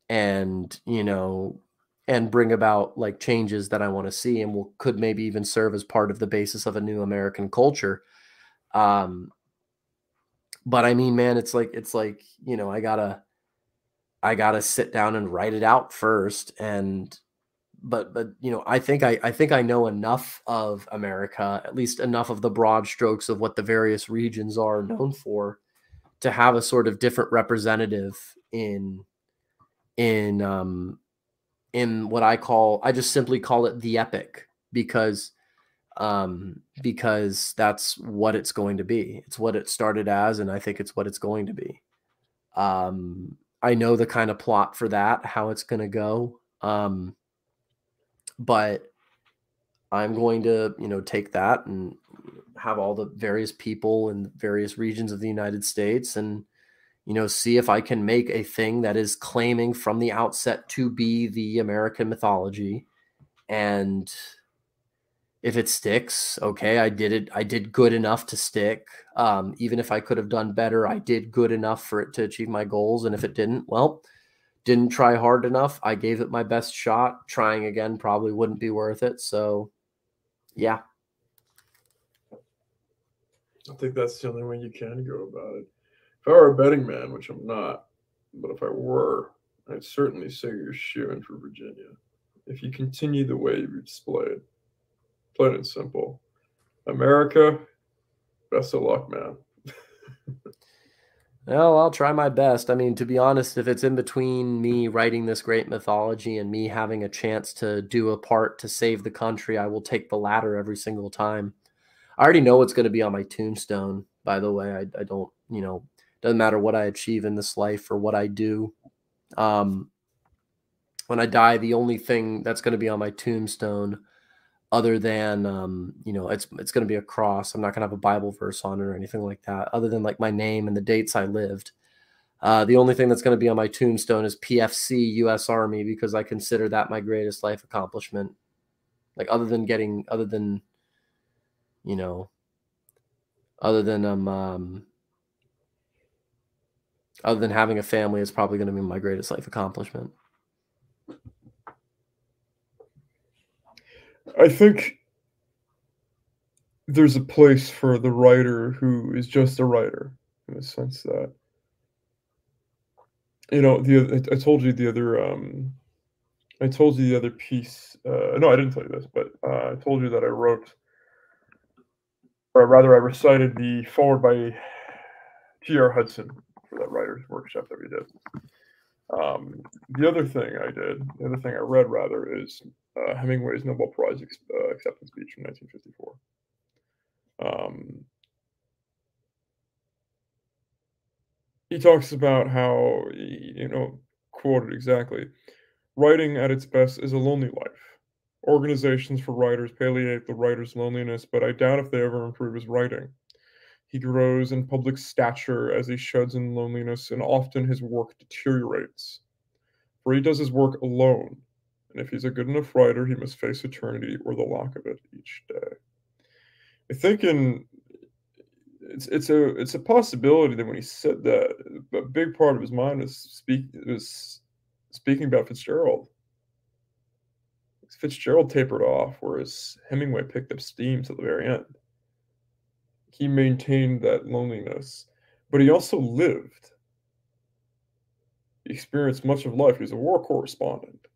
and, you know, and bring about like changes that I want to see and will could maybe even serve as part of the basis of a new American culture. Um but I mean, man, it's like it's like, you know, I got to I got to sit down and write it out first and but but you know i think i i think i know enough of america at least enough of the broad strokes of what the various regions are known for to have a sort of different representative in in um in what i call i just simply call it the epic because um because that's what it's going to be. It's what it started as and i think it's what it's going to be. Um i know the kind of plot for that how it's going to go. Um but I'm going to, you know, take that and have all the various people in various regions of the United States and, you know, see if I can make a thing that is claiming from the outset to be the American mythology. And if it sticks, okay, I did it. I did good enough to stick. Um, even if I could have done better, I did good enough for it to achieve my goals. And if it didn't, well, didn't try hard enough. I gave it my best shot. Trying again probably wouldn't be worth it. So, yeah. I think that's the only way you can go about it. If I were a betting man, which I'm not, but if I were, I'd certainly say you're shooing for Virginia. If you continue the way you've displayed, plain and simple. America, best of luck, man. <laughs> Well, I'll try my best. I mean, to be honest, if it's in between me writing this great mythology and me having a chance to do a part to save the country, I will take the latter every single time. I already know what's going to be on my tombstone, by the way. I, I don't, you know, doesn't matter what I achieve in this life or what I do. Um, when I die, the only thing that's going to be on my tombstone other than um, you know it's it's going to be a cross. I'm not going to have a Bible verse on it or anything like that. Other than like my name and the dates I lived. Uh, the only thing that's going to be on my tombstone is PFC U.S. Army because I consider that my greatest life accomplishment. Like other than getting, other than, you know, other than um, um other than having a family, is probably going to be my greatest life accomplishment. I think there's a place for the writer who is just a writer in the sense that you know the I told you the other um I told you the other piece uh no I didn't tell you this but uh, I told you that I wrote or rather I recited the foreword by T.R. Hudson for that writer's workshop that we did. Um, the other thing I did, the other thing I read rather, is uh, Hemingway's Nobel Prize ex- uh, acceptance speech from 1954. Um, he talks about how, you know, quoted exactly, writing at its best is a lonely life. Organizations for writers palliate the writer's loneliness, but I doubt if they ever improve his writing. He grows in public stature as he sheds in loneliness, and often his work deteriorates. For he does his work alone, and if he's a good enough writer, he must face eternity or the lack of it each day. I think in it's it's a it's a possibility that when he said that, a big part of his mind was speak was speaking about Fitzgerald. Fitzgerald tapered off, whereas Hemingway picked up steam to the very end. He maintained that loneliness, but he also lived. He experienced much of life. He was a war correspondent.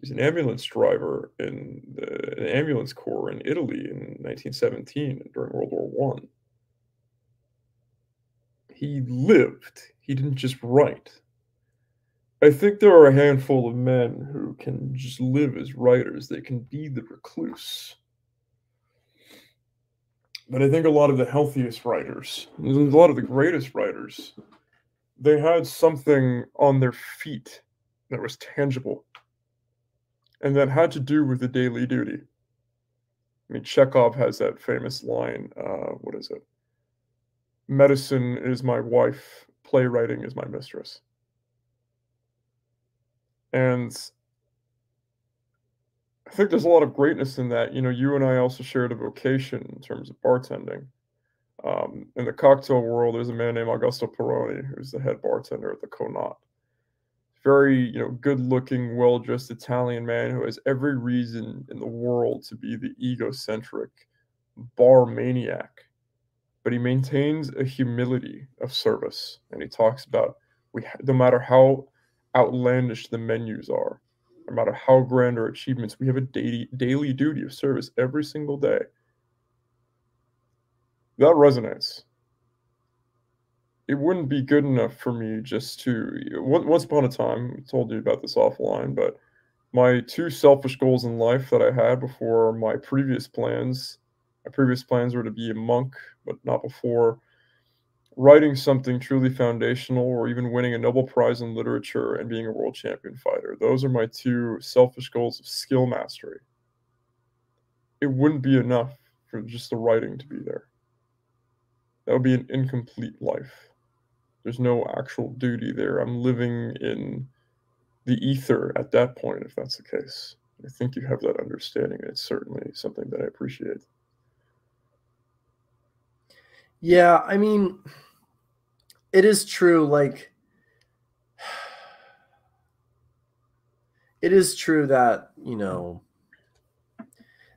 He's an ambulance driver in the ambulance corps in Italy in 1917 during World War One. He lived. He didn't just write. I think there are a handful of men who can just live as writers. They can be the recluse. But I think a lot of the healthiest writers, a lot of the greatest writers, they had something on their feet that was tangible and that had to do with the daily duty. I mean, Chekhov has that famous line. Uh, what is it? Medicine is my wife, playwriting is my mistress. And I think there's a lot of greatness in that. You know, you and I also shared a vocation in terms of bartending. Um, in the cocktail world, there's a man named Augusto Perrone, who's the head bartender at the Connaught very you know good looking well dressed italian man who has every reason in the world to be the egocentric bar maniac but he maintains a humility of service and he talks about we no matter how outlandish the menus are matter how grand our achievements we have a daily daily duty of service every single day. That resonates it wouldn't be good enough for me just to once upon a time I told you about this offline but my two selfish goals in life that i had before my previous plans my previous plans were to be a monk but not before writing something truly foundational or even winning a nobel prize in literature and being a world champion fighter those are my two selfish goals of skill mastery it wouldn't be enough for just the writing to be there that would be an incomplete life there's no actual duty there. I'm living in the ether at that point, if that's the case. I think you have that understanding. It's certainly something that I appreciate. Yeah, I mean, it is true. Like, it is true that, you know,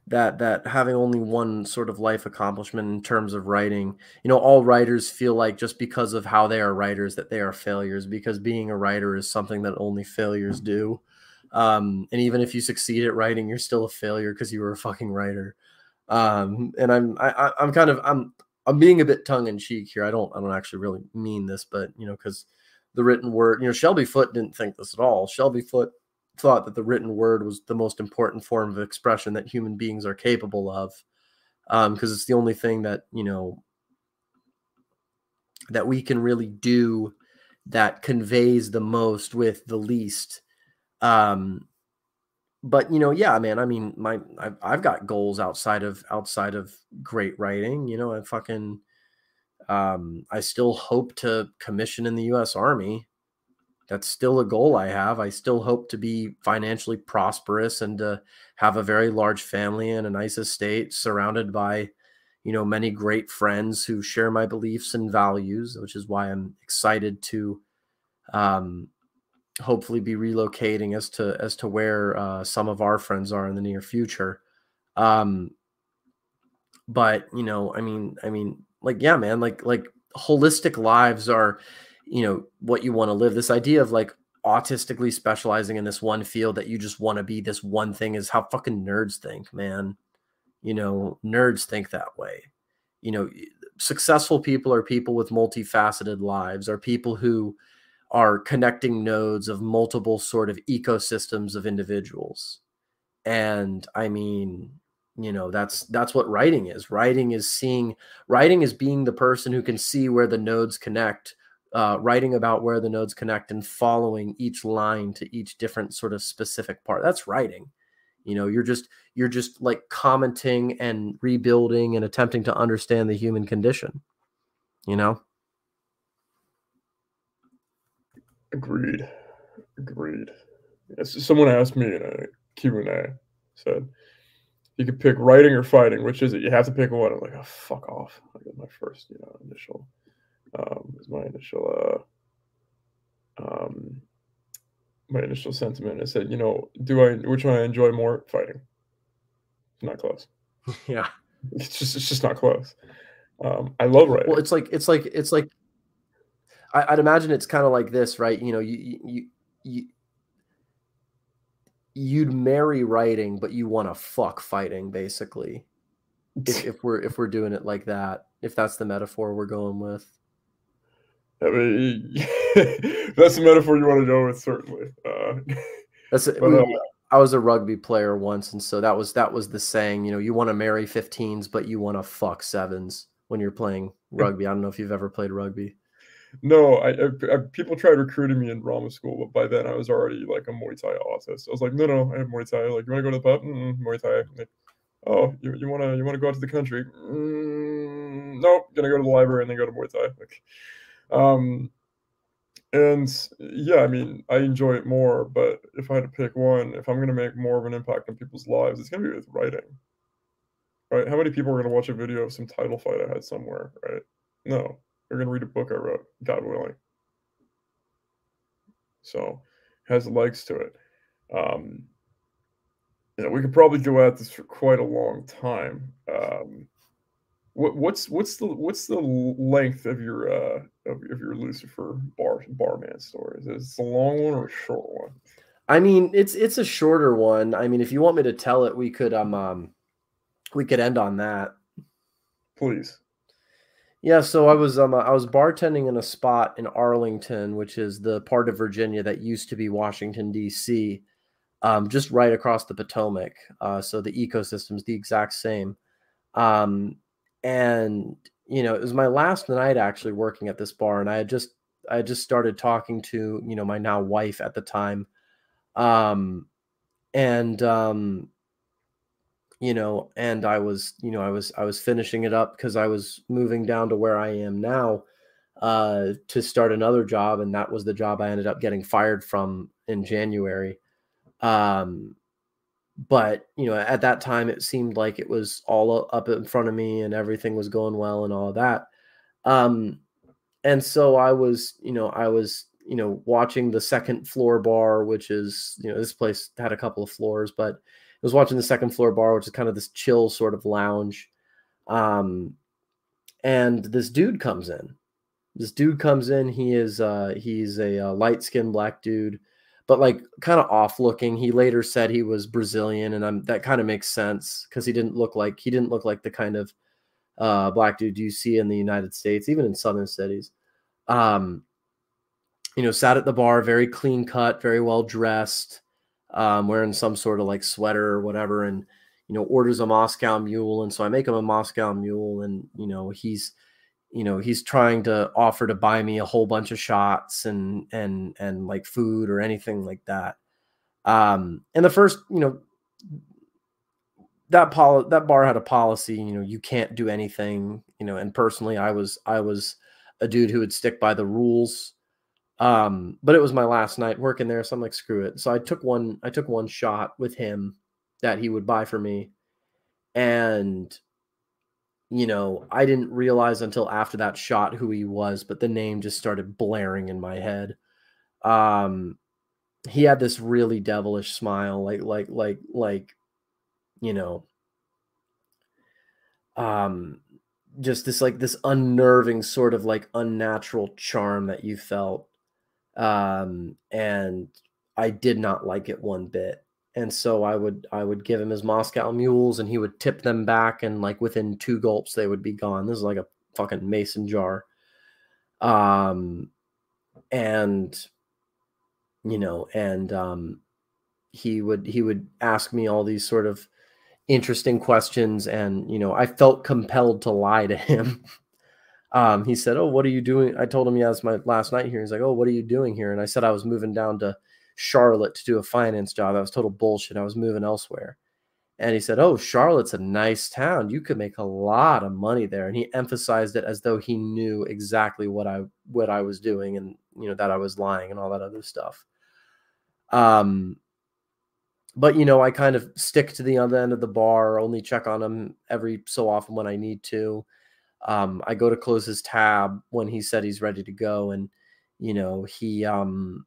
that that having only one sort of life accomplishment in terms of writing you know all writers feel like just because of how they are writers that they are failures because being a writer is something that only failures do um, and even if you succeed at writing you're still a failure because you were a fucking writer um, and i'm I, i'm kind of i'm i'm being a bit tongue-in-cheek here. I don't i don't actually really mean this but you know because the written word you know shelby foote didn't think this at all. Shelby foote thought that the written word was the most important form of expression that human beings are capable of because um, it's the only thing that you know that we can really do that conveys the most with the least um, but you know, yeah, man. I mean, my I've, I've got goals outside of outside of great writing. You know, I fucking um, I still hope to commission in the U.S. Army. That's still a goal I have. I still hope to be financially prosperous and to have a very large family and a nice estate surrounded by, you know, many great friends who share my beliefs and values, which is why I'm excited to um, hopefully be relocating as to as to where uh, some of our friends are in the near future. Um, but you know, I mean, I mean, like, yeah, man, like like holistic lives are, you know, what you want to live. This idea of like autistically specializing in this one field that you just want to be this one thing is how fucking nerds think, man. You know, nerds think that way. You know, successful people are people with multifaceted lives, are people who are connecting nodes of multiple sort of ecosystems of individuals. And I mean, you know, that's that's what writing is. Writing is seeing writing is being the person who can see where the nodes connect, uh, writing about where the nodes connect and following each line to each different sort of specific part. That's writing. You know, you're just you're just like commenting and rebuilding and attempting to understand the human condition. You know? Agreed. Agreed. Yes, someone asked me in a Q&A, said, you could pick writing or fighting. Which is it? You have to pick one. I'm like, oh, fuck off. I got my first, you know, initial, um, was my initial, uh, um, my initial sentiment. I said, you know, do I, which one I enjoy more? Fighting. Not close. <laughs> Yeah. It's just, it's just not close. Um, I love writing. Well, it's like, it's like, it's like, I, would imagine it's kind of like this, right? You know, you you you you'd marry writing, but you want to fuck fighting, basically. If, <laughs> if we're if we're doing it like that, if that's the metaphor we're going with. I mean, <laughs> that's the metaphor you want to go with, certainly. Uh, <laughs> that's it. But, uh, I was a rugby player once, and so that was that was the saying. You know, you want to marry 15s, but you want to fuck sevens when you're playing rugby. I don't know if you've ever played rugby. No, I, I, I, people tried recruiting me in drama school, but by then I was already like a Muay Thai autist. I was like, no, no, I have Muay Thai. Like, you want to go to the pub? mm Muay Thai. Like, oh, you, you wanna you wanna go out to the country? Mm, nope, gonna go to the library and then go to Muay Thai. Like, um, and yeah, I mean, I enjoy it more. But if I had to pick one, if I'm gonna make more of an impact on people's lives, it's gonna be with writing. Right? How many people are gonna watch a video of some title fight I had somewhere? Right? No, they're going to read a book I wrote, God willing. So, has legs to it. Um, you know, we could probably go at this for quite a long time. Um, what, what's what's the what's the length of your uh of, of your Lucifer bar barman story? Is it a long one or a short one? I mean, it's it's a shorter one. I mean, if you want me to tell it, we could um um we could end on that. Please. Yeah, so I was um I was bartending in a spot in Arlington, which is the part of Virginia that used to be Washington D.C., um, just right across the Potomac. Uh, so the ecosystem's the exact same. Um, and you know, it was my last night actually working at this bar, and I had just I had just started talking to you know my now wife at the time, um, and um, you know and i was you know i was i was finishing it up because i was moving down to where i am now uh, to start another job and that was the job i ended up getting fired from in january. Um, but you know at that time it seemed like it was all up in front of me and everything was going well and all of that. Um, and so i was you know i was you know watching the second floor bar which is you know this place had a couple of floors but was watching the second floor bar, which is kind of this chill sort of lounge. Um, and this dude comes in. This dude comes in. He is uh, he's a, uh, light skinned black dude, but like kind of off looking. He later said he was Brazilian, and I'm, that kind of makes sense because he didn't look like he didn't look like the kind of uh, black dude you see in the United States, even in southern cities. Um, you know, sat at the bar, very clean cut, very well dressed um, wearing some sort of like sweater or whatever, and you know orders a Moscow Mule, and so I make him a Moscow Mule, and you know he's you know he's trying to offer to buy me a whole bunch of shots and and and like food or anything like that. Um, and the first, you know, that pol- that bar had a policy, you know, you can't do anything, you know, and personally I was I was a dude who would stick by the rules. Um, but it was my last night working there, so I'm like, screw it. So I took one, I took one shot with him that he would buy for me. And you know, I didn't realize until after that shot who he was, but the name just started blaring in my head. Um, he had this really devilish smile, like, like, like, like, you know, um, just this like this unnerving sort of like unnatural charm that you felt. Um, and I did not like it one bit and so I would I would give him his Moscow mules, and he would tip them back, and like within two gulps they would be gone. This is like a fucking mason jar, um, and you know, and um, he would he would ask me all these sort of interesting questions, and you know, I felt compelled to lie to him. <laughs> um, he said, "Oh, what are you doing?" I told him, "Yeah, it's my last night here." He's like, "Oh, what are you doing here?" And I said I was moving down to Charlotte to do a finance job. That was total bullshit. I was moving elsewhere. And he said, Oh, Charlotte's a nice town. You could make a lot of money there. And he emphasized it as though he knew exactly what I what I was doing and you know that I was lying and all that other stuff. Um but you know, I kind of stick to the other end of the bar, only check on him every so often when I need to. Um, I go to close his tab when he said he's ready to go, and you know, he um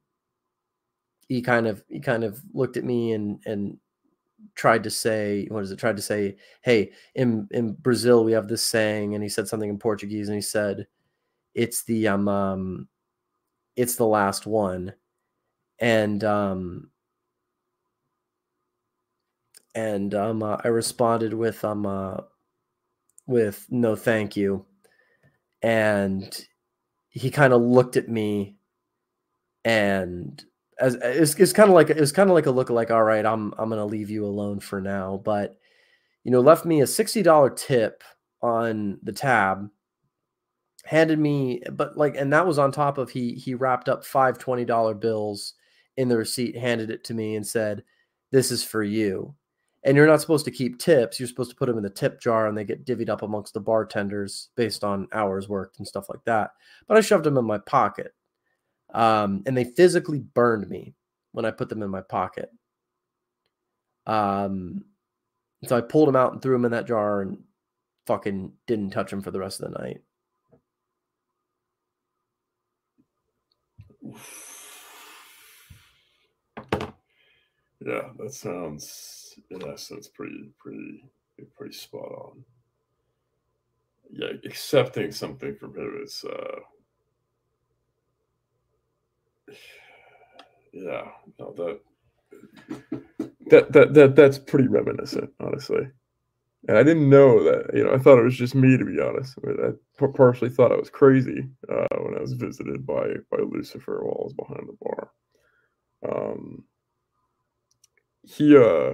he kind of he kind of looked at me and and tried to say what is it tried to say hey in in brazil we have this saying and he said something in portuguese and he said it's the um, um it's the last one and um and um uh, i responded with um uh with no thank you. And he kind of looked at me and as it's, it's kind of like it's kind of like a look like all right i'm i'm gonna leave you alone for now. But you know left me a $60 tip on the tab handed me but like and that was on top of he he wrapped up five $20 bills in the receipt handed it to me and said this is for you and you're not supposed to keep tips you're supposed to put them in the tip jar and they get divvied up amongst the bartenders based on hours worked and stuff like that but i shoved them in my pocket um, and they physically burned me when I put them in my pocket. Um, so I pulled them out and threw them in that jar and fucking didn't touch them for the rest of the night. Yeah, that sounds in essence pretty pretty pretty spot on. Yeah, accepting something from him is uh yeah, no, that that that that that's pretty reminiscent, honestly. And I didn't know that. You know, I thought it was just me, to be honest. I, mean, I partially thought I was crazy uh, when I was visited by by Lucifer while I was behind the bar. Um, he, uh,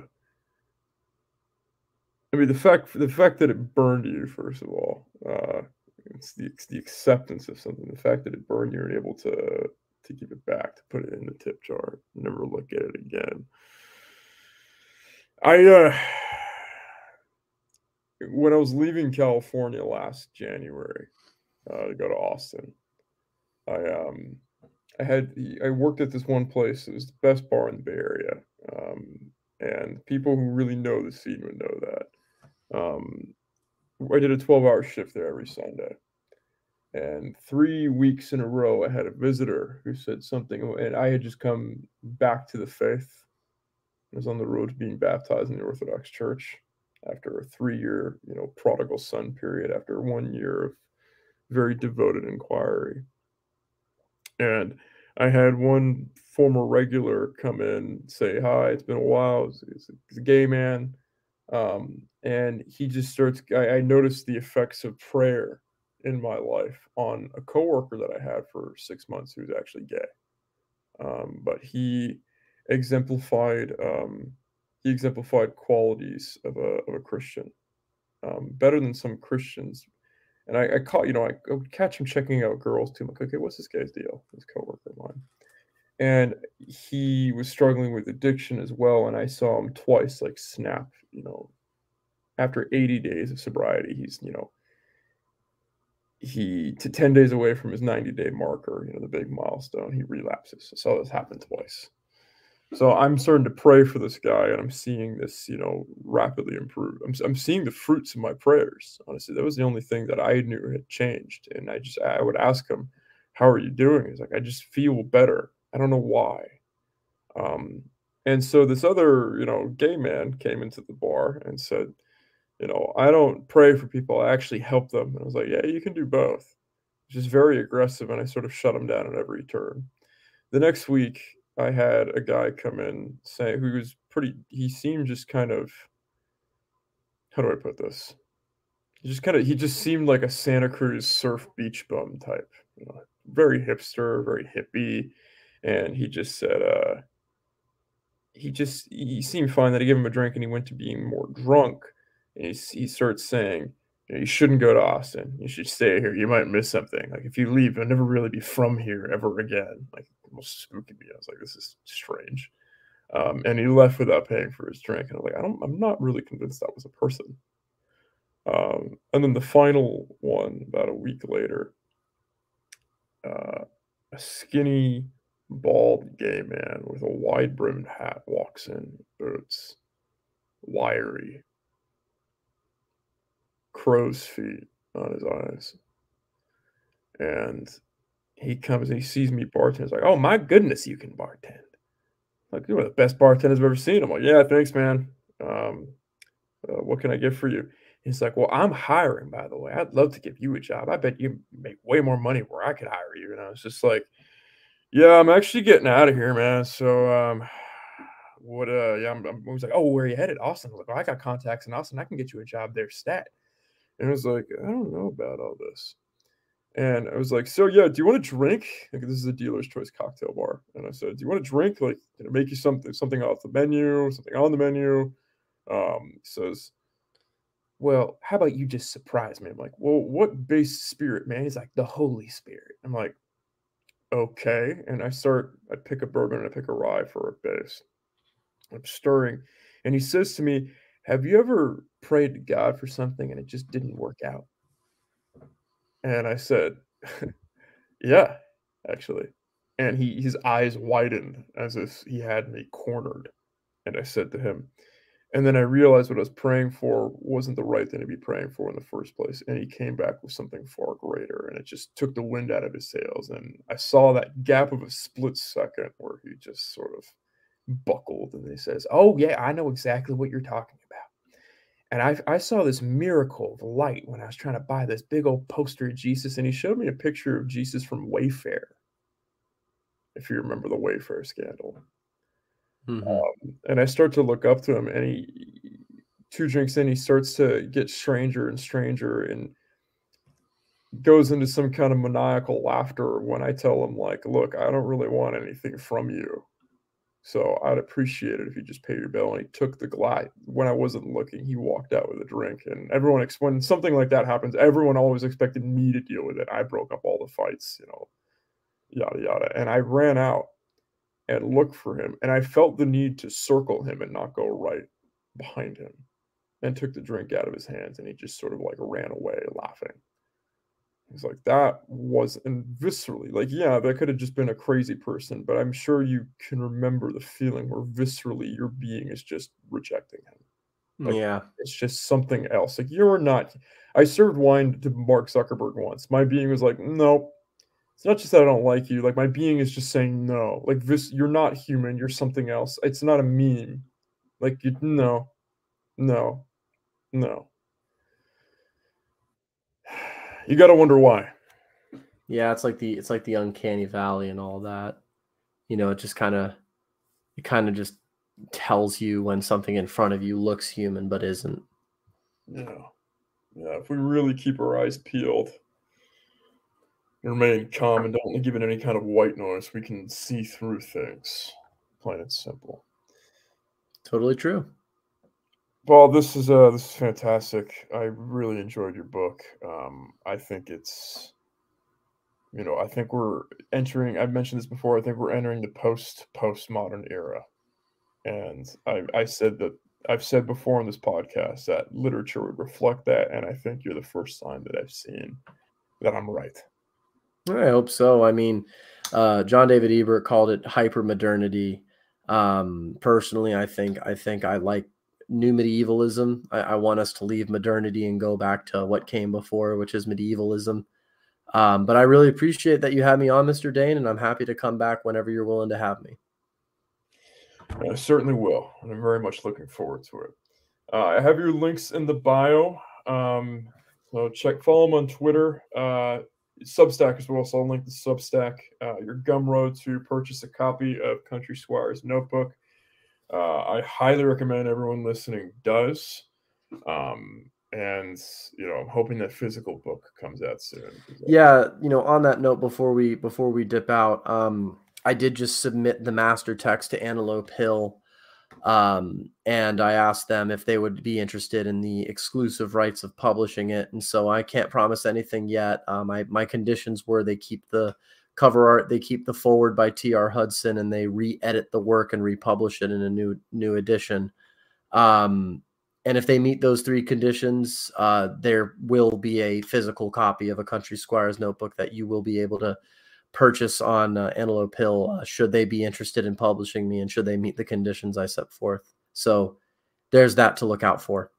I mean, the fact the fact that it burned you, first of all, uh, it's the it's the acceptance of something. The fact that it burned you and able to to give it back, to put it in the tip jar, never look at it again. I uh when I was leaving California last January uh, to go to Austin, I um I had I worked at this one place. It was the best bar in the Bay Area, um, and people who really know the scene would know that. Um, I did a twelve-hour shift there every Sunday, and three weeks in a row, I had a visitor who said something, and I had just come back to the faith. I was on the road to being baptized in the Orthodox Church after a three-year, you know, prodigal son period. After one year of very devoted inquiry, and I had one former regular come in say hi. It's been a while. He's, he's a gay man, um, and he just starts. I, I noticed the effects of prayer in my life on a coworker that I had for six months who's actually gay. Um, but he exemplified um, he exemplified qualities of a of a Christian um, better than some Christians. And I, I caught you know I, would catch him checking out girls too. Like, okay, what's this guy's deal? This coworker of mine, and he was struggling with addiction as well, and I saw him twice like snap. You know, after 80 days of sobriety, he's you know he to 10 days away from his 90 day marker, you know, the big milestone, he relapses. I saw this happen twice. So I'm starting to pray for this guy, and I'm seeing this, you know, rapidly improve. I'm, I'm seeing the fruits of my prayers. Honestly, that was the only thing that I knew had changed. And I just, I would ask him, "How are you doing?" He's like, "I just feel better. I don't know why." Um, and so this other, you know, gay man came into the bar and said, "You know, I don't pray for people. I actually help them." And I was like, "Yeah, you can do both." Just very aggressive, and I sort of shut him down at every turn. The next week, I had a guy come in saying who was pretty he seemed just kind of how do I put this? He just kind of he just seemed like a Santa Cruz surf beach bum type, you know, very hipster, very hippie, and he just said uh he just he seemed fine that I gave him a drink and he went to being more drunk and he, he starts saying you, know, you shouldn't go to Austin. You should stay here. You might miss something. Like if you leave, you'll never really be from here ever again. Like almost spooky me. I was like, this is strange. Um, and he left without paying for his drink. And I'm like, I don't, I'm not really convinced that was a person. Um, and then the final one, about a week later, uh, a skinny, bald gay man with a wide brimmed hat walks in, boots, wiry, crow's feet on his eyes. And he comes and he sees me bartend. He's like, "Oh my goodness, you can bartend!" Like you're one of the best bartenders I've ever seen. I'm like, "Yeah, thanks, man. Um, uh, what can I get for you?" He's like, "Well, I'm hiring, by the way. I'd love to give you a job. I bet you make way more money where I could hire you." And I was just like, "Yeah, I'm actually getting out of here, man. So, um, <sighs> what? Uh, yeah." I'm, I'm, I was like, "Oh, where are you headed, Austin?" I was like, "Oh, I got contacts in Austin. I can get you a job there, stat." And I was like, "I don't know about all this." And I was like, so yeah, do you want to drink? Like, this is a dealer's choice cocktail bar. And I said, do you want to drink? Like, make you something, something off the menu, something on the menu. Um, says, well, how about you just surprise me? I'm like, well, what base spirit, man? He's like, the Holy Spirit. I'm like, okay. And I start, I pick a bourbon and I pick a rye for a base. I'm stirring. And he says to me, have you ever prayed to God for something and it just didn't work out? And I said, <laughs> Yeah, actually. And he his eyes widened as if he had me cornered. And I said to him, and then I realized what I was praying for wasn't the right thing to be praying for in the first place. And he came back with something far greater. And it just took the wind out of his sails. And I saw that gap of a split second where he just sort of buckled and he says, Oh, yeah, I know exactly what you're talking about. and I, I saw this miracle of light when I was trying to buy this big old poster of Jesus, and he showed me a picture of Jesus from Wayfair. If you remember the Wayfair scandal, mm-hmm. um, and I start to look up to him, and he two drinks in, he starts to get stranger and stranger, and goes into some kind of maniacal laughter when I tell him, like, "Look, I don't really want anything from you." So I'd appreciate it if you just pay your bill. And he took the glide when I wasn't looking. He walked out with a drink, and everyone when something like that happens, everyone always expected me to deal with it. I broke up all the fights, you know, yada yada. And I ran out and look for him, and I felt the need to circle him and not go right behind him, and took the drink out of his hands, and he just sort of like ran away laughing. He's like, that was and viscerally, like, yeah, that could have just been a crazy person, but I'm sure you can remember the feeling where viscerally your being is just rejecting him. Like, yeah. It's just something else. Like, you're not. I served wine to Mark Zuckerberg once. My being was like, no, it's not just that I don't like you. Like, my being is just saying no. Like, this, you're not human. You're something else. It's not a meme. Like, you, no, no, no you got to wonder why. Yeah, it's like the it's like the uncanny valley and all that. You know, it just kind of it kind of just tells you when something in front of you looks human but isn't. Yeah. Yeah, if we really keep our eyes peeled remain calm and don't give it any kind of white noise, we can see through things. Plain and simple. Totally true. Well, this is uh this is fantastic. I really enjoyed your book. Um, I think it's you know, I think we're entering. I've mentioned this before. I think we're entering the post postmodern era, and I, I said that I've said before on this podcast that literature would reflect that, and I think you're the first sign that I've seen that I'm right. I hope so. I mean, uh, John David Ebert called it hyper modernity. Um, personally, I think I think I like new medievalism. I, I, want us to leave modernity and go back to what came before, which is medievalism. Um, but I really appreciate that you had me on, Mr. Dane, and I'm happy to come back whenever you're willing to have me. I certainly will, and I'm very much looking forward to it. Uh, I have your links in the bio. Um, so check, follow them on Twitter, uh, Substack as well. So I'll link the Substack, uh, your Gumroad to purchase a copy of Country Squire's Notebook. Uh, I highly recommend everyone listening does. Um, and you know, I'm hoping that physical book comes out soon. Yeah, you know, on that note, before we before we dip out, um, I did just submit the master text to Antelope Hill, um, and I asked them if they would be interested in the exclusive rights of publishing it. And so I can't promise anything yet. Um, my my conditions were they keep the cover art, they keep the foreword by T.R. Hudson, and they re-edit the work and republish it in a new new edition. Um, and if they meet those three conditions, uh, there will be a physical copy of a Country Squires notebook that you will be able to purchase on uh, Antelope Hill uh, should they be interested in publishing me and should they meet the conditions I set forth. So there's that to look out for.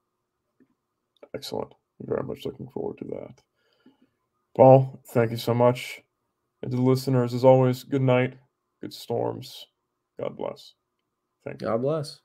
Excellent. very much looking forward to that. Paul, thank you so much. And to the listeners, as always, good night, good storms. God bless. Thank you. God bless.